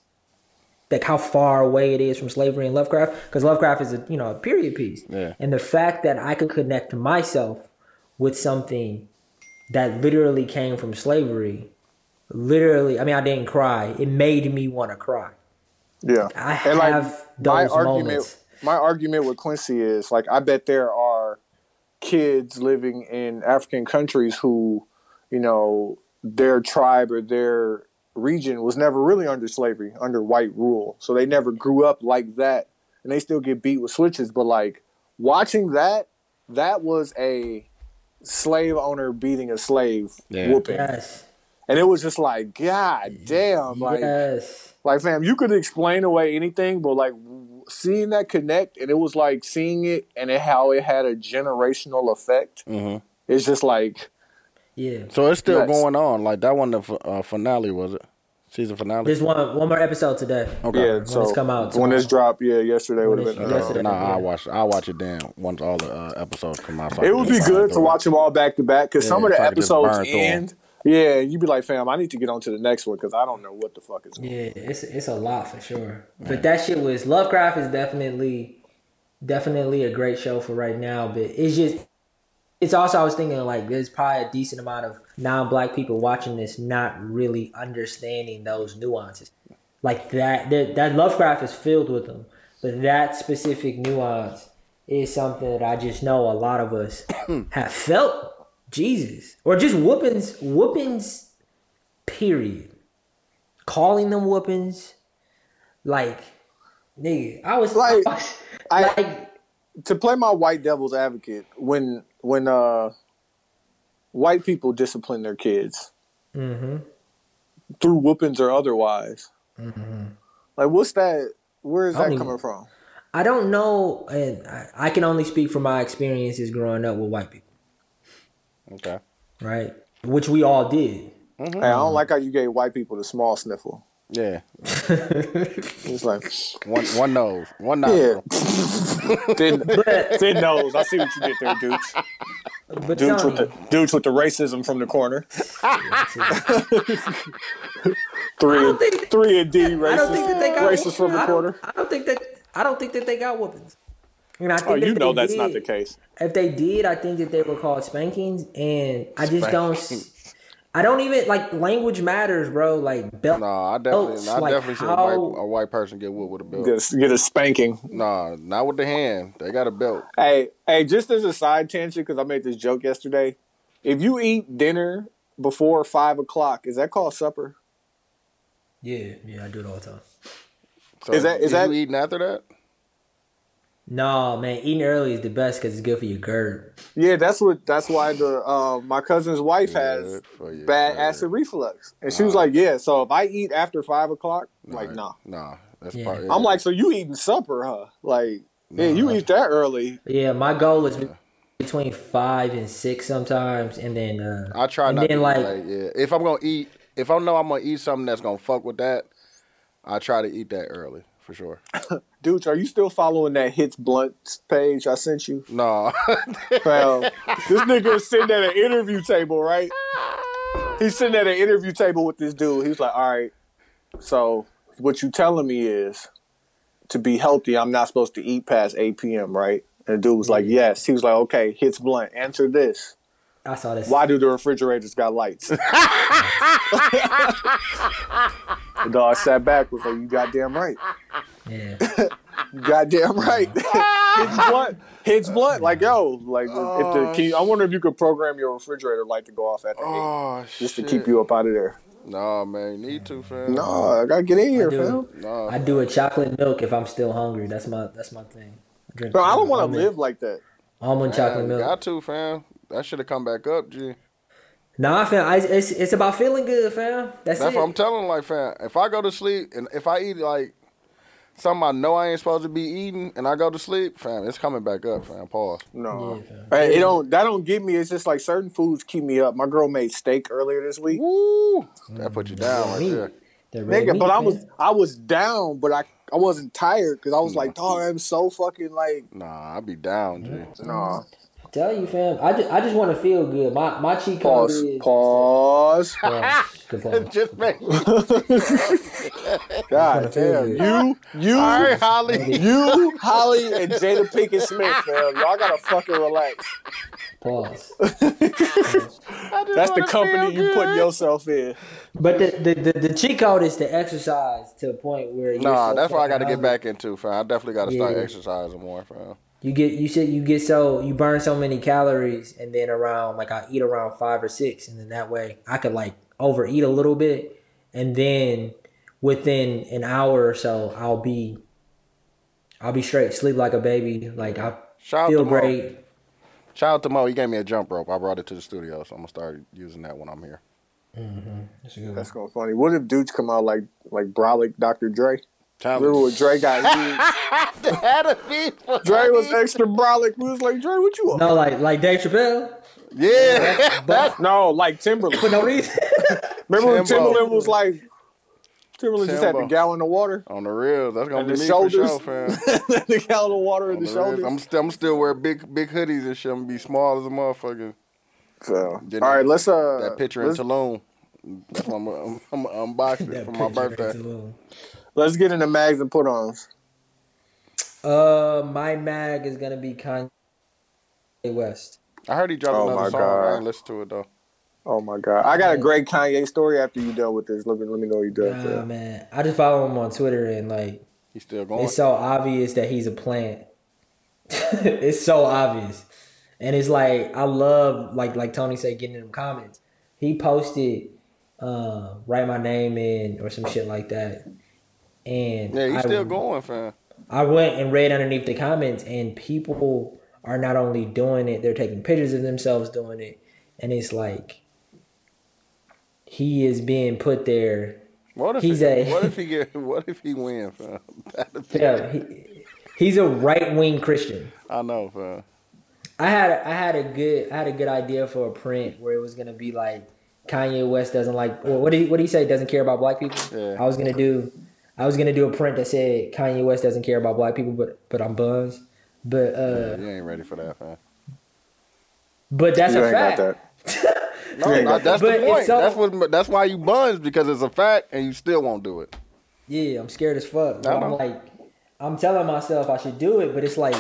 Like how far away it is from slavery in Lovecraft. Because Lovecraft is a you know a period piece. Yeah. And the fact that I could connect myself with something that literally came from slavery, literally I mean I didn't cry. It made me want to cry. Yeah, I and like have my those argument, moments. my argument with Quincy is like I bet there are kids living in African countries who, you know, their tribe or their region was never really under slavery, under white rule, so they never grew up like that, and they still get beat with switches. But like watching that, that was a slave owner beating a slave Yeah. whooping, Yes. and it was just like, God damn, like. yes. Like, fam, you could explain away anything, but like seeing that connect, and it was like seeing it and it, how it had a generational effect. Mhm. It's just like, Yeah. So it's still Nuts. going on. Like that one, the f- uh, finale was it? Season finale. There's one one more episode today. Okay. yeah. When so it's come out when this tomorrow. dropped, yeah, yesterday would have been. uh, yesterday. Nah, yeah. I'll watch. I'll watch it then once all the uh, episodes come out. so it would be good to watch them all back to back because some of the so I could just episodes burn through 'em. end. Yeah, you'd be like, fam, I need to get on to the next one because I don't know what the fuck is. Yeah, it's it's a lot for sure. But that shit was Lovecraft is definitely definitely a great show for right now. But it's just it's also I was thinking like there's probably a decent amount of non-black people watching this not really understanding those nuances. Like that that, that Lovecraft is filled with them, but that specific nuance is something that I just know a lot of us (coughs) have felt. Jesus, or just whoopings, whoopings. Period calling them whoopings. Like, nigga, I was Like, I, was- (laughs) I- like To play my white devil's advocate, when when uh white people discipline their kids mhm. through whoopings or otherwise, like what's that? Where is Mm-hmm. I that don't coming from? I don't know, and I, I can only speak from my experiences growing up with white people, Okay. right? Which we all did. Hey, I don't like how you gave white people the small sniffle. Yeah. (laughs) It's like, One one nose. One yeah, (laughs) thin, (laughs) thin nose. I see what you did there, dudes. But Dudes with the dudes with the racism from the corner. three, don't and, think- three and D I don't think that they racist, racist from the I don't- corner. I don't think that I don't think that they got whoopings. And I oh, think Oh, you know that's not the case. If they did, I think that they were called spankings, and I just don't. Spankings. I don't even like language matters, bro. Like belt. No, I definitely, belts, I like definitely see a how- white, a white person get whooped with a belt. Get a, get a spanking. Nah, not with the hand. They got a belt. Hey, hey, just as a side tangent, because I made this joke yesterday. If you eat dinner before five o'clock, is that called supper? Yeah, yeah, I do it all the time. So Is that- is that- you eating after that? No, man, eating early is the best because it's good for your GERD. Yeah, that's what. That's why the uh, my cousin's wife has Good for you. bad Good. acid reflux, and she was like, "Yeah, so if I eat after five o'clock, like, nah." Nah, that's Yeah. probably. I'm like, "So you eating supper, huh? Like, yeah, you eat that early." Yeah, my goal is between five and six sometimes, and then uh, I try and not then to like eat. Yeah, if I'm gonna eat, if I know I'm gonna eat something that's gonna fuck with that, I try to eat that early for sure. (laughs) Dude, are you still following that hits blunt page I sent you? No, (laughs) Well, this nigga is sitting at an interview table, right? He's sitting at an interview table with this dude. He's like, all right, so what you telling me is to be healthy, I'm not supposed to eat past 8 p.m., right? And the dude was like, yes. He was like, okay, hits blunt. Answer this. I saw this. Why do the refrigerators got lights? (laughs) the dog sat back was like, you goddamn right. Yeah, You (laughs) goddamn right. hits blunt. Hits blunt. Like, yo, like, if the, can you, I oh, wonder if you could program your refrigerator light to go off at the 8 oh just to keep you up out of there. Nah, man, you need to, fam. No, I gotta get in here, do. fam. Nah, I do a chocolate milk if I'm still hungry. That's my that's my thing. I drink Bro, I don't want to live like that. almond chocolate milk. got to, fam. That should have come back up, G. Nah, fam, I, it's it's about feeling good, fam. That's, That's it. what I'm telling. Like, fam, if I go to sleep and if I eat like something I know I ain't supposed to be eating, and I go to sleep, fam, it's coming back up, fam. Pause. No, Yeah, fam. Hey, it don't. That don't get me. It's just like certain foods keep me up. My girl made steak earlier this week, Woo! That put you mm, down right meat. there. Nigga. meat, But I man. was I was down, but I I wasn't tired because I was like, dog, I'm so fucking like, Nah, I be down, G. Mm, nah. Mm. Tell you, fam. I just, I just want to feel good. My my cheat code Pause. is Pause. Pause. Just (laughs) (laughs) make. (laughs) God damn. You, you, All right, Holly. you, Holly, and Jada Pinkett Smith, fam. Y'all gotta fucking relax. Pause. That's the company you putting yourself in. But the, the, the, the cheat code is to exercise to a point where you're Nah, so that's what I got to get back into, fam. I definitely got to start exercising more, fam. You get you said you get so you burn so many calories and then around like I eat around five or six and then that way I could like overeat a little bit and then within an hour or so I'll be I'll be straight, sleep like a baby, like I Shout feel great. Shout out to Mo. He gave me a jump rope. I brought it to the studio, so I'm gonna start using that when I'm here. Mm-hmm. That's a good one. That's going funny. What if dudes come out like like Brolic, Dr. Dre? Remember Challenge. when Dre got (laughs) huge? That'd be Dre was extra brolic. We was like, Dre, what you up? No, like like Dave Chappelle Yeah. (laughs) but No, like Timbaland. for no reason. (laughs) Remember when Timbo. Timbaland was like, Timbaland just had Timbo. the gallon of water On the real, that's gonna and be the me shoulders. for sure, fam. the gallon of water and On the the real. shoulders. I'm still, I'm still wear big, big hoodies and shit. I'm gonna be small as a motherfucker. So, Didn't all right, let's uh. That picture in let's, Tulum. That's why I'm, I'm, I'm gonna unbox it for my picture birthday. Is alone. let's get into mags and put ons. Uh, my mag is gonna be Kanye West. I heard he dropped Oh another my song. God. I ain't listened to it though. Oh my god, I got a great Kanye story after you done with this. Let me let me know you done. Nah, fam. man, I just follow him on Twitter and like He's still going. it's so obvious that he's a plant. (laughs) it's so obvious, and it's like I love like like Tony said, getting in them comments. He posted, uh, write my name in or some shit like that, and yeah, he's I- still going, fam. I went and read underneath the comments, and people are not only doing it, they're taking pictures of themselves doing it, and it's like he is being put there. What if He's he, a- what if (laughs) he get what if he win, fam? (laughs) Yeah, he, he's a right wing Christian. I know, fam. I had I had a good I had a good idea for a print where it was gonna be like Kanye West doesn't like well, what did he, what did he say doesn't care about black people. Yeah. I was gonna do I was gonna do a print that said Kanye West doesn't care about black people, but but I'm buzzed. But uh, You ain't ready for that, man. but that's You a ain't got fact. that. (laughs) No, ain't got that's But the it's point. so- that's what. That's why you buns because it's a fact, and you still won't do it. Yeah, I'm scared as fuck. I I'm know. like, I'm telling myself I should do it, but it's like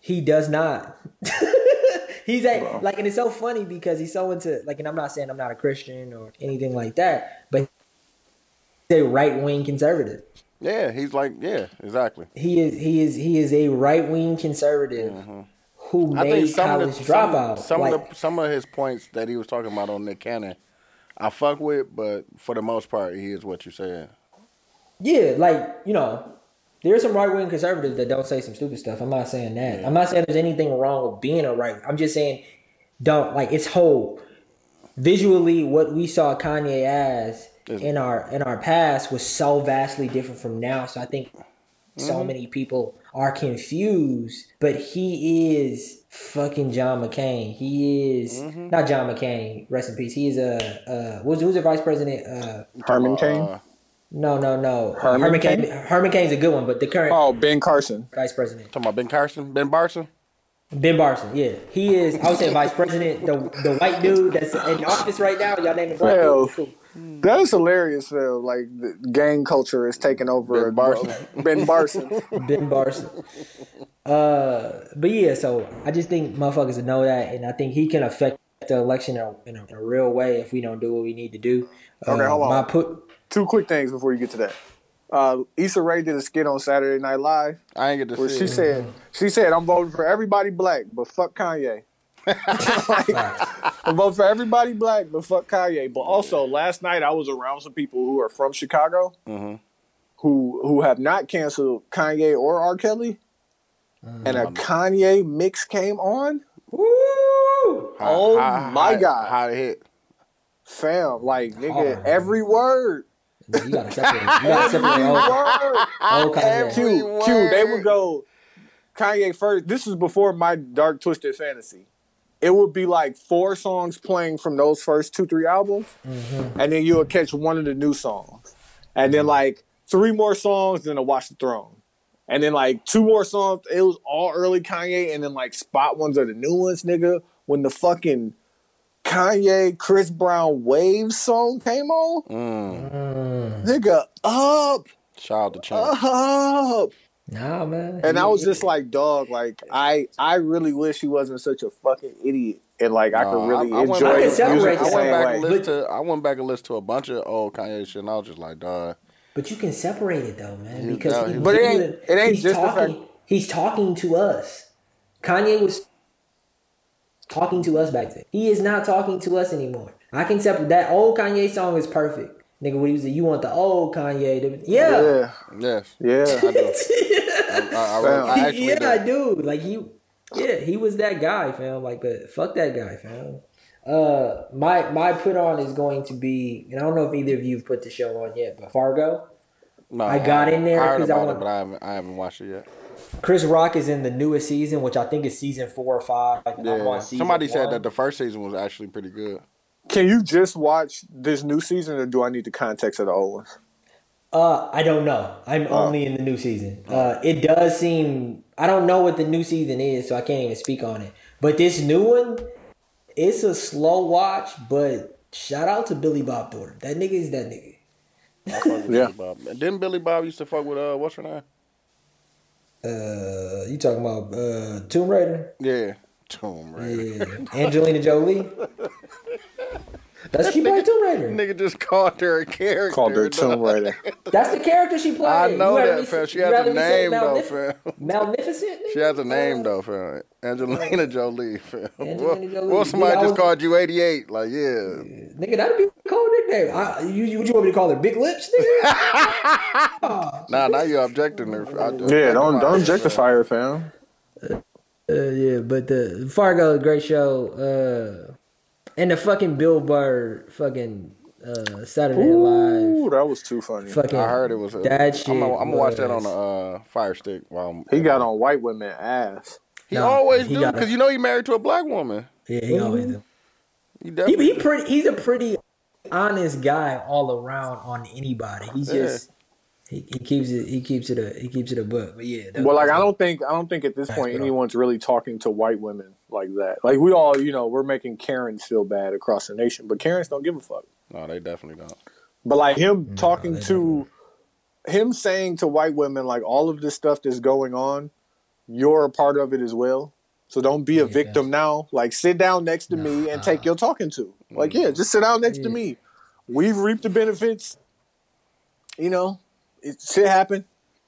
he does not. (laughs) he's a, like, and it's so funny because he's so into like, and I'm not saying I'm not a Christian or anything like that, but he's a right wing conservative. Yeah, he's like, yeah, exactly. He is he is he is a right wing conservative who Mm-hmm. I made some college of the some, dropout. some like, of the some of his points that he was talking about on Nick Cannon, I fuck with, but for the most part, he is what you said. Yeah, like, you know, there's some right wing conservatives that don't say some stupid stuff. I'm not saying that. I'm not saying there's anything wrong with being a right. I'm just saying don't like it's whole visually what we saw Kanye as in our in our past was so vastly different from now. So I think Mm-hmm. so many people are confused, but he is fucking John McCain. He is Mm-hmm. not John McCain. Rest in peace. He is a uh, who's who's the vice president? Uh, Herman Cain. Uh, no, no, no. Herman Herman Cain? Cain. Herman Cain's a good one, but the current Oh, Ben Carson. vice president, talking about Ben Carson, Ben Barson. Ben Barson. Yeah, he is. I would say vice president. The the white dude that's in office right now. Y'all name the black Well, dude. Cool. That is hilarious, Phil. Like the gang culture is taking over. Ben Barson. (laughs) Ben Barson. (laughs) Ben Barson. Uh, but yeah, so I just think motherfuckers would know that, and I think he can affect the election in a, in a, in a real way if we don't do what we need to do. Okay, Uh, hold on. My put. Two quick things before you get to that. Uh, Issa Rae did a skit on Saturday Night Live I ain't get to where see she it. said she said I'm voting for everybody black, but fuck Kanye. I'm voting for everybody black, but fuck Kanye. But also, last night I was around some people who are from Chicago, Mhm. who who have not canceled Kanye or R. Kelly, and a Kanye mix came on. Woo! How- Oh how- my how- God. how it hit? Fam, like nigga, Hard. every word. You gotta separate. You gotta separate old, old Kanye. Q, Every Q, they would go Kanye first. This is before my dark twisted fantasy. It would be like four songs playing from those first two, three albums, Mm-hmm. and then you would catch one of the new songs, and then like three more songs, then a Watch the Throne, and then like two more songs. It was all early Kanye, and then like spot ones are the new ones, nigga. When the fucking Kanye Chris Brown Wave song came on, Mm. nigga, up, Shout out to Chance. up. Nah, man. And I was just like, dog, like I I really wish he wasn't such a fucking idiot. And like I No, could really I, I went enjoy back, can his separate music I the went back way. and listened to I went back and listened to a bunch of old Kanye shit, and I was just like, dog. But you can separate it though, man, because no, he- he- But it ain't- it ain't he's just talking. fact- He's talking to us. Kanye was talking to us back then. He is not talking to us anymore. I can separate that old Kanye song is perfect. Nigga, what he was you want the old Kanye to yeah. Yeah, Yes, yeah. (laughs) I do. I, I, I, I actually yeah, I do. do. Like he, yeah, he was that guy, fam. Like, but fuck that guy, fam. Uh, my my put on is going to be, and I don't know if either of you have put the show on yet, but Fargo. No, I got in there I heard 'cause I want- it, but I haven't. I haven't watched it yet. Chris Rock is in the newest season, which I think is season four or five. and I'm Yeah, on season somebody said one. that the first season was actually pretty good. Can you just watch this new season, or do I need the context of the old ones? Uh, I don't know. I'm only in the new season. Uh, it does seem I don't know what the new season is, so I can't even speak on it. But this new one, it's a slow watch. But shout out to Billy Bob Thornton. That nigga is that nigga. I fuck with Yeah. Billy Bob. Didn't Billy Bob used to fuck with uh what's her name? Uh, you talking about uh Tomb Raider? Yeah, Tomb Raider. Yeah, Angelina Jolie. (laughs) That's she played (laughs) Tomb Raider. Nigga just called her a character. Called her dog. (laughs) Tomb Raider. (laughs) That's the character she played. I know You that, me fam. She you has a rather me say name though, Malnif- fam. Magnificent. She has a name though, fam. Angelina Jolie, fam. Angelina Jolie. what somebody Yeah, just was- called you 88? Like, yeah. Nigga, that'd be a cool nickname. I, you, you, what you want me to call her? Big Lips, nigga? Nah, now you're objecting her. Yeah, don't don't objectify her, fam. uh, yeah, but the Fargo, great show. Uh, and the fucking Bill Burr, fucking uh, Saturday Night Ooh, Live, that was too funny. fucking. I heard it was. A, that shit. I'm gonna, I'm gonna watch that on was- a uh, Fire Stick. While I'm, He got on white women ass. He Nah, always he do because you know he married to a black woman. Yeah, he always do. He He, definitely. he pretty. He's a pretty honest guy all around on anybody. He's Yeah. just. He, he keeps it. He keeps it a. He keeps it a book. But yeah. that Well, like I don't think I don't think at this point anyone's really talking to white women like that. Like we all, you know, we're making Karens feel bad across the nation, but Karens don't give a fuck. no, they definitely don't. But like him talking they to him saying to white women like all of this stuff that's going on, you're a part of it as well. So don't be a Yeah. victim now. Like sit down next to me and take your talking to. Like mm-hmm. yeah, just sit down next to me. We've reaped the benefits. You know, it shit happened.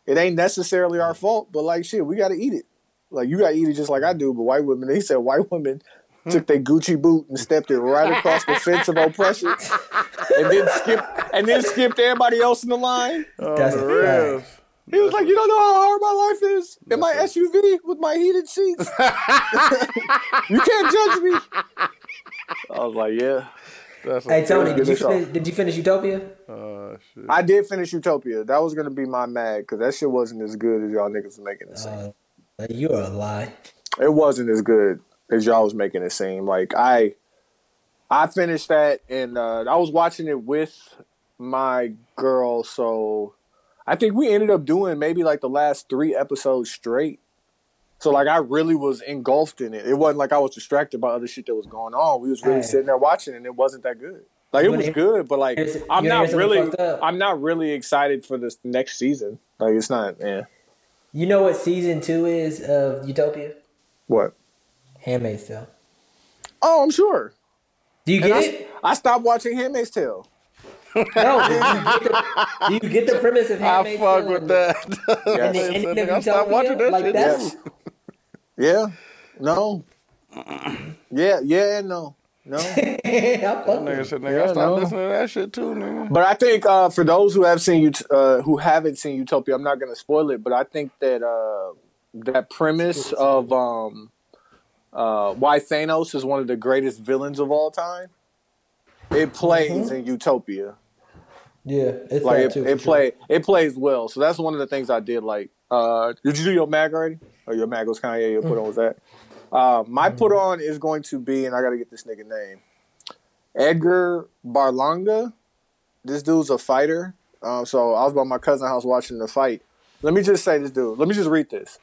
It ain't necessarily our fault, but like shit, we got to eat it. Like you got to eat it just like I do. But white women, they said white women hmm. took their Gucci boot and stepped it right across the fence of oppression, (laughs) and then skipped and then skipped everybody else in the line. Oh, That's Oh, a the real. He was like, "You don't know how hard my life is in my SUV with my heated seats. (laughs) (laughs) you can't judge me." I was like, "Yeah." That's a, Hey Tony, did you finish, did you finish Utopia? uh, shit. I did finish Utopia. That was gonna be my mag because that shit wasn't as good as y'all niggas making it seem. Uh, you're a lie. it wasn't as good as y'all was making it seem. Like I, I finished that and uh, I was watching it with my girl. So I think we ended up doing maybe like the last three episodes straight. So like I really was engulfed in it. It wasn't like I was distracted by other shit that was going on. We was really Hey. sitting there watching, and it wasn't that good. Like it was good, but like I'm not really. I'm not really excited for this next season. Like it's not, yeah. You know what season two is of Utopia? What? Handmaid's Tale. Oh, I'm sure. Do you get I, it? I stopped watching Handmaid's Tale. No. Do you, get the, do you get the premise of I Handmaid's fuck Tale? with that. Yes. And the (laughs) ending of I stopped watching Utopia? that Like shit. that's too. Yeah. No. Yeah, yeah, and no. No. (laughs) I fuck Nigga said, nigga, Yeah, I stopped no. listening to that shit too, nigga. But I think uh, for those who have seen Ut- uh, who haven't seen Utopia, I'm not going to spoil it. But I think that uh, that premise of um, uh, why Thanos is one of the greatest villains of all time, it plays in Utopia. Yeah, it's Like that it, too. it for sure. play it plays well. So that's one of the things I did. Like, uh, did you do your mag already? Or your mag was Kanye? Your put on was that? (laughs) Uh, my put on is going to be, and I got to get this nigga name. Edgar Berlanga. This dude's a fighter. Um, so I was by my cousin's house watching the fight. Let me just say this dude. Let me just read this.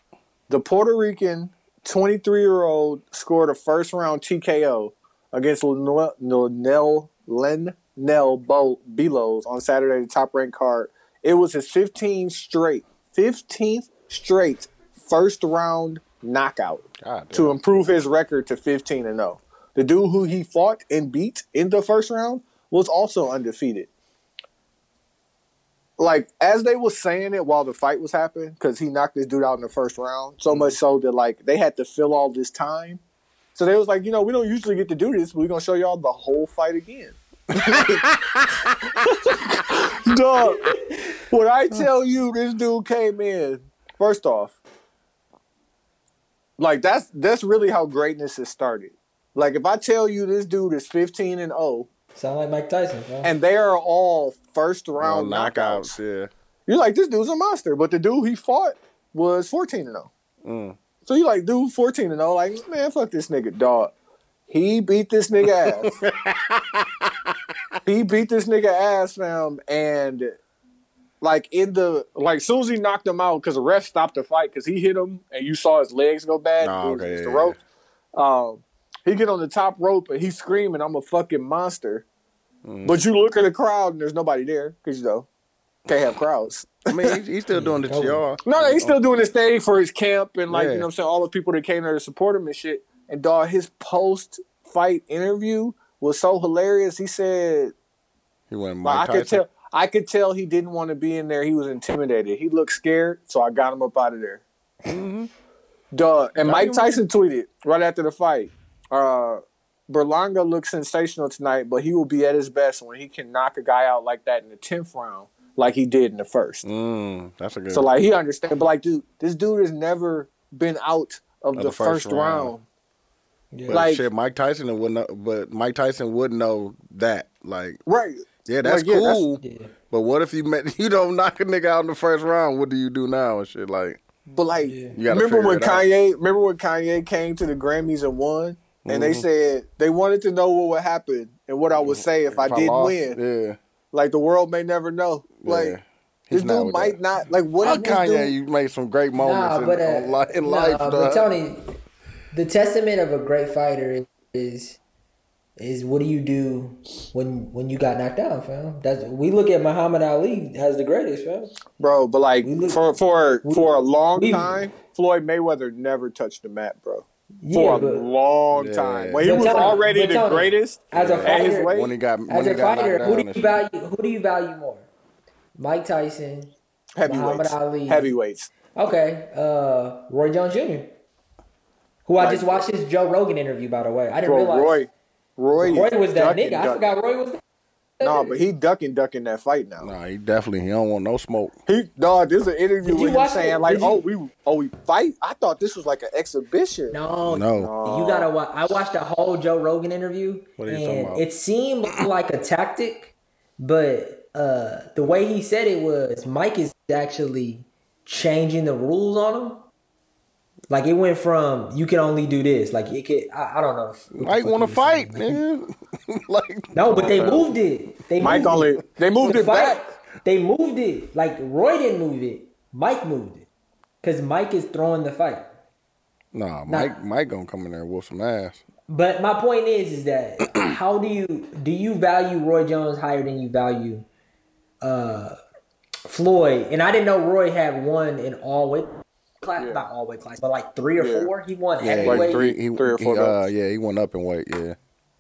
The Puerto Rican 23 year old scored a first round TKO against Lenel Lenel Lenel Bo- Bellows on Saturday, the top ranked card. It was his 15th straight, 15th straight first round knockout God to improve his record to 15 and 0. The dude who he fought and beat in the first round was also undefeated. Like as they were saying it while the fight was happening, because he knocked this dude out in the first round, so much mm-hmm. so that like they had to fill all this time. So they was like, you know, we don't usually get to do this. but We're gonna show y'all the whole fight again. (laughs) Dog, (laughs) when I tell you this dude came in, first off, like that's that's really how greatness has started. Like if I tell you this dude is 15 and 0 Sound like Mike Tyson, bro. and they are all first All round knockouts. knockouts, Yeah. you're like this dude's a monster. But the dude he fought was 14 and 0. Mm. So you like dude 14 and 0 like man fuck this nigga dog. He beat this nigga ass. (laughs) he beat this nigga ass, fam, and like in the like soon as he knocked him out because the ref stopped the fight because he hit him and you saw his legs go bad. Oh, He was okay, against yeah, the rope. Um, he get on the top rope and he's screaming, "I'm a fucking monster!" Mm. But you look at the crowd and there's nobody there because you know can't have crowds. I mean, he's, he's still (laughs) doing the totally. y'all. No, he's still doing his thing for his camp and like Yeah. you know what I'm saying all the people that came there to support him and shit. And dog, his post fight interview was so hilarious. He said He went like, Mike I could tell I could tell he didn't want to be in there. He was intimidated. He looked scared, so I got him up out of there. Duh. And Mike. Tyson tweeted right after the fight. Uh Berlanga looks sensational tonight, but he will be at his best when he can knock a guy out like that in the tenth round, like he did in the first. Mm, that's a good. So like he understands, but like dude, this dude has never been out of, Of the, the first first, round. round. Yeah. but like- shit, Mike Tyson would know, but Mike Tyson would know that. Like, Right. Yeah, that's Like, yeah, that's- cool. Yeah. But what if you met (laughs) you don't knock a nigga out in the first round? What do you do now and shit? Like, But like, Yeah. You remember when it out. Kanye? Remember when Kanye came to the Grammys and won, and they Mhm. said they wanted to know what would happen and what I would say if, I didn't lost, win. yeah, Like the world may never know. Like yeah. this dude might that. not. Like what Fuck if this Kanye, dude? you made some great moments Nah, in, but uh, on li- in nah, life. but dog. Tony, the testament of a great fighter is is what do you do when when you got knocked down, fam? That's we look at Muhammad Ali as the greatest, fam. bro. But like look- for for for a long we- time, Floyd Mayweather never touched the mat, bro. Yeah, For a but long Yeah. time, when he was Tony- already the Tony, greatest as a at his fighter, weight. when he got when as he a got fighter, who do you value? Who do you value more? Mike Tyson. heavyweights, Muhammad Ali. heavyweights. Okay, uh, Roy Jones Jr. Who I just watched his Joe Rogan interview, by the way. I didn't Bro, realize Roy, Roy, Roy was that ducking, nigga. I forgot Roy was that. No, nigga. but he ducking, ducking that fight now. Nah, he definitely he don't want no smoke. He dog, there's an interview Did you with him watch it? saying like, Did you- "Oh, we, oh, we fight." I thought this was like an exhibition. no, No, You gotta watch. I watched the whole Joe Rogan interview, What are you talking and about? it seemed like a tactic, but uh, the way he said it was Mike is actually changing the rules on him. Like it went from you can only do this. Like it could. I, I don't know. Mike want to fight, man. (laughs) like, No, but they (laughs) moved it. They Mike moved only it. they moved The it fight- back. They moved it. Like Roy didn't move it. Mike moved it. Cause Mike is throwing the fight. nah, Mike Mike gonna come in there and whoop some ass. But my point is, is that (clears throat) how do you do you value Roy Jones higher than you value uh, Floyd? And I didn't know Roy had won in all weight class, not all weight class, but like three or Yeah. four. He won Yeah, heavyweight. Like three- he, three or he, four uh, yeah, he went up in weight. Yeah,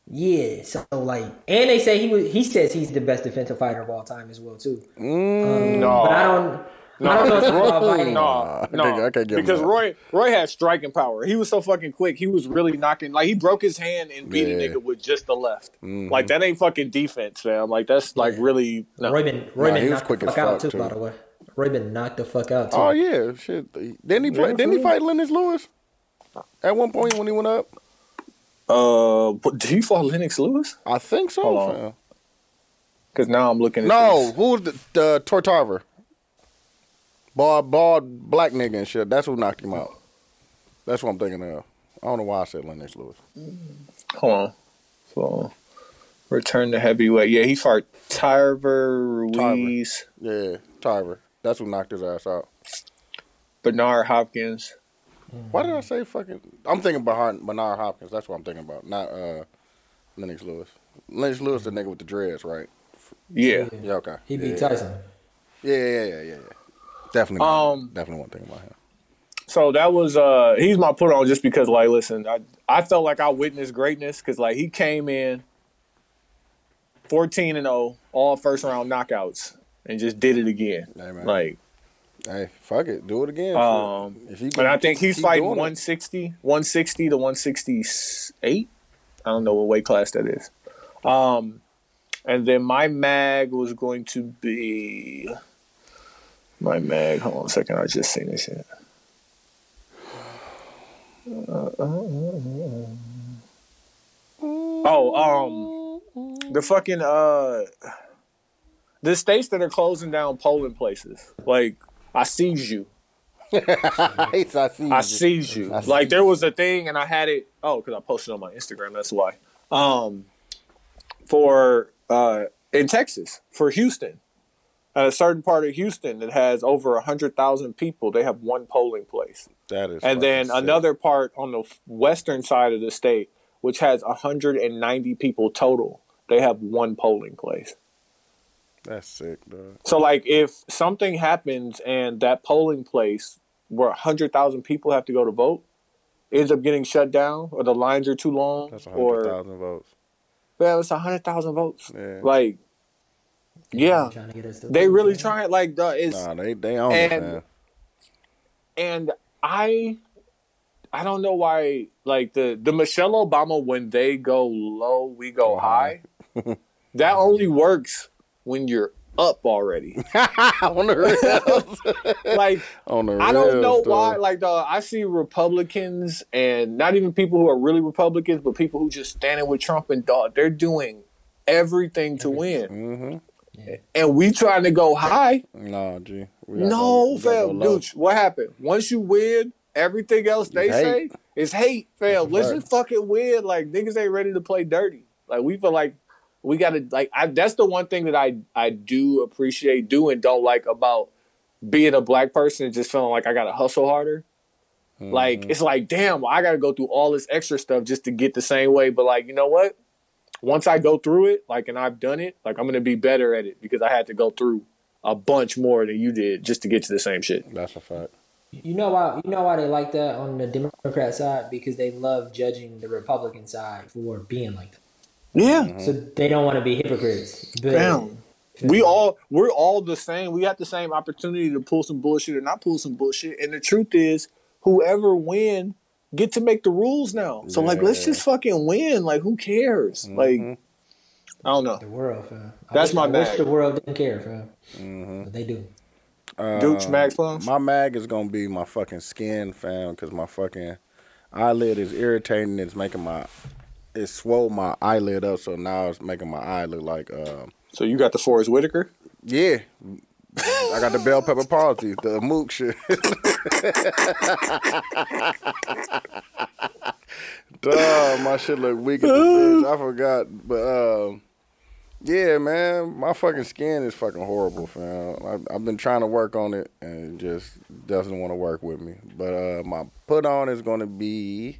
Yeah, so like, and they say he was. He says he's the best defensive fighter of all time as well too. mm, No, But I don't. No, I don't know if it's fighting. no, I no, can't- I can't give because that. Roy Roy had striking power. He was so fucking quick. He was really knocking. Like he broke his hand and beat a nigga with just the left. Mhm. Like that ain't fucking defense, fam. Like that's like really no. Roy been Roy Nah, been he was knocked quick the as fuck out too, too. By the way, Roy been knocked the fuck out too. Oh yeah, shit. Didn't he play? Yeah, didn't he fight Lennox Lewis at one point when he went up? Uh, but did he fought Lennox Lewis? I think so. Hold on. Because now I'm looking at No, this. who's the, the Troy Tarver? Bald, bald black nigga and shit. That's who knocked him out. That's what I'm thinking of. I don't know why I said Lennox Lewis. Hold on. So, return to heavyweight. Yeah, he fought Tyver Ruiz, Yeah, Tarver. That's who knocked his ass out. Bernard Hopkins. Why did I say fucking? I'm thinking behind Bernard Hopkins. That's what I'm thinking about, not uh, Lennox Lewis. Lennox Lewis, the nigga with the dreads, right? Yeah. Yeah, okay. He beat yeah, Tyson. Yeah, yeah, yeah, yeah, yeah. Definitely. Um, definitely one thing about him. So that was uh he's my put on just because like listen, I I felt like I witnessed greatness because like he came in 14 and 0, all first round knockouts, and just did it again. Hey. Like Hey, fuck it, do it again. um if you and I think he's fighting doing it. 160, 160 to 168. I don't know what weight class that is. Um and then my mag was going to be my mag. Hold on a second, I just seen this shit. Oh, um, the fucking uh, the states that are closing down polling places. Like, I sees (laughs) you. I. I you. sees you. Like, there was a thing, and I had it. Oh, because I posted on my Instagram. That's why. Um, for uh in Texas for Houston, at a certain part of Houston that has over a hundred thousand people, they have one polling place. That is. and then sick. another part on the western side of the state, which has 190 people total, they have one polling place. That's sick, dog. So, like, if something happens and that polling place where 100,000 people have to go to vote ends up getting shut down, or the lines are too long, That's a hundred or thousand votes. well, it's 100,000 votes. Yeah. Like, yeah, Trying to get us to they really try it. Like, the, it's Nah, they they own it, And- man. and I I don't know why like the the Michelle Obama when they go low, we go Go high. that only works when you're up already. (laughs) on the (laughs) real, like on the I don't know why like the I see Republicans and not even people who are really Republicans, but people who just standing with Trump and dog, they're doing everything to win. Mm-hmm. And we trying to go high. Nah, G. No, fam, dude. What happened? Once you win, everything else they It's hate. say is hate, fam. Let's just fucking win. Like niggas ain't ready to play dirty. Like we feel like we gotta like. I, that's the one thing that I I do appreciate, do and don't like about being a black person. Is just feeling like I gotta hustle harder. Mm-hmm. Like it's like damn, I gotta go through all this extra stuff just to get the same way. But like you know what? Once I go through it, like and I've done it, like I'm gonna be better at it because I had to go through a bunch more than you did just to get to the same shit. That's a fact. You know why? You know why they like that on the Democrat side because they love judging the Republican side for being like that. Yeah. So they don't want to be hypocrites. But Damn. We all we're all the same. We got the same opportunity to pull some bullshit or not pull some bullshit. And the truth is, whoever win get to make the rules now. So like, let's just fucking win. Like, who cares? Like, I don't know. the world, fam. That's wish, my I wish the world didn't care, fam. Mm-hmm. But they do. Dooch Max Plums. My mag is gonna be my fucking skin, fam, because my fucking eyelid is irritating. It's making my it swole my eyelid up, so now it's making my eye look like um So you got the Forest Whitaker. yeah. I got the bell pepper palsy, the mook shit. (laughs) Dog, my shit look weak as a bitch. I forgot, but um, yeah, man, my fucking skin is fucking horrible, fam. I, I've been trying to work on it, and it just doesn't want to work with me. But uh, my put on is gonna be,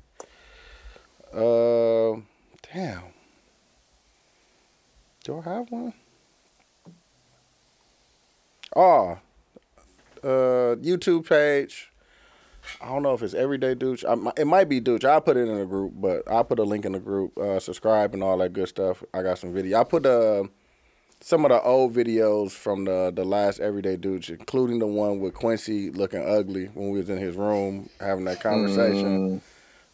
uh, damn. Do I have one? Oh, uh, YouTube page. I don't know if it's Everyday Douche. I, it might be Douche. I'll put it in the group, but I'll put a link in the group. Uh, subscribe and all that good stuff. I got some video. I put uh, some of the old videos from the the last Everyday Douche, including the one with Quincy looking ugly when we was in his room having that conversation.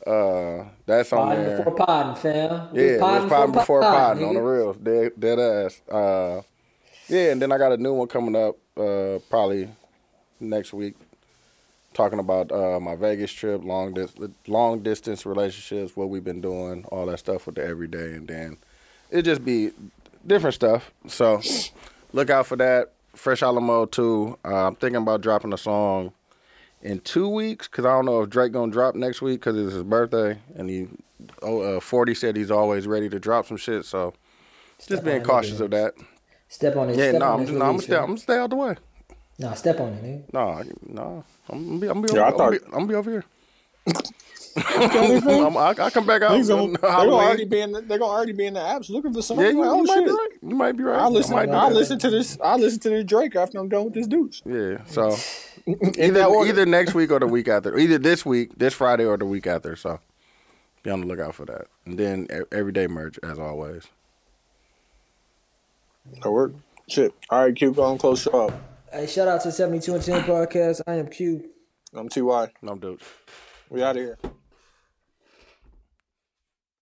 Uh, that's on Podding there. before podding, fam. Yeah, it was podding before podding on the real, dead, dead ass. Uh, yeah, and then I got a new one coming up uh, probably next week, talking about uh, my Vegas trip, long dis- long distance relationships, what we've been doing, all that stuff with the everyday, and then it just be different stuff. So look out for that. Fresh Alamo too. Uh, I'm thinking about dropping a song in two weeks because I don't know if Drake gonna drop next week because it's his birthday and he oh uh, 40 said he's always ready to drop some shit. So Step just being cautious of that. Step on it. Yeah, step no, on I'm this just, I'm gonna stay. I'm gonna stay out the way. Nah, step on it, nigga. No, no, I'm gonna be, I'm gonna be, Yeah, I over, I'm, gonna be, I'm gonna be over here. (laughs) I'm, I, I come back out. Niggas gonna, on they gonna already be in. The, they gonna already be in the apps looking for something. Yeah, you, oh you might be right. You might be right. I'll listen. I I'll listen to this. I'll listen to this Drake after I'm done with this dude. Yeah. So In (laughs) either that either next week or the week after. Either this week, this Friday, or the week after. So be on the lookout for that. And then everyday merch as always. That work. Shit. All right, Q, go on, close show up. Hey, shout out to 72 and 10 podcast. I am Q. I'm TY. I'm dudes. We out of here.